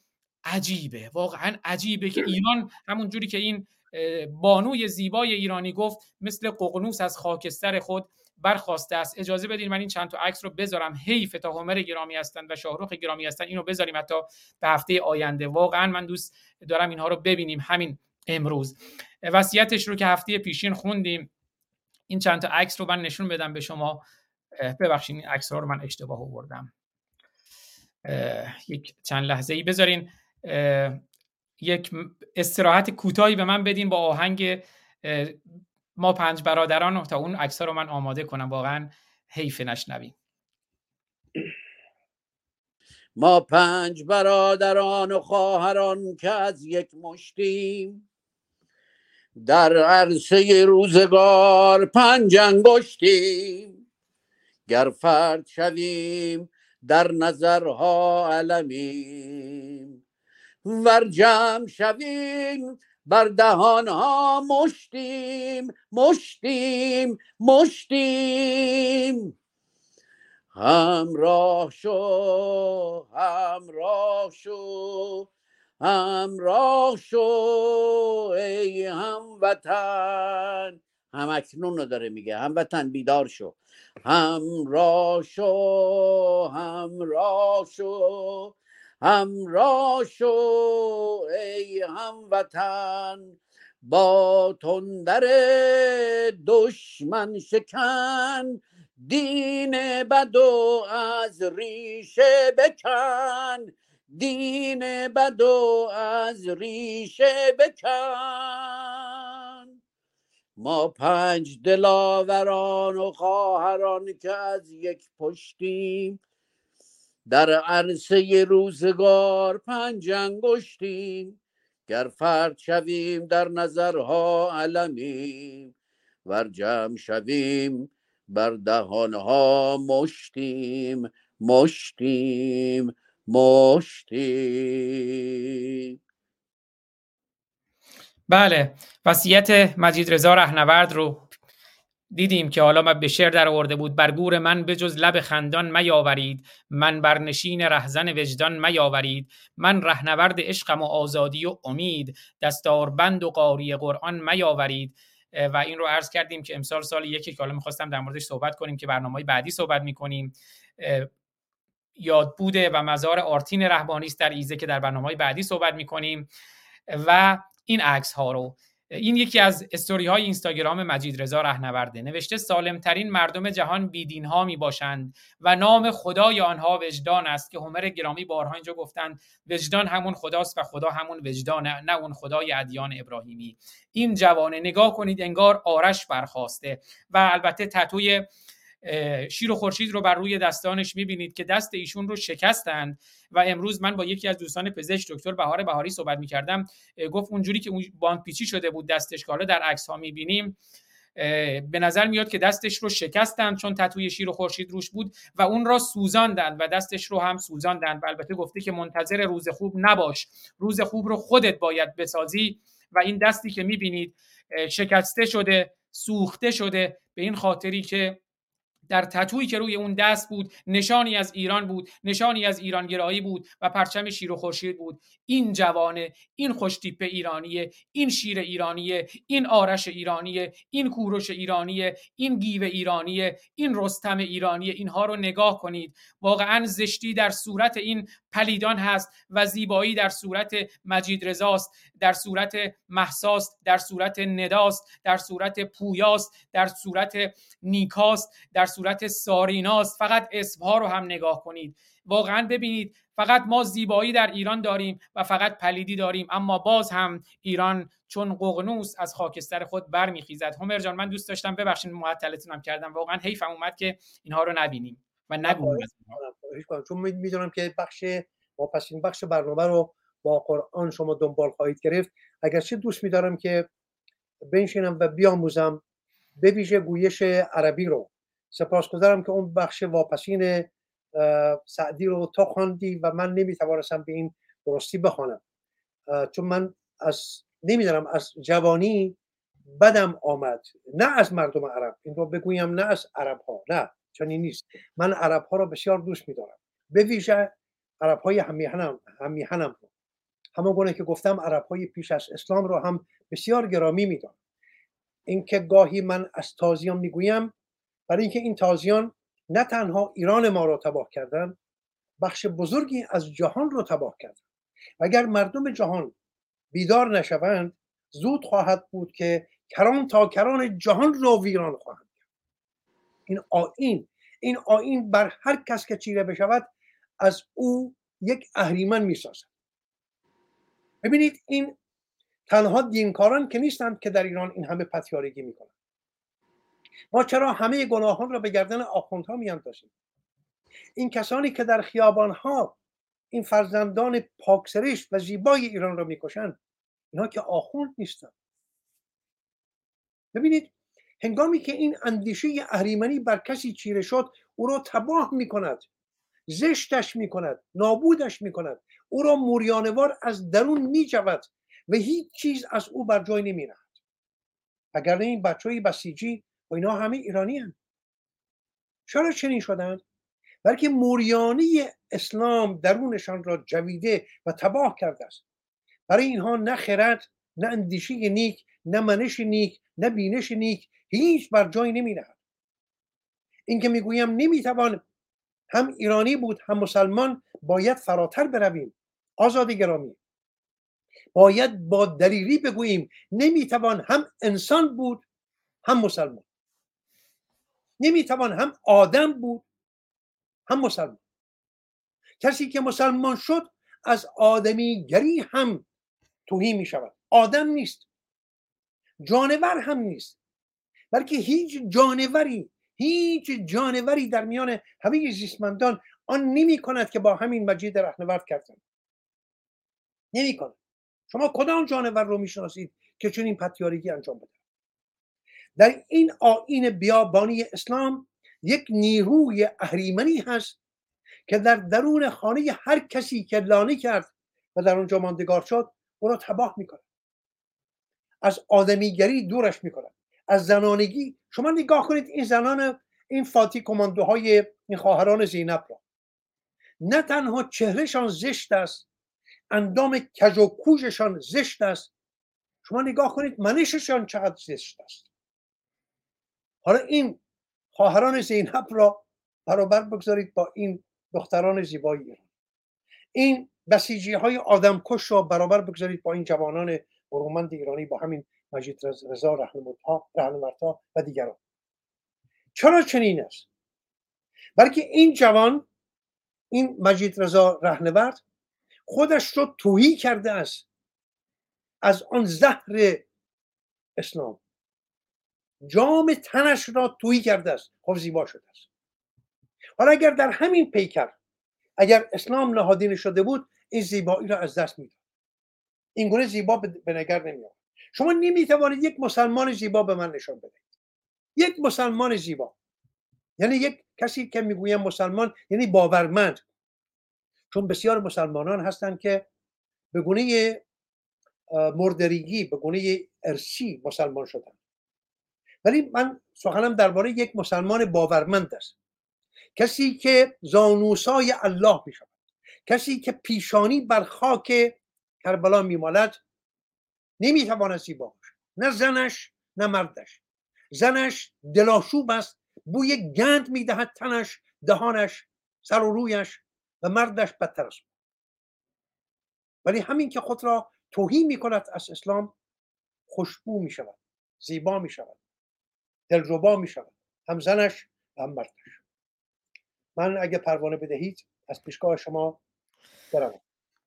عجیبه واقعا عجیبه که ایران همون جوری که این بانوی زیبای ایرانی گفت مثل ققنوس از خاکستر خود برخواسته است. اجازه بدید من این چند تا عکس رو بذارم. حیف تا همر گرامی هستن و شاهرخ گرامی هستن اینو بذاریم حتی به هفته آینده. واقعا من دوست دارم اینها رو ببینیم همین امروز. وصیتش رو که هفته پیشین خوندیم. این چند تا عکس رو من نشون بدم به شما. ببخشید این عکس رو من اشتباه آوردم. یک چند لحظه ای بذارین یک استراحت کوتاهی به من بدین با آهنگ ما پنج برادران تا اون عکس رو من آماده کنم. واقعا حیف نشنویم
ما پنج برادران و خواهران که از یک مشتیم در عرصه روزگار پنج انگشتیم. گر فرد شویم در نظرها علمیم. ور جمع شویم بر دهان ها مشتیم مشتیم مشتیم. همراه شو همراه شو همراه شو ای هموطن. هم اکنون رو داره میگه هموطن بیدار شو. همراه شو همراه شو. همراه شو ای هموطن با تندر دشمن شکن دین بدو از ریشه بکن دین بدو از ریشه بکن. ما پنج دلاوران و خواهران که از یک پشتیم در عرصه روزگار پنج انگشتیم. گر فرد شویم در نظرها علمیم. ور جمع شویم بر دهانها مشتیم. مشتیم مشتیم.
بله وصیت مجید رضا رهنورد رو دیدیم که حالا به شعر در آورده بود بر گور من بجز لب خندان میاورید من بر نشین رهزن وجدان میاورید من رهنورد عشقم و آزادی و امید دستاربند و قاری قرآن میاورید و این رو عرض کردیم که امسال سال یکی که حالا می‌خواستم در موردش صحبت کنیم که برنامه بعدی صحبت می‌کنیم. یاد بوده و مزار آرتین رهبانی است در ایزه که در برنامه بعدی صحبت می‌کنیم. و این عکس ها رو این یکی از استوری های اینستاگرام مجید رضا رهنورده. نوشته سالم ترین مردم جهان بیدین ها می باشند و نام خدای آنها وجدان است که همر گرامی بارها اینجا گفتند وجدان همون خداست و خدا همون وجدان نه اون خدای ادیان ابراهیمی. این جوانه نگاه کنید انگار آرش برخواسته و البته تتوی شیر و خورشید رو بر روی دستانش می‌بینید که دست ایشون رو شکستند و امروز من با یکی از دوستان پزشک دکتر بهار بهاری صحبت می‌کردم. گفت اونجوری که اون باند پیچی شده بود دستش که حالا در عکس ها می‌بینیم به نظر میاد که دستش رو شکستند چون تتوی شیر و خورشید روش بود و اون را سوزاندند و دستش رو هم سوزاندند و البته گفته که منتظر روز خوب نباش. روز خوب رو خودت باید بسازی و این دستی که می‌بینید شکسته شده سوخته شده به این خاطری که در تتویی که روی اون دست بود نشانی از ایران بود نشانی از ایرانگرایی بود و پرچم شیر و خورشید بود. این جوانه این خوشتیپ ایرانیه این شیر ایرانیه این آرش ایرانیه این کوروش ایرانیه این گیو ایرانیه این رستم ایرانیه. اینها رو نگاه کنید. واقعا زشتی در صورت این پلیدان هست و زیبایی در صورت مجید رضاست در صورت محساست در صورت نداست در صورت پویاست در صورت نیکاست در صورت ساریناست. فقط اسمها رو هم نگاه کنید. واقعا ببینید فقط ما زیبایی در ایران داریم و فقط پلیدی داریم. اما باز هم ایران چون ققنوس از خاکستر خود برمیخیزد. همر جان من دوست داشتم ببخشید معطلتونم کردم. واقعا حیفم اومد که اینها رو نبینیم و نگوییم
چون می‌دونم که بخش این بخش برنامه رو با قرآن شما دنبال خواهید گرفت. اگرچه دوست میدارم که بنشینم و بیاموزم به ویژه گویش عربی رو. سپاسگزارم که اون بخش واپسین سعدی رو تا خواندی و من نمی‌توانستم به این درستی بخوانم. چون من از نمی‌دونم از جوانی بدم آمد. نه از مردم عرب این رو بگویم نه از عرب ها نه چنین نیست. من عرب ها رو بسیار دوست میدارم. به ویژه عرب های همیهنم همیهنم رو. همون گونه که گفتم عرب های پیش از اسلام رو هم بسیار گرامی میدارم اینکه گاهی من از تازیان می‌گویم برای اینکه این تازیان نه تنها ایران ما را تباه کردن بخش بزرگی از جهان رو تباه کردن و اگر مردم جهان بیدار نشوند زود خواهد بود که کران تا کران جهان را ویران خواهند کرد. این آین این آین بر هر کس که چیره بشود از او یک اهریمن می‌سازد. ببینید این تنها دینکاران که نیستند که در ایران این همه پتیارگی می‌کنند. ما چرا همه گناهان را به گردن آخوندها میاندازیم؟ این کسانی که در خیابانها این فرزندان پاکسرش و زیبای ایران را می‌کشند اینها که آخوند نیستند ببینید هنگامی که این اندیشه اهریمنی بر کسی چیره شد او را تباه می‌کند زشتش می‌کند نابودش می‌کند. او را موریانوار از درون میجود و هیچ چیز از او بر جای نمیرهد اگر این بچه های بسیجی و اینا همه ایرانی هم. چرا چنین شدند بلکه موریانی اسلام درونشان را جویده و تباه کرده است. برای اینها نه خرد نه اندیشه نیک نه منش نیک نه بینش نیک هیچ بر جای نمی نهد این که می‌گویم نمی‌توان هم ایرانی بود هم مسلمان باید فراتر برویم. آزاد گرامی. باید با دلیری بگوییم نمی‌توان هم انسان بود هم مسلمان. نمی‌توان هم آدم بود هم مسلمان. کسی که مسلمان شد از آدمیگری هم توهی می شود آدم نیست. جانور هم نیست. بلکه هیچ جانوری هیچ جانوری در میان همه زیستمندان آن نمی کند که با همین مجید رهنورد کردن. نمی کند شما کدام جانور رو می‌شناسید که چون این پتیارگی انجام بده؟ در این آین بیابانی اسلام یک نیروی اهریمنی هست که در درون خانه هر کسی که لانه کرد و در اونجا ماندگار شد او را تباه می‌کنه از آدمیگری دورش می‌کنه از زنانگی شما نگاه کنید این زنان این فاتی کماندوهای این خواهران زینب را. نه تنها چهرهشان زشت است اندام کج و کوژشان زشت است. شما نگاه کنید منششان چقدر زشت است. حالا این خواهران زینب را برابر بگذارید با این دختران زیبای ایران این بسیجی های آدم کش را برابر بگذارید با این جوانان برومند ایرانی با همین مجید رضا رهنوردها و دیگران. چرا چنین است؟ بلکه این جوان این مجید رضا رهنورد خودش رو توهی کرده است از آن زهر اسلام. جام تنش را تویی کرده است. خب زیبا شده است. حالا اگر در همین پیکر اگر اسلام نهادین شده بود این زیبایی را از دست می‌داد. این گونه زیبا به نگر نمیاد شما نمی‌توانید یک مسلمان زیبا به من نشان بدهید. یک مسلمان زیبا. یعنی یک کسی که می‌گویم مسلمان یعنی باورمند. چون بسیار مسلمانان هستند که به گونه مردریگی به گونه ارسی مسلمان شدن ولی من سخنم درباره یک مسلمان باورمند است. کسی که زانوسای الله می شود کسی که پیشانی بر خاک کربلا میمالد نمی‌تواند زیبا باشد. نه زنش نه مردش. زنش دلاشوب است بوی گند می‌دهد تنش دهانش سر و رویش و مردش بدتر است. ولی همین که خود را توهین می کند از اسلام خوشبو می شود زیبا می شود دلربا می شود هم زنش و هم مردش. من اگه پروانه بدهید از پیشگاه شما بروم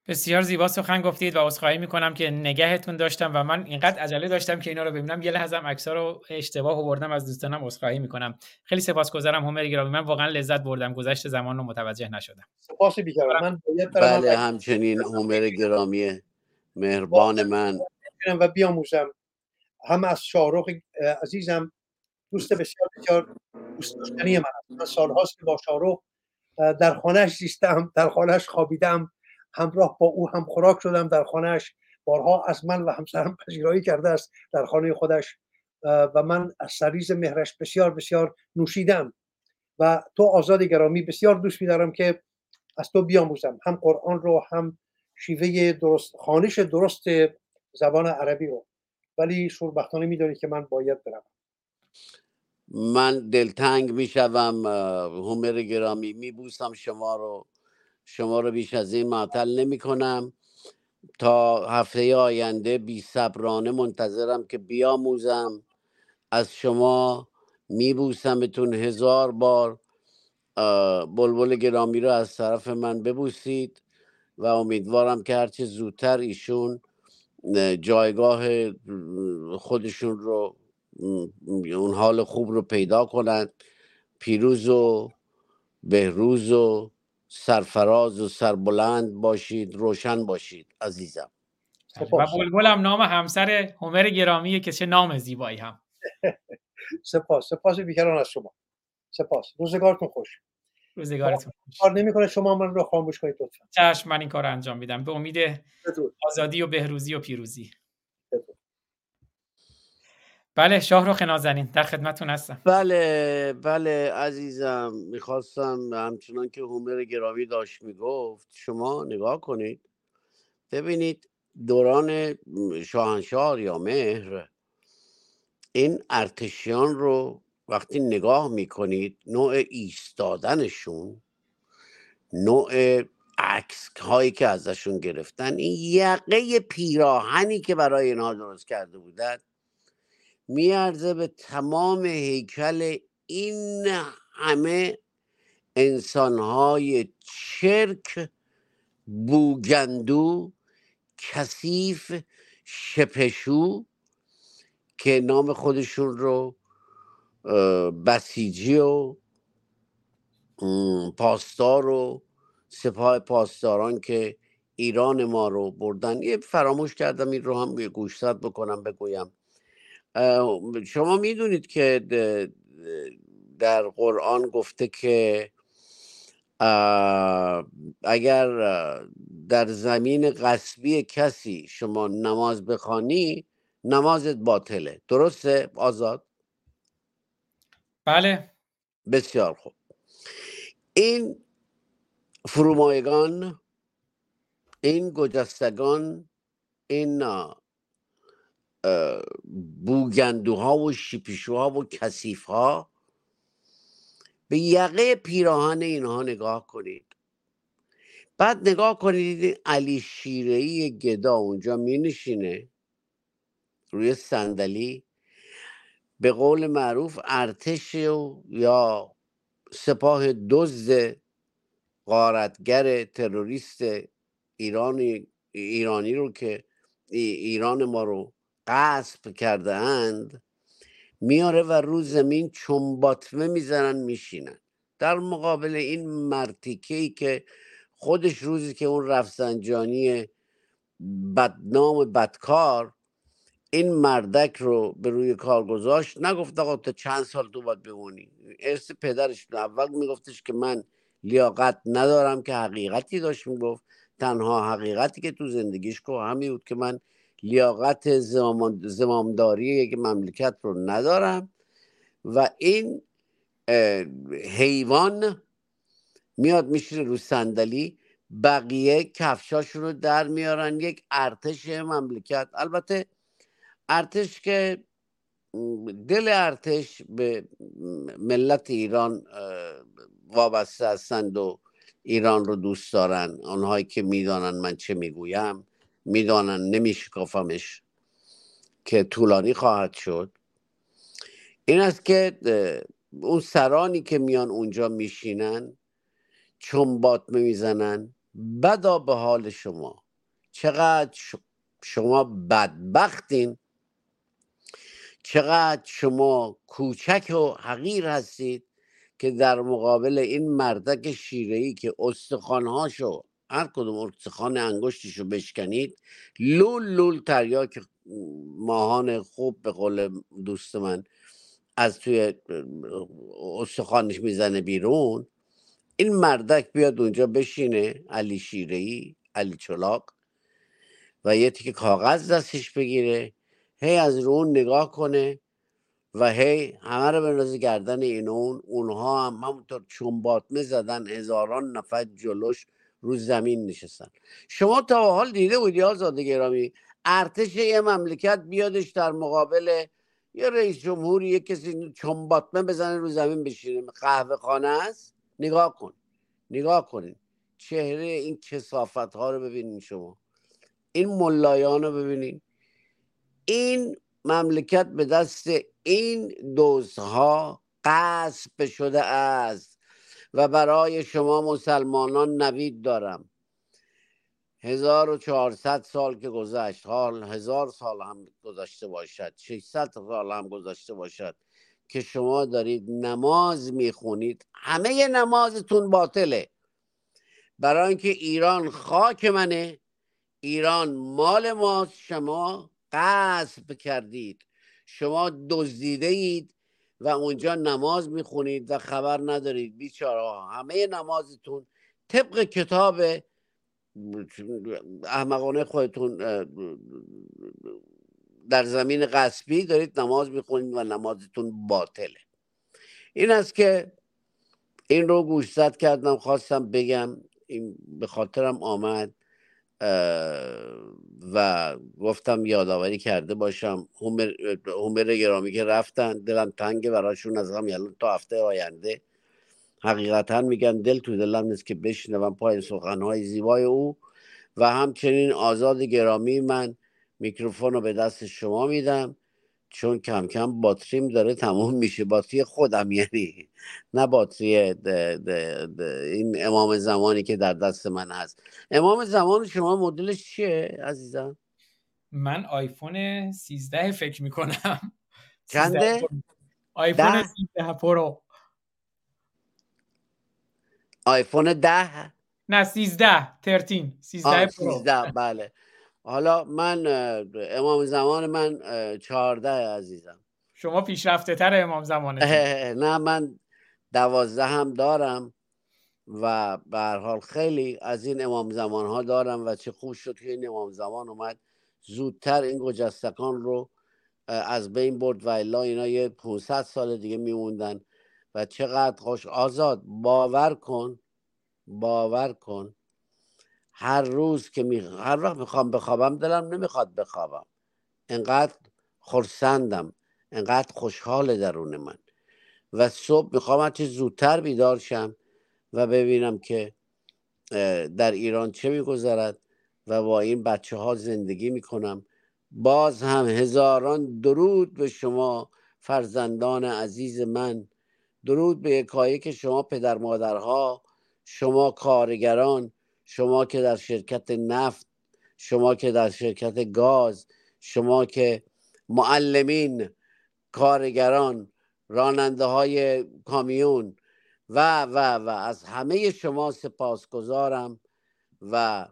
بسیار زیبا سخن گفتید و عذرخواهی می‌کنم که نگهتون داشتم و من اینقدر عجله داشتم که اینا رو ببینم. یه لحظه عکس‌ها رو اشتباه آوردم از دوستانم عذرخواهی می‌کنم. خیلی سپاسگزارم همر گرامی من واقعا لذت بردم. گذشت زمان رو متوجه نشدم.
سپاس بیکرام من
بله همچنین همر گرامی مهربان من.
و بیاموزم. هم از شاهرخ عزیزم دوست بسیار بسیار دوست داشتنی من من سالهاست که با شاهرخ در خانهش زیستم در خانهش خوابیدم همراه با او هم خوراک شدم در خانهش بارها از من و همسرم پذیرایی کرده است در خانه خودش و من از سریز مهرش بسیار بسیار نوشیدم. و تو آزاد گرامی بسیار دوست میدارم که از تو بیاموزم. هم قرآن رو هم شیوه درست خانش درست زبان عربی رو. ولی شوربختانه میدانی که من باید برم
من دلتنگ می‌شوم همر گرامی میبوسم شما رو. شما رو بیش از این معطل نمی کنم تا هفته آینده بی صبرانه منتظرم که بیاموزم. از شما میبوسمتون هزار بار. بلبل گرامی رو از طرف من ببوسید و امیدوارم که هرچه زودتر ایشون جایگاه خودشون رو اون حال خوب رو پیدا کنند پیروز و بهروز و سرفراز و سربلند باشید روشن باشید عزیزم.
و بلبلم نام همسر همر گرامیه که چه نام زیبایی هم.
سپاس. سپاس بیکران از شما. سپاس. روزگارتون خوش.
روزگارتون
کار نمی‌کنه شما من رو خاموش کنید لطفا.
چشم من این کار انجام میدم. به امید آزادی و بهروزی و پیروزی. بله شاهرخ نازنین در خدمتون هستم.
بله بله عزیزم. می‌خواستم همچنان که هومر گرامی داشت می‌گفت شما نگاه کنید. ببینید دوران شاهنشاه یا مهر این ارتشیان رو وقتی نگاه می‌کنید نوع ایستادنشون نوع عکس هایی که ازشون گرفتن این یقه پیراهنی که برای اینها درست کرده بودن میارزه به تمام هیکل این همه انسانهای چرک بوگندو کثیف شپشو که نام خودشون رو بسیجی و پاسدار و سپاه پاسداران که ایران ما رو بردن. یه فراموش کردم این رو هم گوشزد بکنم بگویم. شما می‌دونید که در قرآن گفته که اگر در زمین قصبی کسی شما نماز بخوانی نمازت باطله. درسته؟ آزاد؟
بله.
بسیار خوب. این فرومایگان این گجستگان این بوگندوها و شیپیشوها و کسیفها به یقه پیراهن اینها نگاه کنید. بعد نگاه کنید علی شیرهی گدا اونجا می نشینه روی صندلی. به قول معروف ارتش یا سپاه دزد غارتگر تروریست ایرانی ایرانی رو که ایران ما رو قصب کرده اند میاره و رو زمین چنباتمه می‌زنن میشینن. در مقابل این مرتیکه ای که خودش روزی که اون رفسنجانی بدنام بدکار این مردک رو به روی کار گذاشت نگفت آقا تا چند سال تو باید بمونی؟ ارث پدرش اول میگفتش که من لیاقت ندارم که حقیقتی داشت می‌گفت. تنها حقیقتی که تو زندگیش که همی بود که من لیاقت زمامداری یک مملکت رو ندارم. و این حیوان میاد میشینه رو صندلی بقیه کفشاشون رو در میارن. یک ارتش مملکت. البته ارتش که دل ارتش به ملت ایران وابسته هستند و ایران رو دوست دارن. آنهایی که می‌دانن من چه می‌گویم. می‌دانن نمیشکافمش که طولانی خواهد شد. این است که اون سرانی که میان اونجا میشینن چون باطمه می‌زنن بدا به حال شما. چقدر شما بدبختین. چقدر شما کوچک و حقیر هستید که در مقابل این مردک شیرهی که استخوانهاشو هر کدوم استخوان انگشتشو بشکنید. لول لول تریاک ماهان خوب به قول دوست من از توی استخوانش می‌زنه بیرون. این مردک بیاد اونجا بشینه علی شیرهی علی چلاق و یه تیکه کاغذ دستش بگیره هی از رو اون نگاه کنه و هی همه رو بندازه گردن این اون. اونها هم همونطور چنباتمه زدن هزاران نفر جلوش رو زمین نشستن. شما تا حال دیده بودی آزاده گرامی؟ ارتش یه مملکت بیادش در مقابل یه رئیس جمهوری یه کسی چنباتمه بزنه رو زمین بشینه. قهوه خانه است؟ نگاه کن. نگاه کنین. چهره این کسافت ها رو ببینین شما. این ملایان رو ببینین. این مملکت به دست این دوزها قصب شده است و برای شما مسلمانان نوید دارم. 1400 سال که گذشت حال هزار سال هم گذشته باشد 600 سال هم گذشته باشد که شما دارید نماز می‌خونید. همه نمازتون باطله. برای اینکه ایران خاک منه ایران مال ماست شما قصب کردید. شما دزدیده اید و اونجا نماز می‌خونید و خبر ندارید بیچاره همه نمازتون طبق کتاب احمقانه خودتون در زمین قصبی دارید نماز می‌خونید و نمازتون باطله. این است که این رو گوشزد کردم خواستم بگم این به خاطرم آمد. و گفتم یادآوری کرده باشم. هومر گرامی که رفتن دلم تنگ براشون از غم یلان تا هفته آینده. حقیقتا میگن دل تو دلم نیست که بشنوم پای سخنهای زیبای او. و همچنین آزاد گرامی من میکروفون رو به دست شما میدم. چون کم کم باتریم داره تموم میشه. باتری خودم یعنی نه باتری ده ده این امام زمانی که در دست من هست. امام زمان شما مدلش چیه عزیزم؟
من آیفون 13 فکر می‌کنم.
چنده؟
آیفون 13 پرو.
آیفون 10
نه 13 13 13 پرو.
13 بله. حالا من امام زمان من چهارده عزیزم.
شما پیشرفته تر امام زمانه
نه من دوازده هم دارم و به حال خیلی از این امام زمان ها دارم و چه خوب شد که این امام زمان اومد زودتر این گجستکان رو از بین برد و الا اینا یه 500 سال دیگه میموندن و چقدر خوش آزاد. باور کن باور کن هر روز که می... هر وقت می‌خوام بخوابم دلم نمی‌خواد بخوابم. انقدر خرسندم انقدر خوشحال درون من. و صبح می‌خوام چه زودتر بیدار شم و ببینم که در ایران چه میگذرد و با این بچه ها زندگی می‌کنم. باز هم هزاران درود به شما فرزندان عزیز من. درود به یکایی که شما پدر مادرها شما کارگران شما که در شرکت نفت شما که در شرکت گاز شما که معلمین کارگران راننده های کامیون و و و از همه شما سپاسگزارم و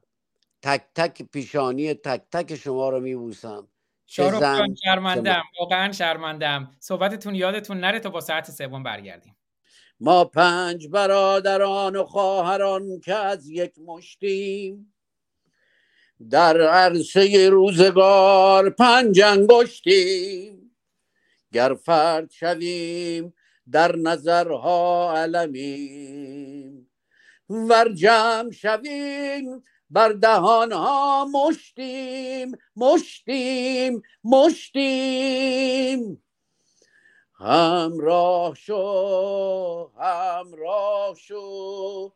تک تک پیشانی تک تک شما رو میبوسم.
شاروخ جان شرمندم واقعا شرمندم صحبتتون یادتون نره تا با ساعت سوم برگردیم.
ما پنج برادران و خواهران که از یک مشتیم. در عرصه روزگار پنج انگشتیم. گر فرد شویم در نظرها علمیم. ور جمع شویم بر دهانها مشتیم. مشتیم مشتیم. همراه شو همراه شو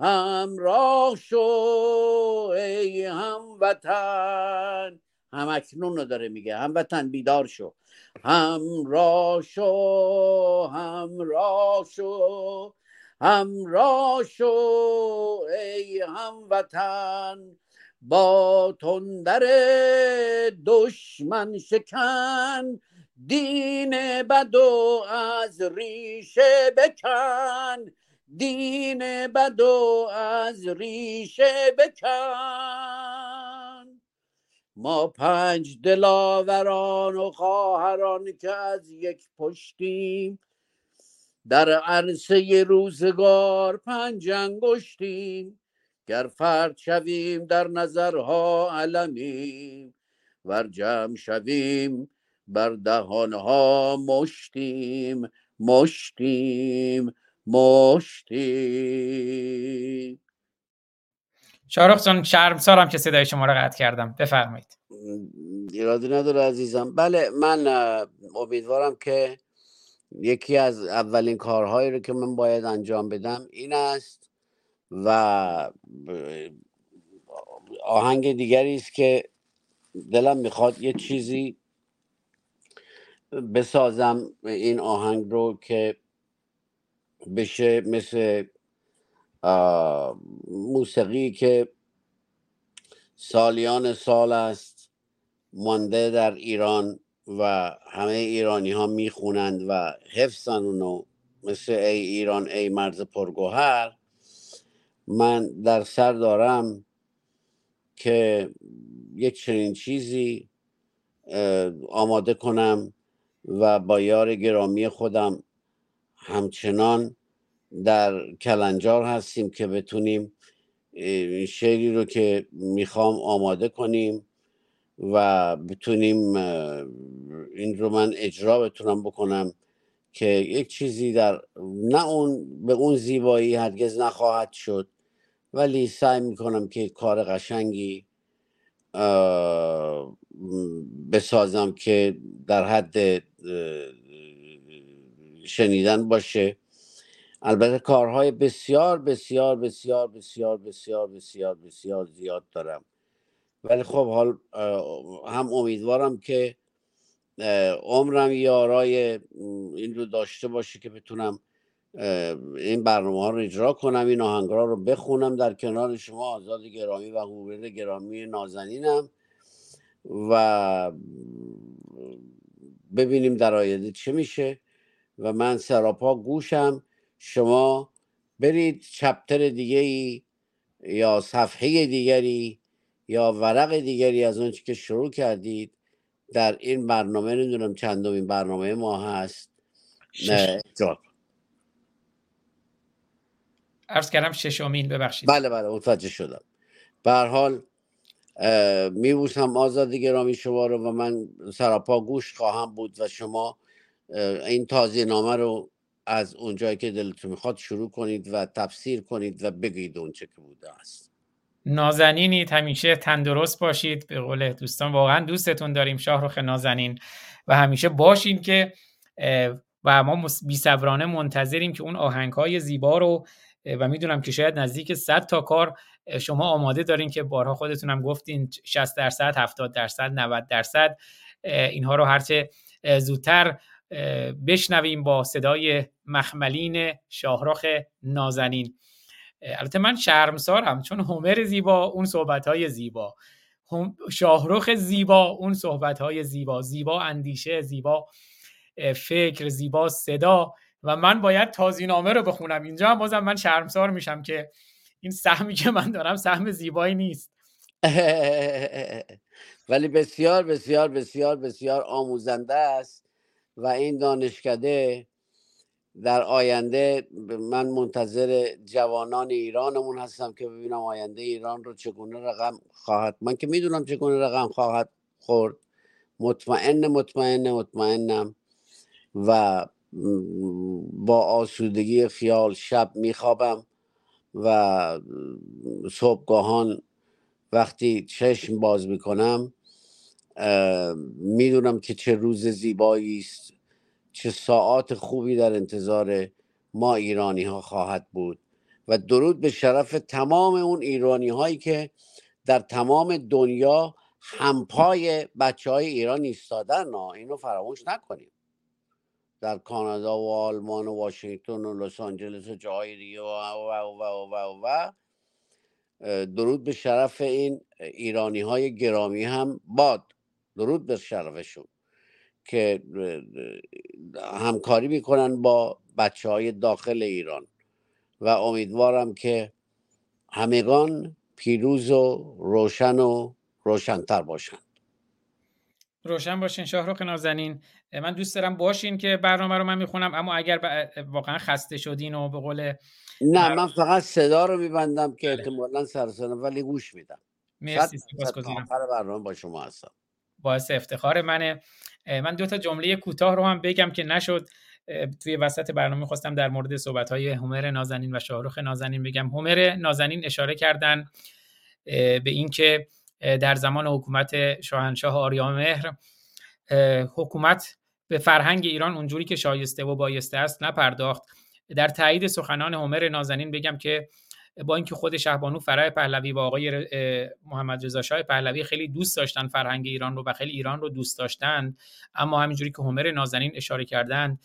همراه شو ای هموطن. هم اکنون رو داره میگه هموطن بیدار شو. همراه شو همراه شو همراه شو ای هموطن. با تندر دشمن شکن دین بدو از ریشه بکن دین بدو از ریشه بکن ما پنج دلاوران و خواهران که از یک پشتیم. در عرصه روزگار پنج انگشتیم. گر فرد شویم در نظرها علمیم. ور جمع شویم بر دهانها مشتیم مشتیم مشتیم.
شارخ جان شرمسارم که صدای شما را قطع کردم. بفرمایید.
ایرادی نداره عزیزم. بله من امیدوارم که یکی از اولین کارهایی رو که من باید انجام بدم این است و آهنگ دیگری است که دلم می‌خواد یه چیزی بسازم این آهنگ رو که بشه مثل موسیقی که سالیان سال است مانده در ایران و همه ایرانی ها می‌خونند و حفظن اونو مثل ای ایران ای مرز پرگوهر. من در سر دارم که یک چنین چیزی آماده کنم و با یار گرامی خودم همچنان در کلنجار هستیم که بتونیم شعری رو که می‌خوام آماده کنیم و بتونیم این رو من اجرا بتونم بکنم که یک چیزی در نه اون به اون زیبایی هرگز نخواهد شد ولی سعی می‌کنم که کار قشنگی بسازم که در حد شنیدن باشه. البته کارهای بسیار بسیار بسیار بسیار بسیار بسیار بسیار زیاد دارم. ولی خب حال هم امیدوارم که عمرم یارای این رو داشته باشه که بتونم این برنامه ها رو اجرا کنم این آهنگرا رو بخونم. در کنار شما آزاد گرامی و هوبرد گرامی نازنینم. و ببینیم در آینده چه میشه. و من سراپا گوشم. شما برید چپتر دیگه ای یا صفحه دیگری یا ورق دیگری از اون که شروع کردید. در این برنامه نمی‌دونم چندمین برنامه ما هست. نه جواب.
عرض کردم ششمین ببخشید.
بله بله متوجه شدم. به حال میبوسم آزادی گرامی شما رو و من سراپا گوش خواهم بود و شما این تازی نامه رو از اونجایی که دلتون می‌خواد شروع کنید و تفسیر کنید و بگید اون چه که بوده است.
نازنینید همیشه تندرست باشید. به قول دوستان واقعا دوستتون داریم شاهرخ نازنین. و همیشه باشین که و ما بیصبرانه منتظریم که اون آهنگ های زیبا رو و می‌دونم که شاید نزدیک 100 تا کار شما آماده دارین که بارها خودتونم گفتین 60 درصد 70 درصد 90 درصد اینها رو هرچه زودتر بشنویم با صدای مخملین شاهرخ نازنین. البته من شرمسارم چون هومر زیبا اون صحبت زیبا. شاهرخ زیبا اون صحبت زیبا. زیبا اندیشه زیبا فکر زیبا صدا و من باید تازینامه رو بخونم. اینجا هم بازم من شرمسار میشم که این سهمی که من دارم سهم زیبایی نیست.
ولی بسیار بسیار بسیار بسیار آموزنده است و این دانشکده در آینده من منتظر جوانان ایرانمون هستم که ببینم آینده ایران رو چگونه رقم خواهد. من که می‌دونم چگونه رقم خواهد خورد. مطمئن مطمئن مطمئنم و با آسودگی خیال شب میخوابم. و صبحگاهان وقتی چشم باز می‌کنم می‌دونم که چه روز زیبایی است چه ساعات خوبی در انتظار ما ایرانی ها خواهد بود و درود به شرف تمام اون ایرانی هایی که در تمام دنیا همپای بچه های ایران ایستادن. اینو فراموش نکنیم در کانادا و آلمان و واشنگتن و لس آنجلس و جاهای دیگه و و و و و, درود به شرف این ایرانی های گرامی هم باد. درود به شرفشون که همکاری می‌کنن با بچه های داخل ایران. و امیدوارم که همگان پیروز و روشن و روشنتر باشند
روشن باشین شاهرخ نازنین. من دوست دارم باشین که برنامه رو من می‌خونم اما اگر واقعا خسته شدین و به قول
نه من فقط صدا رو میبندم که. احتمالا سرسانم ولی گوش میدم.
مرسی سپاسگزارم.
برنامه با شما هستم.
باعث افتخار منه. من دو تا جمله کوتاه رو هم بگم که نشد. توی وسط برنامه خواستم در مورد صحبت های هومر نازنین و شاهرخ نازنین بگم. هومر نازنین اشاره کردن به اینکه در زمان حکومت شاهنشاه آریامهر حکومت به فرهنگ ایران اونجوری که شایسته و بایسته است نپرداخت. در تایید سخنان هومر نازنین بگم که با اینکه خود شهبانو فرای پهلوی و آقای محمد رضا شاه پهلوی خیلی دوست داشتن فرهنگ ایران رو و خیلی ایران رو دوست داشتن اما همینجوری که هومر نازنین اشاره کردند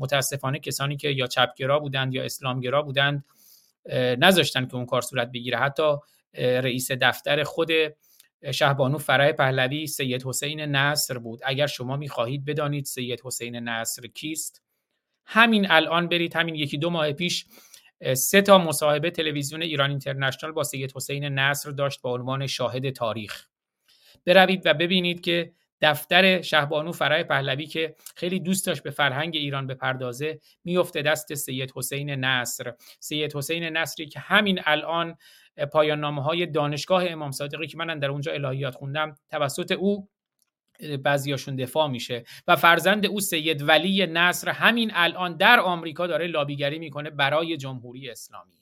متاسفانه کسانی که یا چپگرا بودند یا اسلامگرا بودند نذاشتن که اون کار صورت بگیره. حتی رئیس دفتر خود شهبانو فرای پهلوی سید حسین نصر بود. اگر شما می‌خواهید بدانید سید حسین نصر کیست همین الان برید همین یکی دو ماه پیش سه تا مصاحبه تلویزیون ایران اینترنشنال با سید حسین نصر داشت با عنوان شاهد تاریخ. بروید و ببینید که دفتر شهبانو فرای پهلوی که خیلی دوست داشت به فرهنگ ایران بپردازه میفته دست سید حسین نصر. سید حسین نصری که همین الان پایان نامه های دانشگاه امام صادقی که من در اونجا الهیات خوندم توسط او بعضیاشون دفاع میشه و فرزند او سید ولی نصر همین الان در آمریکا داره لابیگری می‌کنه برای جمهوری اسلامی.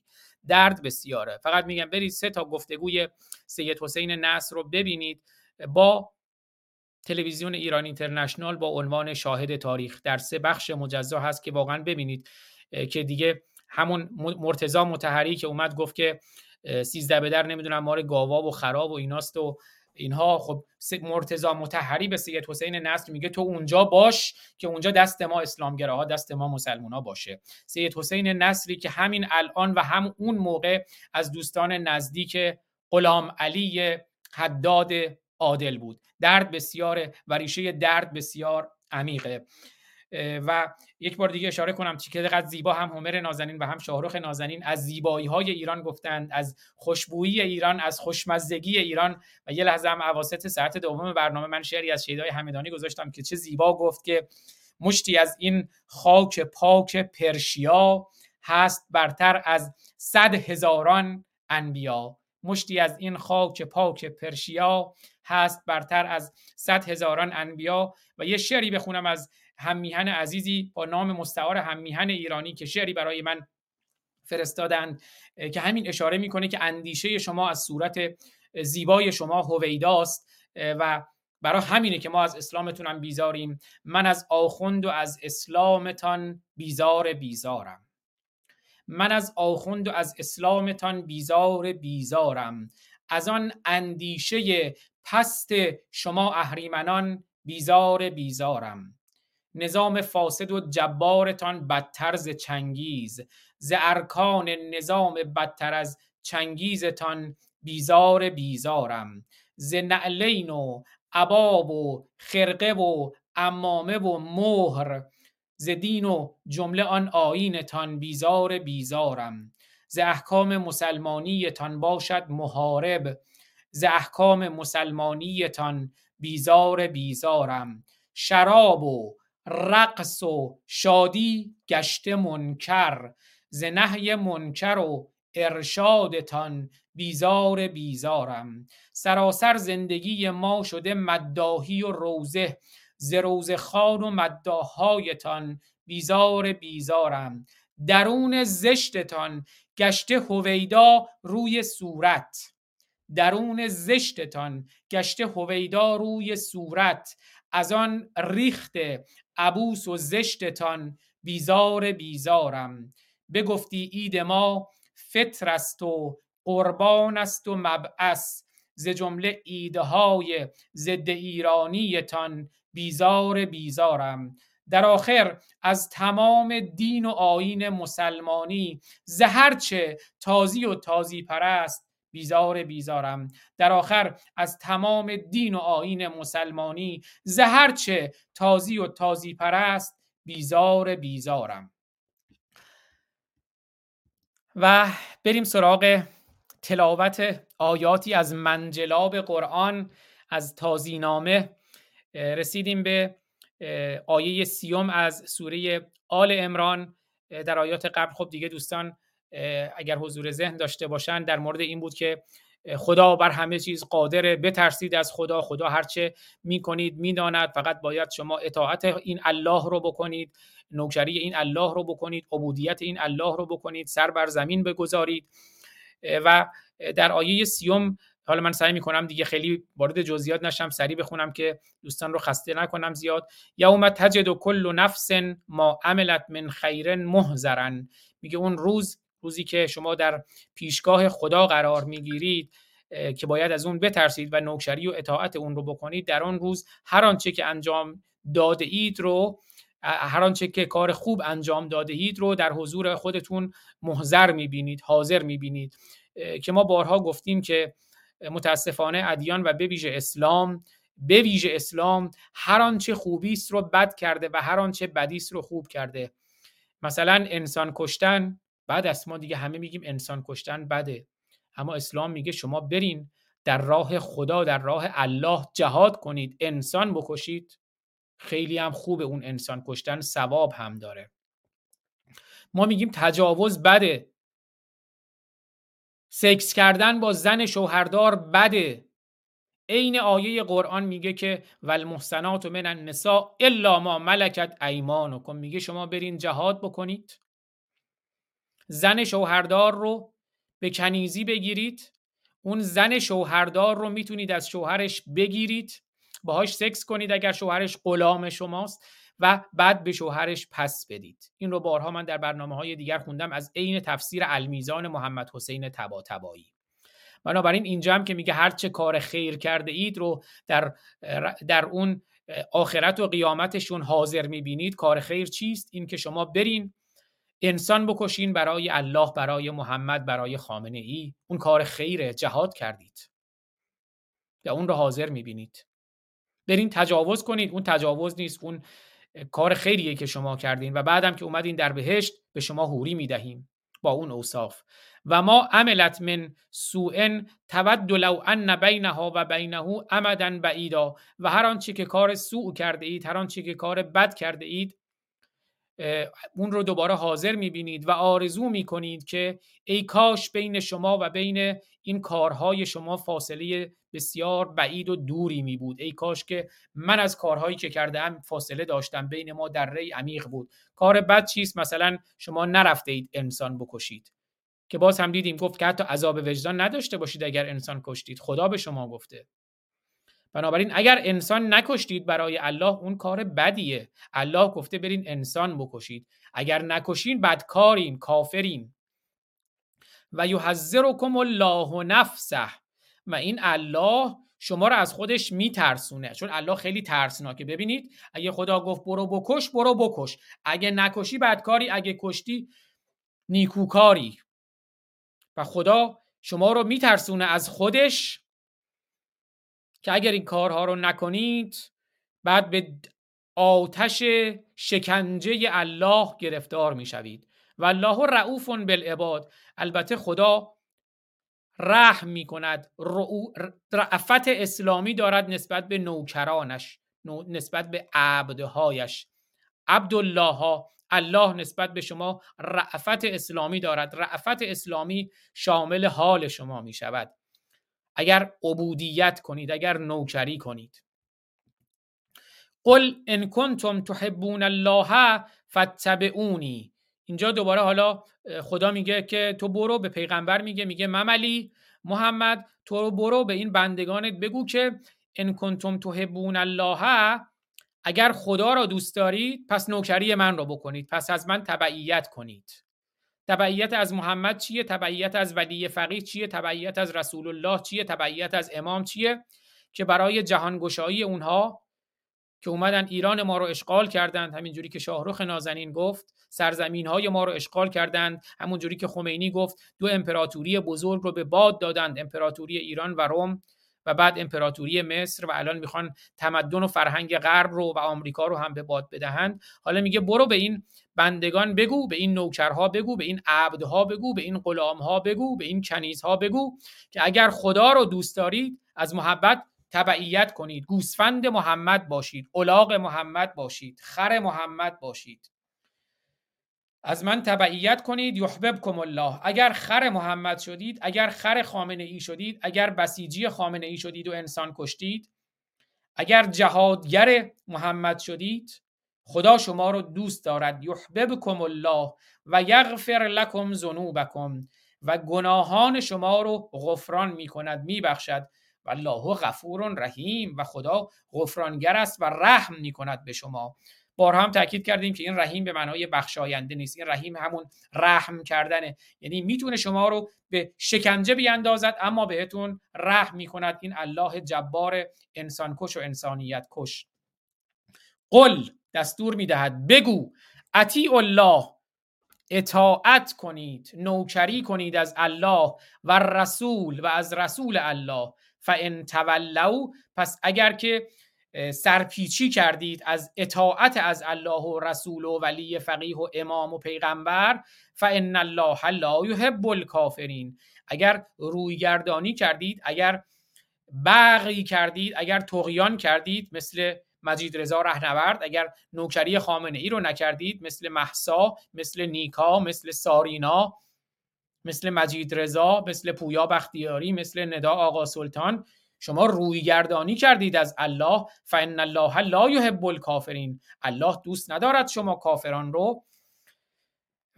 درد بسیاره. فقط میگم برید سه تا گفتگوی سید حسین نصر رو ببینید با تلویزیون ایران اینترنشنال با عنوان شاهد تاریخ. در سه بخش مجزا هست که واقعا ببینید که دیگه همون مرتضا متحری که اومد گفت که سیزده به در نمی‌دونم مار گاوا و خراب و ایناست و اینها. خب مرتضا متحری به سید حسین نصر میگه تو اونجا باش که اونجا دست ما اسلامگراها دست ما مسلمونا باشه. سید حسین نصری که همین الان و هم اون موقع از دوستان نزدیک غلام علی حداد عادل بود. درد بسیار و ریشه درد بسیار عمیقه. و یک بار دیگه اشاره کنم که زیبا هم هومر نازنین و هم شاهرخ نازنین از زیبایی های ایران گفتند از خوشبویی ایران از خوشمزگی ایران. و یه لحظه هم اواسط ساعت دوم برنامه من شعری از شیدای همدانی گذاشتم که چه زیبا گفت که مشتی از این خاک پاک پرشیا هست برتر از صد هزاران انبیا. مشتی از این خاک پاک پرشیا هست برتر از صد هزاران انبیا. و یه شعری بخونم از هممیهن عزیزی با نام مستعار هممیهن ایرانی که شعری برای من فرستادند که همین اشاره می‌کنه که اندیشه شما از صورت زیبای شما هویداست و برای همینه که ما از اسلامتون بیزاریم. من از آخوند و از اسلامتان بیزار بیزارم. من از آخوند و از اسلامتان بیزار بیزارم. از آن اندیشه پست شما اهریمنان بیزار بیزارم. نظام فاسد و جبارتان بدتر ز چنگیز ز ارکان نظام بدتر از چنگیزتان بیزار بیزارم ز نعلین و عباب و خرقه و امامه و مهر ز دین و جمله آن آینتان بیزار بیزارم ز احکام مسلمانیتان باشد محارب ز احکام مسلمانیتان بیزار بیزارم شراب و رقص و شادی گشته منکر ز نهی منکر و ارشادتان بیزار بیزارم. سراسر زندگی ما شده مداهی و روزه ز روزه خان و مداهایتان بیزار بیزارم. درون زشتتان گشته هویدا روی صورت. درون زشتتان گشته هویدا روی صورت. از آن ریخت عبوس و زشتتان بیزار بیزارم. بگفتی عید ما فطر است و قربان است و مبعث. ز جمله ایدهای ضد ایرانیتان بیزار بیزارم. در آخر از تمام دین و آین مسلمانی زهرچه تازی و تازی پرست بیزار بیزارم. در آخر از تمام دین و آین مسلمانی زهرچه تازی و تازی پرست بیزار بیزارم. و بریم سراغ تلاوت آیاتی از منجلاب قرآن از تازینامه. رسیدیم به آیه سیوم از سوره آل امران در آیات قبل خب دیگه دوستان اگر حضور ذهن داشته باشن در مورد این بود که خدا بر همه چیز قادره بترسید از خدا خدا هرچه می‌کنید می‌داند. فقط باید شما اطاعت این الله رو بکنید نوکری این الله رو بکنید عبودیت این الله رو بکنید سر بر زمین بگذارید. و در آیه سیوم حالا من سعی می‌کنم دیگه خیلی وارد جزئیات نشم سریع بخونم که دوستان رو خسته نکنم زیاد. یوم تجد کل نفس ما عملت من خیر محذرن میگه اون روز روزی که شما در پیشگاه خدا قرار می‌گیرید که باید از اون بترسید و نوکری و اطاعت اون رو بکنید در آن روز هر آنچه که انجام داده اید رو هر آنچه که کار خوب انجام داده اید رو در حضور خودتون محضر می‌بینید حاضر می‌بینید. که ما بارها گفتیم که متاسفانه ادیان و به ویژه اسلام به ویژه اسلام هر آنچه خوبی است رو بد کرده و هر آنچه بدی است رو خوب کرده. مثلا انسان کشتن بعد از ما دیگه همه میگیم انسان کشتن بده. اما اسلام میگه شما برین در راه خدا در راه الله جهاد کنید. انسان بکشید. خیلی هم خوبه اون انسان کشتن ثواب هم داره. ما میگیم تجاوز بده. سکس کردن با زن شوهردار بده. عین آیه قرآن میگه که والمحسنات من النساء الا ما ملکت ایمانکم. میگه شما برین جهاد بکنید. زن شوهردار رو به کنیزی بگیرید. اون زن شوهردار رو می‌تونید از شوهرش بگیرید. باهاش سکس کنید اگر شوهرش غلام شماست و بعد به شوهرش پس بدید. این رو بارها من در برنامه های دیگر خوندم از عین تفسیر المیزان محمد حسین تبا تبایی بنابراین اینجا هم که میگه هر چه کار خیر کرده اید رو در, در اون آخرت و قیامتشون حاضر می‌بینید. کار خیر چیست؟ این که شما برین انسان بکشین برای الله برای محمد برای خامنه ای. اون کار خیره جهاد کردید. یا اون رو حاضر می‌بینید. برین تجاوز کنید اون تجاوز نیست. اون کار خیریه که شما کردین و بعدم که اومدین در بهشت به شما حوری می‌دهیم. با اون اوصاف. و ما عملت من سوء تود لو ان بینها و بینه امدا بعیدا. و هر آنچه که کار سوء کرده اید هر آنچه که کار بد کرده اید اون رو دوباره حاضر می‌بینید و آرزو می‌کنید که ای کاش بین شما و بین این کارهای شما فاصله بسیار بعید و دوری می بود ای کاش که من از کارهایی که کردم فاصله داشتم بین ما در ری عمیق بود. کار بد چیست؟ مثلا شما نرفته اید انسان بکشید. که باز هم دیدیم گفت که حتی عذاب وجدان نداشته باشید اگر انسان کشتید. خدا به شما گفته. بنابراین اگر انسان نکشتید برای الله اون کار بدیه. الله گفته برین انسان بکشید. اگر نکشین بدکارین کافرین. و یحذرکم الله نفسه. و این الله شما رو از خودش میترسونه. چون الله خیلی ترسناکه. ببینید اگه خدا گفت برو بکش برو بکش. اگه نکشی بدکاری. اگه کشتی نیکوکاری. و خدا شما رو میترسونه از خودش. که اگر این کارها رو نکنید بعد به آتش شکنجه الله گرفتار می‌شوید. و الله رعوف بالعباد. البته خدا رحم می کند رعفت اسلامی دارد نسبت به نوکرانش نسبت به عبدهایش. عبدالله ها الله نسبت به شما رعفت اسلامی دارد. رعفت اسلامی شامل حال شما می شود اگر عبودیت کنید اگر نوکری کنید. قل ان کنتم تحبون الله فاتبعونی. اینجا دوباره حالا خدا میگه که تو برو به پیغمبر میگه میگه مملی محمد تو برو به این بندگانت بگو که ان کنتم تحبون الله اگر خدا را دوست دارید پس نوکری من را بکنید پس از من تبعیت کنید. تبعیت از محمد چیه؟ تبعیت از ولی فقیه چیه؟ تبعیت از رسول الله چیه؟ تبعیت از امام چیه؟ که برای جهانگشایی اونها که اومدن ایران ما رو اشغال کردند همینجوری که شاهرخ نازنین گفت سرزمین های ما رو اشغال کردند همونجوری که خمینی گفت دو امپراتوری بزرگ رو به باد دادند امپراتوری ایران و روم. و بعد امپراتوری مصر و الان می‌خوان تمدن و فرهنگ غرب رو و آمریکا رو هم به باد بدهند. حالا میگه برو به این بندگان بگو به این نوکرها بگو به این عبدها بگو به این غلامها بگو به این کنیزها بگو که اگر خدا رو دوست دارید از محبت تبعیت کنید. گوسفند محمد باشید الاغ محمد باشید خر محمد باشید. از من تبعیت کنید یحببکم الله. اگر خر محمد شدید اگر خر خامنه ای شدید اگر بسیجی خامنه ای شدید و انسان کشتید اگر جهادگر محمد شدید خدا شما رو دوست دارد. یحببکم الله و یغفر لکم ذنوبکم و گناهان شما رو غفران می کند می بخشد و الله غفور رحیم و خدا غفرانگر است و رحم می کند به شما. بارها هم تاکید کردیم که این رحیم به معنای بخشاینده نیست. این رحیم همون رحم کردنه. یعنی می‌تونه شما رو به شکنجه بیاندازد اما بهتون رحم می‌کند. این الله جبار انسان کش و انسانیت کش. قل دستور می‌دهد. بگو اطیع الله. اطاعت کنید نوکری کنید از الله و رسول و از رسول الله. فان تولوا پس اگر که سرپیچی کردید از اطاعت از الله و رسول و ولی فقیه و امام و پیغمبر فان الله لا یحب الکافرین اگر رویگردانی کردید اگر بغی کردید اگر تقیان کردید مثل مجید رضا رهنورد اگر نوکری خامنه ای رو نکردید مثل محسا مثل نیکا مثل سارینا مثل مجید رضا مثل پویا بختیاری مثل ندا آقا سلطان شما رویگردانی کردید از الله فان الله لا یحب الکافرین الله دوست ندارد شما کافران رو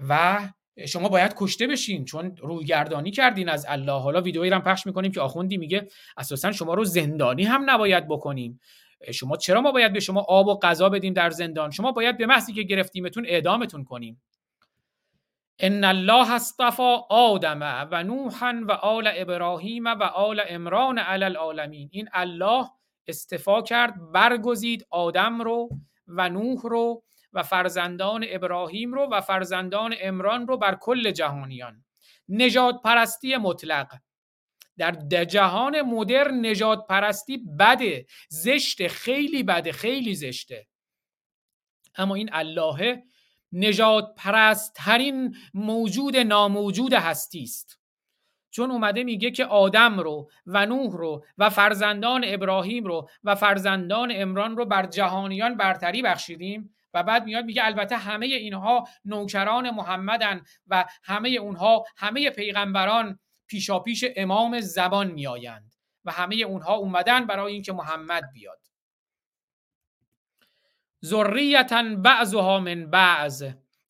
و شما باید کشته بشین چون رویگردانی کردین از الله. حالا ویدئویی رو پخش می‌کنیم که آخوندی میگه اساسا شما رو زندانی هم نباید بکنیم شما چرا ما باید به شما آب و غذا بدیم در زندان؟ شما باید به محضی که گرفتیمتون اعدامتون کنیم ان الله اصطفى آدم و نوحا و آل ابراهیم و آل عمران علی العالمین. این الله استفا کرد برگزید آدم رو و نوح رو و فرزندان ابراهیم رو و فرزندان عمران رو بر کل جهانیان. نجات پرستی مطلق. در جهان مدرن نجات پرستی بده زشته خیلی بده خیلی زشته. اما این اللهه نجات پرست ترین موجود ناموجود هستی است. چون اومده میگه که آدم رو و نوح رو و فرزندان ابراهیم رو و فرزندان امران رو بر جهانیان برتری بخشیدیم و بعد میاد میگه البته همه اینها نوکران محمدن و همه اونها همه پیغمبران پیشاپیش امام زبان میآیند و همه اونها اومدن برای اینکه محمد بیاد. ذریتا بعضها من بعض.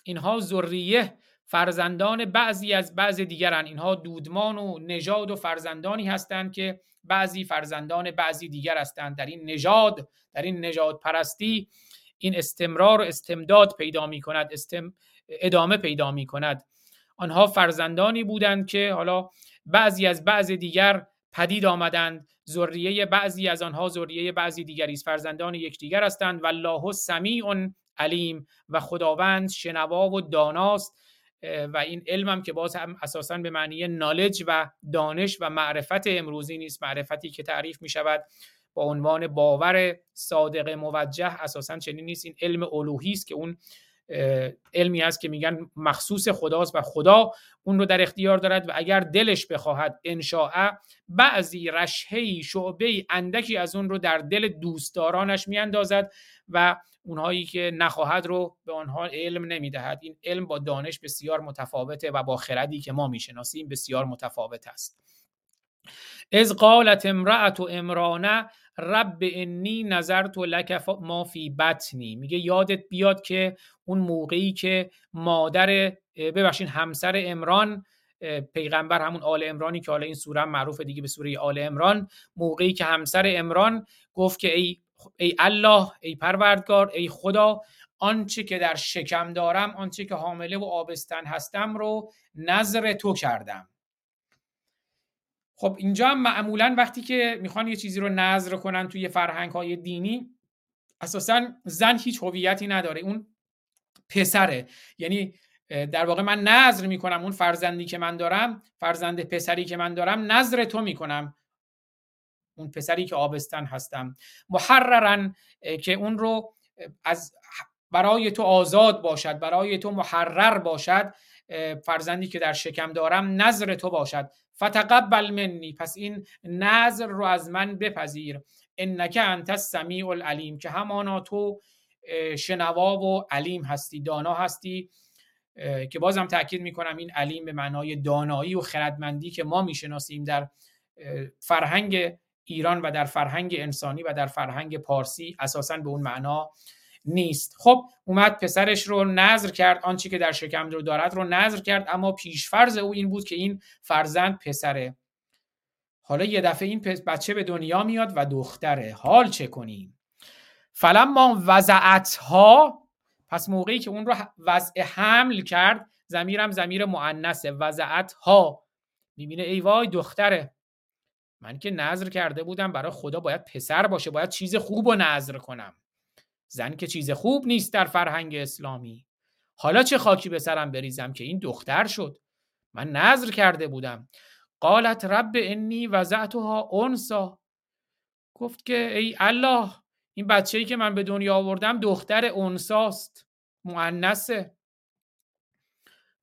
اینها ذریه فرزندان بعضی از بعض دیگرن. اینها دودمان و نژاد و فرزندانی هستند که بعضی فرزندان بعضی دیگر هستند. در این نژاد در این نژاد پرستی این استمرار و استمداد پیدا می کند استم... ادامه پیدا می کند آنها فرزندانی بودند که حالا بعضی از بعض دیگر پدید آمدند. ذریه بعضی از آنها ذریه بعضی دیگری است. فرزندان یکدیگر هستند. والله سمیع علیم و خداوند شنوا و داناست. و این علمم که باز هم اساسا به معنی نالج و دانش و معرفت امروزی نیست. معرفتی که تعریف می شود با عنوان باور صادق موجه اساسا چنین نیست. این علم الوهی است که اون علمی است که میگن مخصوص خداست و خدا اون رو در اختیار دارد و اگر دلش بخواهد انشاء بعضی رشهی شعبه اندکی از اون رو در دل دوستدارانش میاندازد و اونهایی که نخواهد رو به آنها علم نمی‌دهد. این علم با دانش بسیار متفاوته و با خردی که ما می‌شناسیم بسیار متفاوت است. از قالت امرأت و امرانه رب انی نظرت لک ما فی بطنی. میگه یادت بیاد که اون موقعی که مادر ببخشین همسر امران پیغمبر همون آل امرانی که حالا این سوره معروف دیگه به سوره آل امران موقعی که همسر امران گفت که ای ای الله ای پروردگار ای خدا آنچه که در شکم دارم آنچه که حامله و آبستن هستم رو نظر تو کردم. خب اینجا هم معمولا وقتی که می‌خوان یه چیزی رو نظر کنن توی فرهنگ های دینی اساسا زن هیچ هویتی نداره. اون پسره. یعنی در واقع من نظر می‌کنم اون فرزندی که من دارم فرزند پسری که من دارم نظر تو می‌کنم اون پسری که آبستن هستم. محررن که اون رو از برای تو آزاد باشد برای تو محرر باشد فرزندی که در شکم دارم نظر تو باشد. فتقبل منی. پس این نظر رو از من بپذیر. انک انت السمیع العلیم که همانا تو شنوا و علیم هستی دانا هستی که بازم تاکید می‌کنم این علیم به معنای دانایی و خردمندی که ما می‌شناسیم در فرهنگ ایران و در فرهنگ انسانی و در فرهنگ پارسی اساسا به اون معنا نیست. خب اومد پسرش رو نظر کرد آنچه که در شکم رو دارد رو نظر کرد اما پیشفرز او این بود که این فرزند پسره. حالا یه دفعه این بچه به دنیا میاد و دختره. حال چه کنیم؟ فلما وضعتها پس موقعی که اون رو وضع حمل کرد زمیرم زمیر معنسه وضعت ها می‌بینه ای وای دختره. من که نظر کرده بودم برای خدا باید پسر باشه باید چیز خوب رو نظر کنم. زن که چیز خوب نیست در فرهنگ اسلامی. حالا چه خاکی به سرم بریزم که این دختر شد؟ من نظر کرده بودم. قالت رب انی وضعتها انسا. گفت که ای الله این بچه‌ای که من به دنیا آوردم دختر انساست مؤنثه.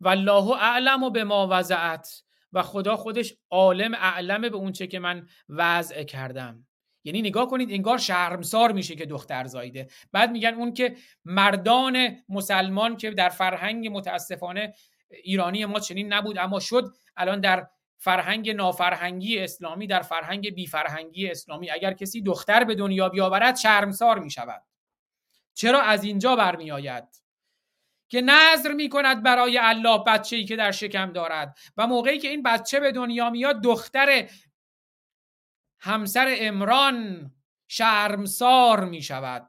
والله اعلم و به ما وضعت و خدا خودش عالم اعلمه به اونچه که من وضع کردم. یعنی نگاه کنید انگار شرمسار میشه که دختر زایده بعد میگن اون که مردان مسلمان که در فرهنگ متاسفانه ایرانی ما چنین نبود اما شد الان در فرهنگ نافرهنگی اسلامی در فرهنگ بیفرهنگی اسلامی. اگر کسی دختر به دنیا بیاورد شرمسار می شود چرا از اینجا برمیآید؟ که نظر می کند برای الله بچه ای که در شکم دارد و موقعی که این بچه به دنیا میاد دختر همسر امران شرمسار می شود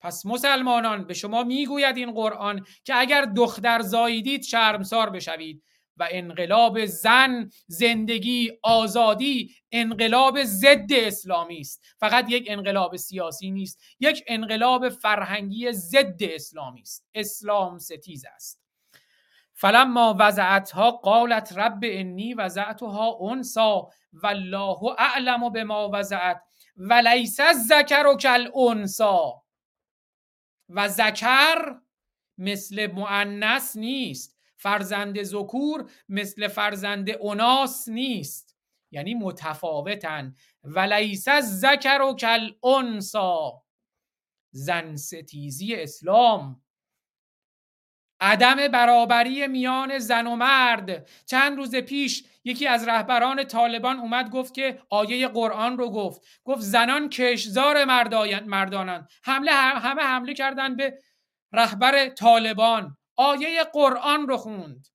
پس مسلمانان به شما می‌گوید این قرآن که اگر دختر زاییدید شرمسار بشوید و انقلاب زن زندگی آزادی انقلاب ضد اسلامی است. فقط یک انقلاب سیاسی نیست یک انقلاب فرهنگی ضد اسلامی است. اسلام ستیز است. فلما وضعتها قالت رب انی وضعتها انسا والله اعلم بما وضعت ولیس الذکر کالانسا و ذکر مثل مؤنث نیست فرزند ذکور مثل فرزند اناس نیست. یعنی متفاوتن. ولیس الذکر کالانسا زن ستیزی اسلام. عدم برابری میان زن و مرد. چند روز پیش یکی از رهبران طالبان اومد گفت که آیه قرآن رو گفت. گفت زنان کشزار مردانند. حمله همه حمله کردن به رهبر طالبان. آیه قرآن رو خوند.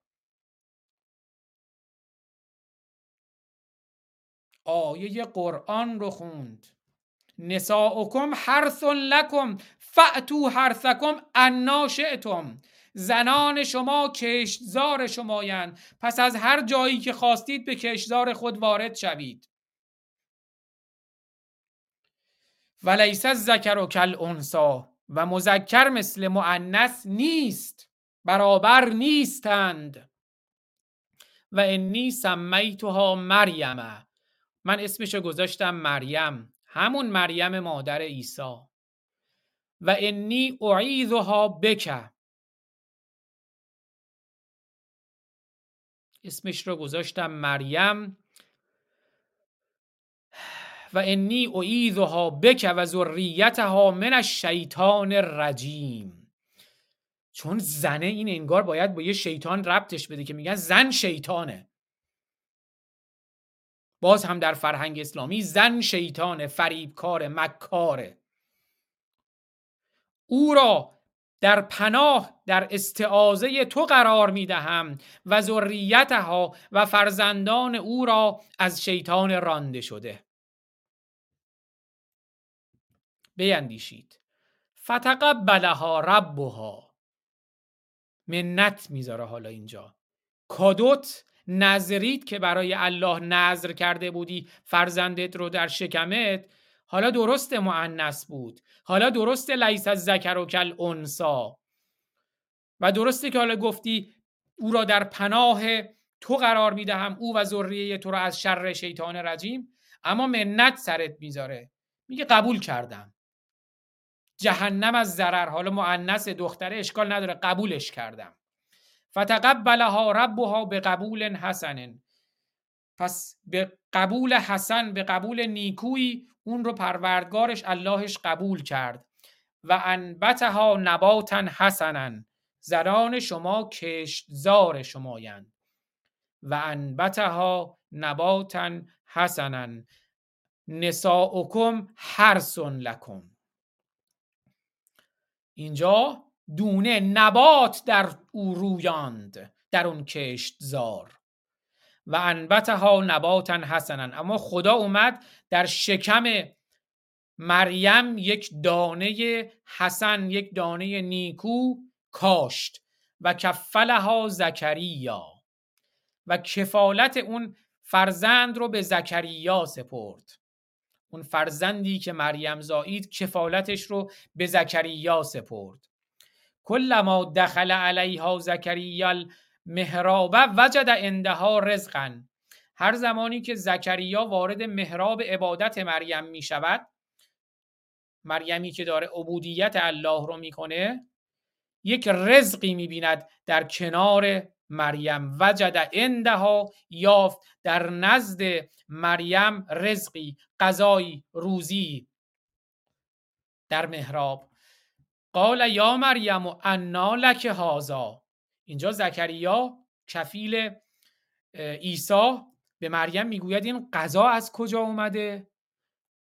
آیه قرآن رو خوند. نساؤکم حرث لکم فأتو حرثکم انا شئتم. زنان شما کشتزار شمایند. پس از هر جایی که خواستید به کشتزار خود وارد شوید. ولیس الذکر و کل انسا و مذکر مثل معنس نیست. برابر نیستند. و انی سمیتها مریم. من اسمشو گذاشتم مریم. همون مریم مادر عیسی. و انی اعیذها بک. اسمش رو گذاشتم مریم. و انی اعیذها بک و ذریتها من الشیطان الرجیم. چون زنه این انگار باید با یه شیطان ربطش بده که میگن زن شیطانه. باز هم در فرهنگ اسلامی زن شیطان فریبکار مکاره. او را در پناه در استعازه تو قرار می دهم و ذریتها و فرزندان او را از شیطان رانده شده. بیندیشید. فتقبلها ربها. منت می‌ذاره حالا اینجا. کادوت نظرید که برای الله نظر کرده بودی فرزندت رو در شکمت حالا درست معنس بود. حالا درست لیس از ذکر و کل انسا و درسته که حالا گفتی او را در پناه تو قرار می‌دهم او و ذریه تو را از شر شیطان رجیم. اما منت سرت می‌ذاره. میگه قبول کردم. جهنم از ضرر. حالا معنس دختره اشکال نداره قبولش کردم. فتقبلها ربها به قبول حسن پس به قبول حسن به قبول نیکویی اون رو پروردگارش اللهش قبول کرد. و انبتها نباتا حسنا زران شما کشتزار شمایند. و انبتها نباتا حسنا نساؤکم حرسون لکم. اینجا دونه نبات در او رویاند در اون کشتزار. و انبتها نباتا حسنا. اما خدا اومد در شکم مریم یک دانه حسن یک دانه نیکو کاشت و کفلها زکریا. و کفالت اون فرزند رو به زکریا سپرد. اون فرزندی که مریم زایید کفالتش رو به زکریا سپرد. کلما دخل علیها زکریا المهراب وجد عندها رزقا. هر زمانی که زکریا وارد محراب عبادت مریم می شود مریمی که داره عبودیت الله رو می‌کنه یک رزقی می‌بیند در کنار مریم. وجد اندها یافت در نزد مریم رزقی غذایی روزی در محراب. قال یا مریم انا لک هازا اینجا زکریا کفیل عیسی به مریم می‌گوید این غذا از کجا اومده؟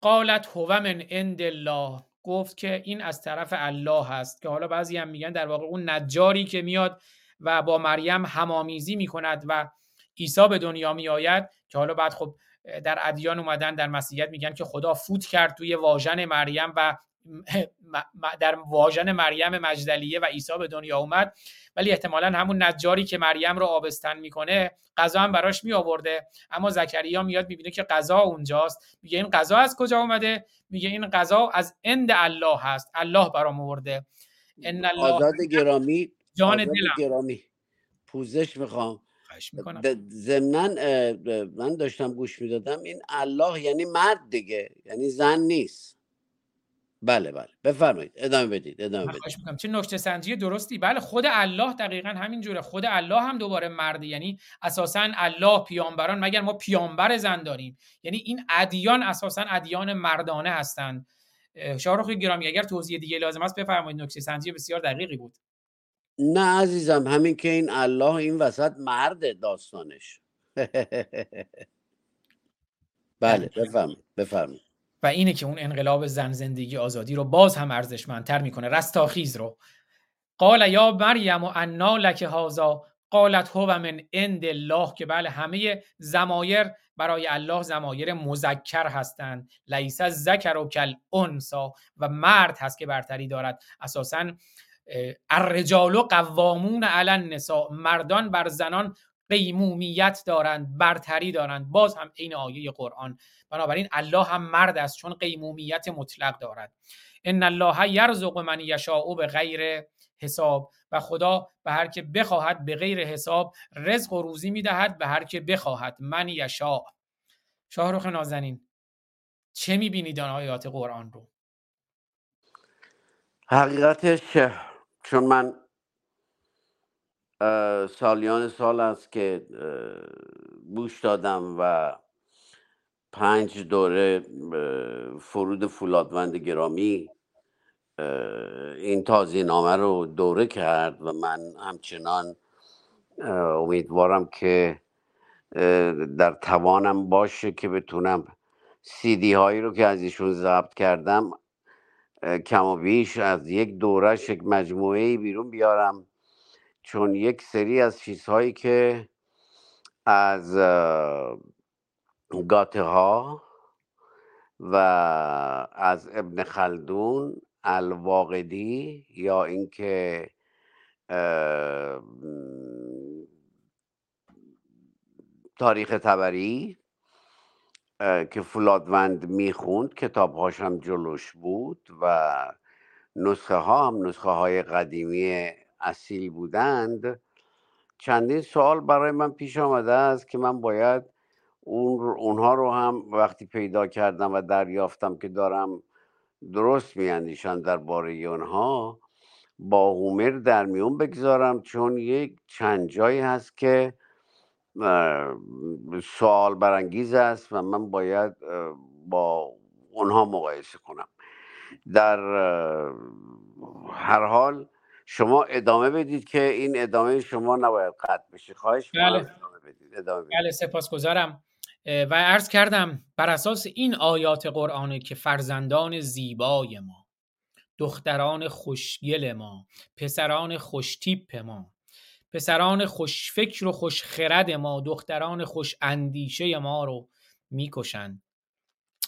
قالت هو من عند الله. گفت که این از طرف الله هست که حالا بعضی هم میگن در واقع اون نجاری که میاد و با مریم همامیزی می‌کند و عیسی به دنیا میآید که حالا بعد خب در ادیان اومدن در مسیحیت میگن که خدا فوت کرد توی واژن مریم و در واژن مریم مجدلیه و عیسی به دنیا اومد. ولی احتمالا همون نجاری که مریم رو آبستن می‌کنه غذا هم براش می آورده اما زکریا میاد می‌بینه که غذا اونجاست. میگه این غذا از کجا اومده؟ میگه این غذا از عند الله هست. الله برام آورده.
ان الله آزاد گرامی
جان دلم.
گرامی. پوزش می‌خوام. ضمنا من داشتم گوش می‌دادم این الله یعنی مرد دیگه یعنی زن نیست. بله بله. بفرمایید. ادامه بدید ادامه بدید.
چه نکته سنجی درستی؟ بله خود الله دقیقا همین جوره. خود الله هم دوباره مرده. یعنی اساسا الله پیامبران مگر ما پیامبر زن داریم؟ یعنی این ادیان اساسا ادیان مردانه هستند. شاهرخ گرامی اگر توضیح دیگه لازم است بفرمایید. نکته سنجی بسیار دقیقی بود.
نه عزیزم همین که این الله این وسط مرد داستانش. بله. بفرمایید بفرمایید.
و اینه که اون انقلاب زن زندگی آزادی رو باز هم ارزشمندتر می‌کنه. رستاخیز رو. قال یا مریم و انا لک هازا قالت هو من عند الله که بله همه زمایر برای الله زمایر مذکر هستند. لیس ذکر و کل انسا و مرد هست که برتری دارد. اساسا الرجال قوامون علی النساء. مردان بر زنان قیمومیت دارند برتری دارند. باز هم این آیه قرآن. بنابراین الله هم مرد است چون قیمومیت مطلق دارد. ان الله یرزق من یشاء به غیر حساب. و خدا به هر که بخواهد به غیر حساب رزق و روزی می‌دهد به هر که بخواهد من یشاء. شاهرخ نازنین چه می‌بینید آیات قرآن رو؟
حقیقتش چون من سالیان سال است که بوش دادم و پنج دوره فرود فولادوند گرامی این تازی نامه رو دوره کرد و من همچنان امیدوارم که در توانم باشه که بتونم سیدی هایی رو که از ایشون ضبط کردم کم و بیش از یک دورش یک مجموعه بیرون بیارم. چون یک سری از چیزهایی که از گاته ها و از ابن خلدون الواقدی یا اینکه تاریخ تبری که فولادوند می‌خوند کتاب هم جلوش بود و نسخه ها هم نسخه های قدیمی اصیل بودند. چندین سوال برای من پیش آمده است که من باید اون اونها رو هم وقتی پیدا کردم و دریافتم که دارم درست میاندیشم درباره اونها با هومر در میون بگذارم. چون یک چند جایی هست که سوال برانگیز است و من باید با اونها مقایسه کنم. در هر حال شما ادامه بدید که این ادامه شما نباید قطع بشه خواهش
بله. ادامه بدید ادامه بدید. بله سپاسگزارم و عرض کردم بر اساس این آیات قرآنه که فرزندان زیبای ما دختران خوشگل ما پسران خوشتیپ ما پسران خوشفکر و خوشخرد ما دختران خوش اندیشه ما رو می‌کشند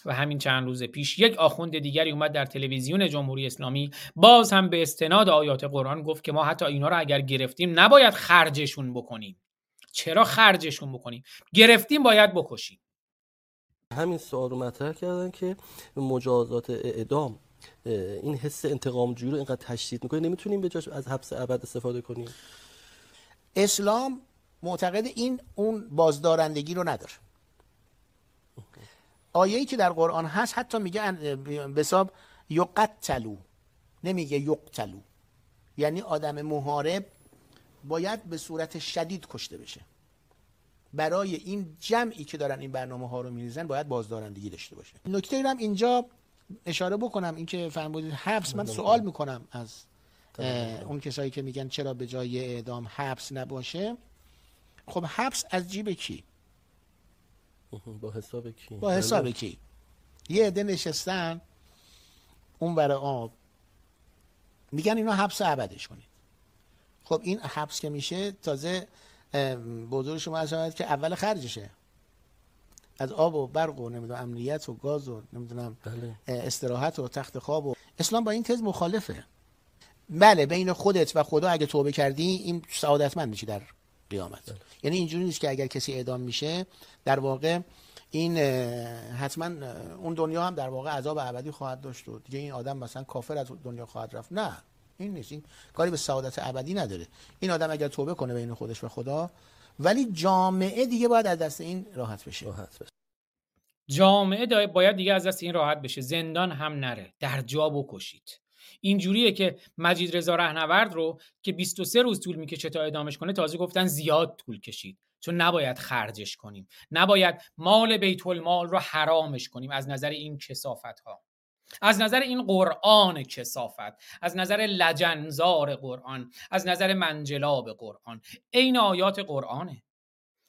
و همین چند روز پیش یک آخوند دیگری اومد در تلویزیون جمهوری اسلامی باز هم به استناد آیات قرآن گفت که ما حتی اینا رو اگر گرفتیم نباید خرجشون بکنیم. چرا خرجشون بکنیم؟ گرفتیم باید بکشیم.
همین سوال رو مطرح کردن که مجازات اعدام این حس انتقام جویی رو اینقدر تشدید می‌کنه نمی‌تونیم به جاش از حبس ابد استفاده کنیم.
اسلام معتقد این اون بازدارندگی رو نداره. آیه‌ای که در قرآن هست حتی میگه به حساب یقتلو. نمیگه یقتلو. یعنی آدم محارب باید به صورت شدید کشته بشه. برای این جمعی که دارن این برنامه ها رو میریزن باید بازدارندگی داشته باشه. نکته هم اینجا اشاره بکنم اینکه فرمودید حبس. من سوال می‌کنم از اون کسایی که میگن چرا به جای اعدام حبس نباشه. خب حبس از جیب کی؟
با حساب کی؟
با حساب بله. کی؟ یه عده نشستن اون برای آب. میگن اینا حبس ابدش کنید. خب این حبس که میشه تازه بزرگ شما از که اول خرجشه. از آب و برق و نمی‌دونم امنیت و گاز و نمی‌دونم بله. استراحت و تخت خواب و اسلام با این تز مخالفه. بله بین خودت و خدا اگه توبه کردی این سعادتمند میشی در قیامت. بله. یعنی اینجوری نیست که اگر کسی اعدام میشه در واقع این حتما اون دنیا هم در واقع عذاب ابدی خواهد داشت و دیگه این آدم مثلا کافر از دنیا خواهد رفت. نه این نیست. این کاری به سعادت ابدی نداره. این آدم اگر توبه کنه بین خودش و خدا ولی جامعه دیگه باید از دست این راحت بشه. راحت بشه.
جامعه باید دیگه از دست این راحت بشه. زندان هم نره. در جا بکشید. اینجوریه که مجید رضا رهنورد رو که 23 روز طول می‌کشه تا ادامش کنه تازه گفتن زیاد طول کشید. چون نباید خرجش کنیم. نباید مال بیت المال رو حرامش کنیم. از نظر این کسافت ها از نظر این قرآن کسافت. از نظر لجنزار قرآن. از نظر منجلاب قرآن. عین آیات قرآنه.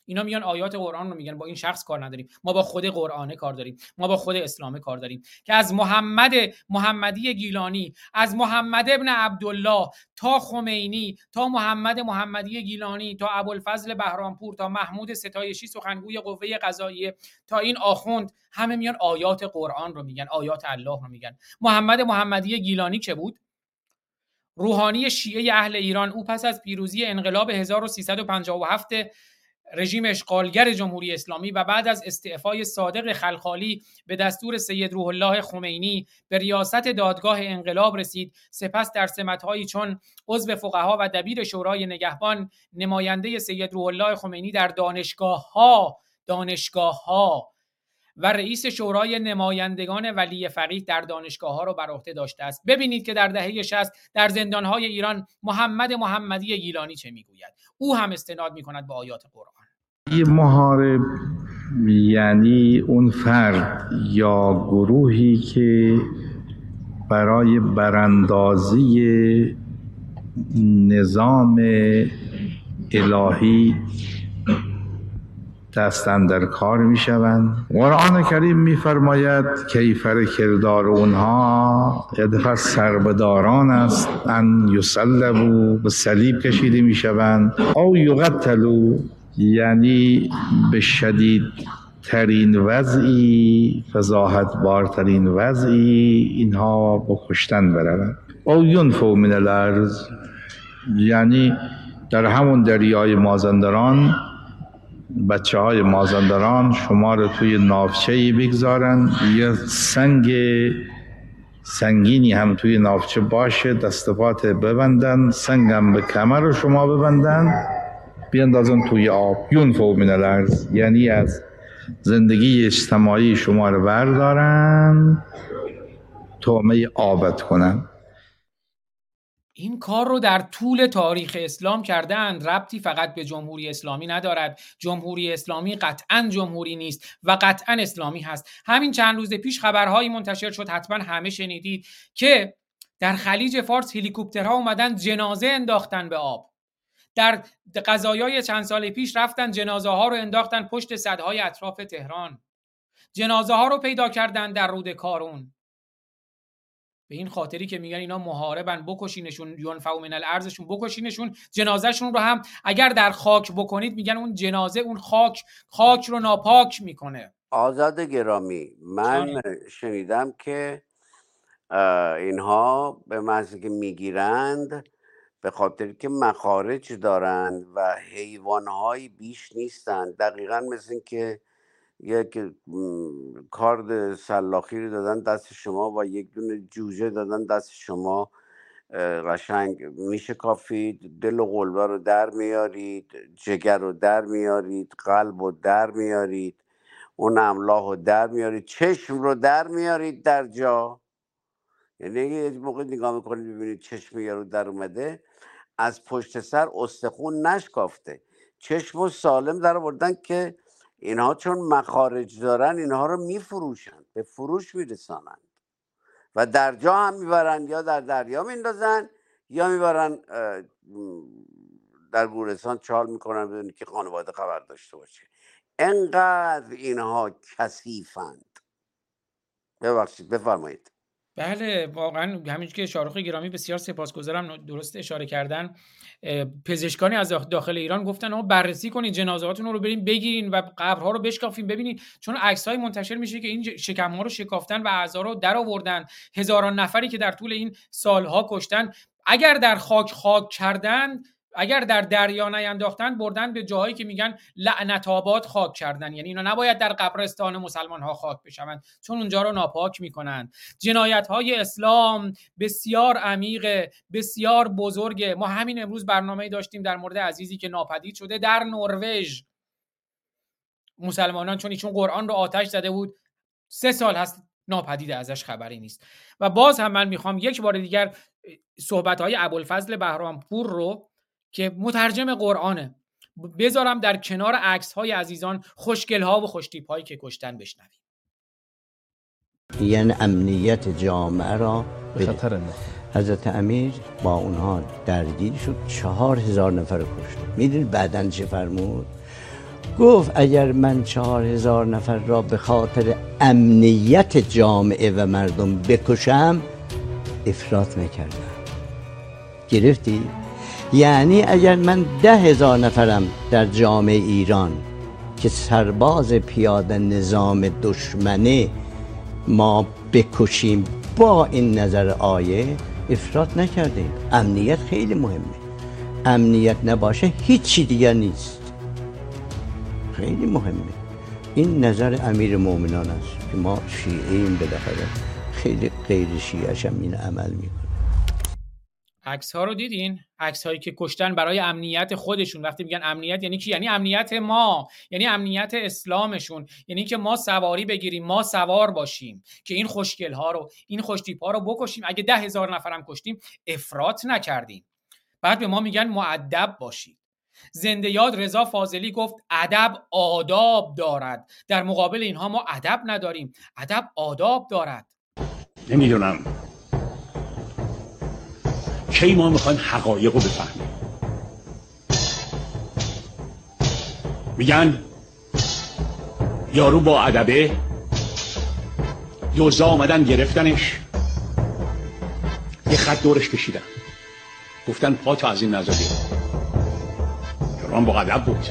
اینا میان آیات قرآن رو میگن با این شخص کار نداریم. ما با خود قرآن کار داریم. ما با خود اسلام کار داریم. که از محمد محمدی گیلانی از محمد ابن عبدالله تا خمینی تا محمد محمدی گیلانی تا ابوالفضل بهرامپور تا محمود ستایشی سخنگوی قوه قضاییه تا این آخوند همه میان آیات قرآن رو میگن آیات الله رو میگن. محمد محمدی گیلانی که بود؟ روحانی شیعه اهل ایران. او پس از پیروزی انقلاب 1357 رژیم اشغالگر جمهوری اسلامی و بعد از استعفای صادق خلخالی به دستور سید روح الله خمینی به ریاست دادگاه انقلاب رسید سپس در سمتهایی چون عضو فقها و دبیر شورای نگهبان نماینده سید روح الله خمینی در دانشگاه ها دانشگاه ها و رئیس شورای نمایندگان ولی فقیه در دانشگاه ها رو بر عهده داشته است. ببینید که در دهه 60 در زندان های ایران محمد محمدی گیلانی چه می‌گوید. او هم استناد می‌کند به آیات قرآن.
محارب یعنی اون فرد یا گروهی که برای براندازی نظام الهی دستن در کار می شوند قرآن کریم می فرماید کیفر کردار اونها؟ یه سربداران است. ان یسلبو به صلیب کشیده می شوند او یقتلو یعنی به شدید ترین وضعی فضاحت بارترین وضعی اینها با کشتن بروند. او ینفو من الارض. یعنی در همون دریای مازندران بچه های مازندران شما رو توی نافچه بگذارن. یه سنگ سنگینی هم توی نافچه باشه دستپات ببندن سنگم به کمر شما ببندن. بیاندازن توی آب. یونفو من الارض یعنی از زندگی اجتماعی شما رو بردارن تومه آبت کنن.
این کار رو در طول تاریخ اسلام کردند ربطی فقط به جمهوری اسلامی ندارد. جمهوری اسلامی قطعا جمهوری نیست و قطعا اسلامی هست. همین چند روز پیش خبرهایی منتشر شد حتما همه شنیدید که در خلیج فارس هلیکوپترها اومدن جنازه انداختن به آب. در قضایای چند سال پیش رفتن جنازه ها رو انداختن پشت صدهای اطراف تهران. جنازه ها رو پیدا کردن در رود کارون. به این خاطری که میگن اینا محاربن بکشینشون یونفو من الارضشون بکشینشون جنازهشون رو هم اگر در خاک بکنید میگن اون جنازه اون خاک خاک رو ناپاک می‌کنه.
آزاد گرامی من شنیدم که اینها به محضی که می‌گیرند به خاطر که مخارج دارند و حیوانهایی بیش نیستند دقیقا مثل که یک کارد سلاخی رو دادن دست شما و یک دونه جوجه دادن دست شما. قشنگ میشه کافید. دل و قلبه رو در میارید جگر رو در میارید قلب رو در میارید اون املاح رو در میارید چشم رو در میارید در جا. یعنی یه موقع نگاه می‌کنید ببینید چشم رو در اومده از پشت سر استخون نشکافته چشم و سالم در آوردن که اینها چون مخارج دارن اینها رو میفروشن به فروش میرسانند و در جا هم می‌برن یا در دریا میندازن یا می‌برن در گورستان چال می‌کنن بدون که خانواده خبر داشته باشه انقدر اینها کثیفند ببخشید بفرمایید
بله واقعا همین که شاروخ گرامی بسیار سپاسگزارم درست اشاره کردن. پزشکانی از داخل ایران گفتن ما بررسی کنید جنازاتون رو بریم بگیرین و قبرها رو بشکافیم ببینید چون عکس های منتشر میشه که این شکم ها رو شکافتن و اعضا رو در آوردن. هزاران نفری که در طول این سالها کشتن. اگر در خاک خاک کردن اگر در دریا نینداختن بردن به جاهایی که میگن لعنت آباد خاک کردن. یعنی اینا نباید در قبرستان مسلمان ها خاک بشوند چون اونجا رو ناپاک می‌کنند. جنایت های اسلام بسیار عمیق بسیار بزرگه ما همین امروز برنامه داشتیم در مورد عزیزی که ناپدید شده در نروژ. مسلمانان چون ایشون قرآن رو آتش زده بود سه سال هست ناپدید ازش خبری نیست. و باز هم من می‌خوام یک بار دیگر صحبت های ابوالفضل بهرامپور رو که مترجم قرآنه. بذارم در کنار عکس های عزیزان خوشگل ها و خوشتیپ هایی که کشتن بشنویم.
یعنی امنیت جامعه را به حضرت امیر با اونها درگیر شد چهار هزار نفر کشت. می‌دونید بعدا چه فرمود؟ گفت اگر من چهار هزار نفر را به خاطر امنیت جامعه و مردم بکشم افراط نکردم. گرفتی؟ یعنی اگر من ده هزار نفرم در جامعه ایران که سرباز پیاده نظام دشمنه ما بکشیم با این نظر آیه افراد نکردیم. امنیت خیلی مهمه. امنیت نباشه هیچی دیگر نیست. خیلی مهمه. این نظر امیر مؤمنان است که ما شیعه این بالاخره. خیلی غیر شیعه هم این عمل می‌کنیم
عکس ها رو دیدین؟ عکس هایی که کشتن برای امنیت خودشون. وقتی میگن امنیت یعنی کی یعنی امنیت ما. یعنی امنیت اسلامشون. یعنی که ما سواری بگیریم ما سوار باشیم. که این خوشگل ها رو این خوشتیپ ها رو بکشیم. اگه ده هزار نفرم کشتیم افراط نکردیم. بعد به ما میگن معدب باشید. زنده یاد رضا فاضلی گفت ادب آداب دارد. در مقابل اینها ما ادب نداریم. ادب آداب دارد.
نمی‌دونم. کی ما می‌خوایم حقایق رو بفهمیم؟ میگن یارو با ادبه دوزا آمدن گرفتنش یه خط دورش کشیدن. گفتن پا تو از این نزدی. یارو با ادب بود.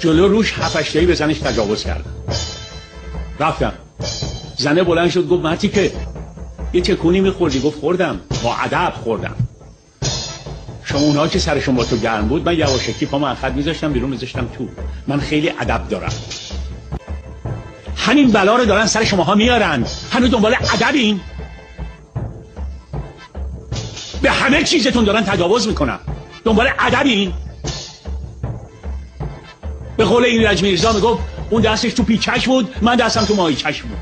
جلو روش هفتشتهی بزنش تجاوز کردن. رفتم زنه بلند شد گفت متی که یه تکونی میخوردی گفت خوردم. با ادب خوردم. شما اونها که سرشون با تو گرم بود من یواشکی پا خط میذاشتم بیرون میذاشتم تو. من خیلی ادب دارم. همین بلا رو دارن سر شماها میارن. هنوز دنبال ادبین. به همه چیزتون دارن تجاوز می‌کنن. دنبال ادبین. به قول این رج میرزا می‌گفت اون دستش تو پیچش بود من دستم تو ماهیچش بود.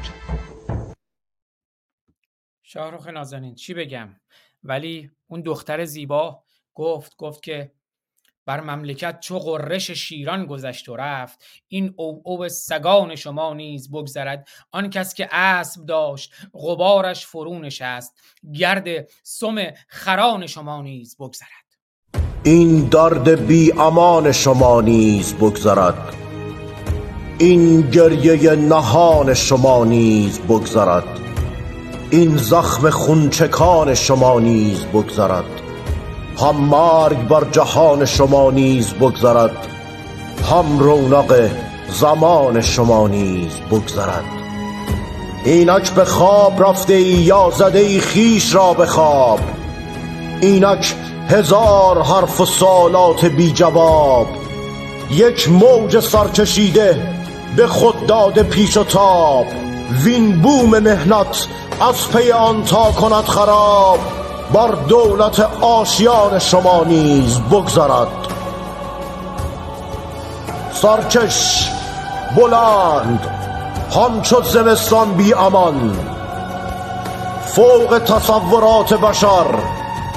شاهروخ نازنین چی بگم؟ ولی اون دختر زیبا گفت گفت که بر مملکت چو قررش شیران گذشت و رفت. این او او سگان شما نیز بگذرد. آن کس که اسب داشت غبارش فرونش است گرد سم خران شما نیز بگذرد.
این درد بی امان شما نیز بگذرد. این گریه نهان شما نیز بگذرد. این زخم خونچکان شما نیز بگذرد. هم مرگ بر جهان شما نیز بگذرد. هم رونق زمان شما نیز بگذرد. اینک به خواب رفته ای یا زده ای خیش را به خواب. اینک هزار حرف و سالات بی جواب. یک موج سرکشیده به خود داده پیش و تاب. وین بوم مهنت از پی آن تا کند خراب بر دولت آشیان شما نیز بگذرد. سرکش بلند همچو زمستان بی امان. فوق تصورات بشر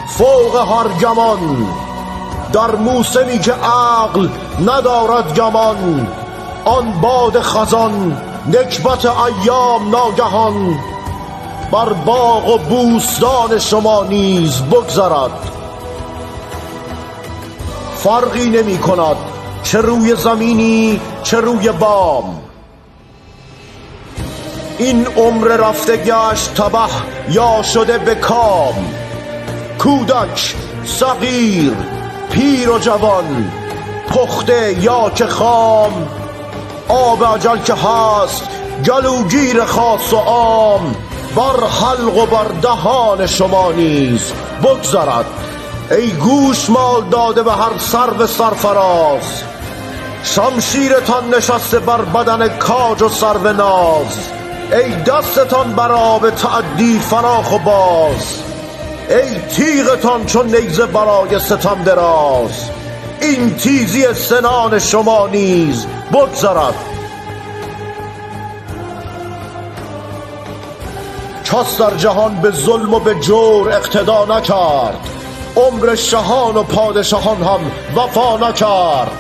فوق هر گمان. در موسمی که عقل ندارد گمان آن باد خزان نکبت ایام ناگهان بر باغ و بوستان شما نیز بگذرد. فرقی نمی کند چه روی زمینی چه روی بام. این عمر رفته گشت تبه یا شده به کام. کودک صغیر پیر و جوان پخته یا که خام آب اجل که هست گلوگیر خاص و عام بر حلق و بر دهان شما نیز بگذرد. ای گوش مال داده به هر سر به سرفراز شمشیرتان نشسته بر بدن کاج و سر ناز. ای دستتان بر آب تعدی فراخ و باز. ای تیغتان چون نیزه برای ستم دراز. این تیزی سنان شما نیز بگذرد. کس در جهان به ظلم و به جور اقتدا نکرد. عمر شهان و پادشاهان هم وفا نکرد.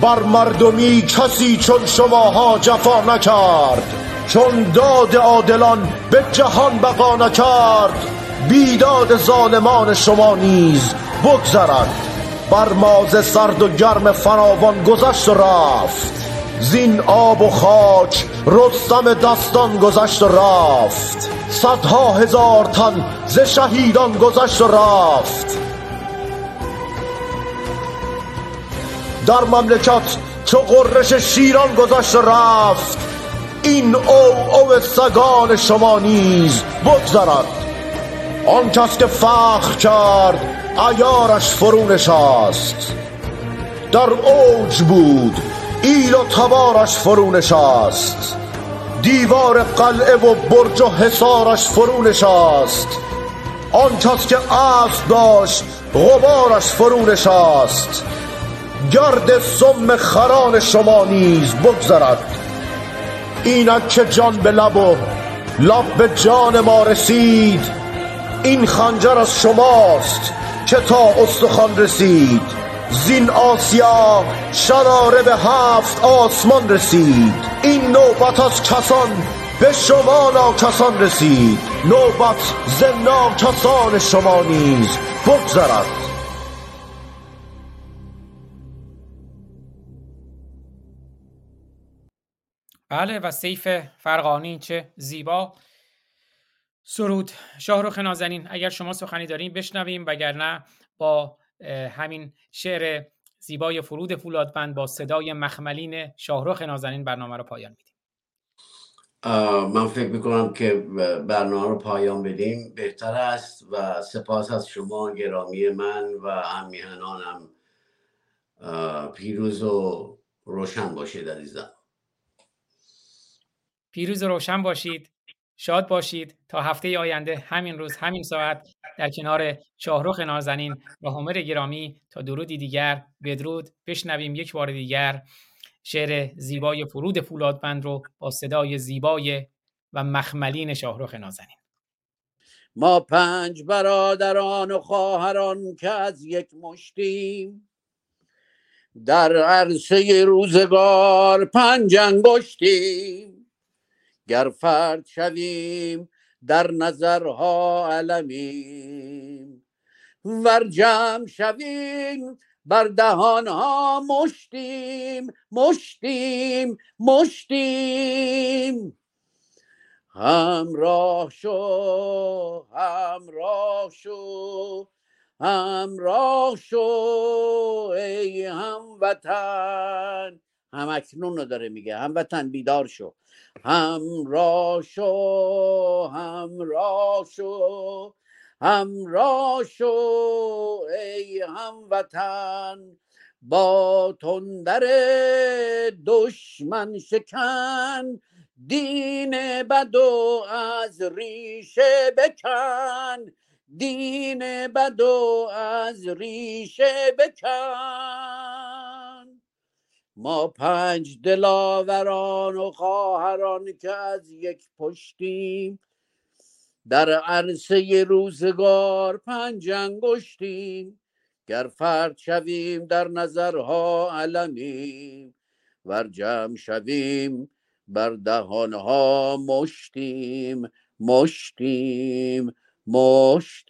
بر مردمی کسی چون شماها جفا نکرد. چون داد عادلان به جهان بقا نکرد. بیداد ظالمان شما نیز بگذرد. بر ماز سرد و گرم فراوان گذشت و رفت. زین آب و خاک رستم دستان گذشت و رفت. صدها هزار تن ز شهیدان گذشت و رفت. در مملکت چو قررش شیران گذشت و رفت. این او او سگان شما نیز بگذرد. آن کس که فخر کرد ایارش فرو نشست در اوج بود ایل و تبارش فرو نشست دیوار قلعه و برج و حصارش فرو آن که اسب داشت غبارش فرو نشست گرد سم خران شما نیز بگذرد. اینک که جان به لب و لب به جان ما رسید این خنجر از شماست. که تا استخوان رسید. زین آسیا شراره به هفت آسمان رسید. این نوبت از کسان به شما ناکسان رسید. نوبت ز ناکسان شما نیز بگذرد.
بله و سیف فرقانی چه زیبا. سرود. شاهروخ نازنین اگر شما سخنی دارین بشنویم وگرنه با همین شعر زیبای فرود فولادبند با صدای مخملین شاهروخ نازنین برنامه رو پایان میدیم.
من فکر می‌کنم که برنامه رو پایان بدیم. بهتر است و سپاس از شما گرامی من و همیهنانم. پیروز و روشن باشید عزیزم.
پیروز و روشن باشید. شاد باشید. تا هفته آینده همین روز همین ساعت در کنار شاهروخ نازنین و همر گرامی. تا درودی دیگر بدرود. بشنویم یک بار دیگر شعر زیبای فرود فولادبند رو با صدای زیبای و مخملین شاهروخ نازنین.
ما پنج برادران و خواهران که از یک مشتیم در عرصه روزگار پنج انگشتیم. گر فرد شویم در نظرها علمیم. ور جمع شویم بر دهان ها مشتیم مشتیم مشتیم. همراه شو همراه شو همراه شو ای هموطن. هم اکنون رو داره میگه هموطن بیدار شو. همراه شو همراه شو همراه شو ای هموطن با تندر دشمن شکن دین بد و از ریشه بکن دین بد و از ریشه بکن. ما پنج دلاوران و خواهران که از یک پشتیم. در عرصه روزگار پنج انگشتیم. گر فرد شویم در نظرها علمیم. ور جمع شویم بر دهانها مشتیم. مشتیم مشتیم.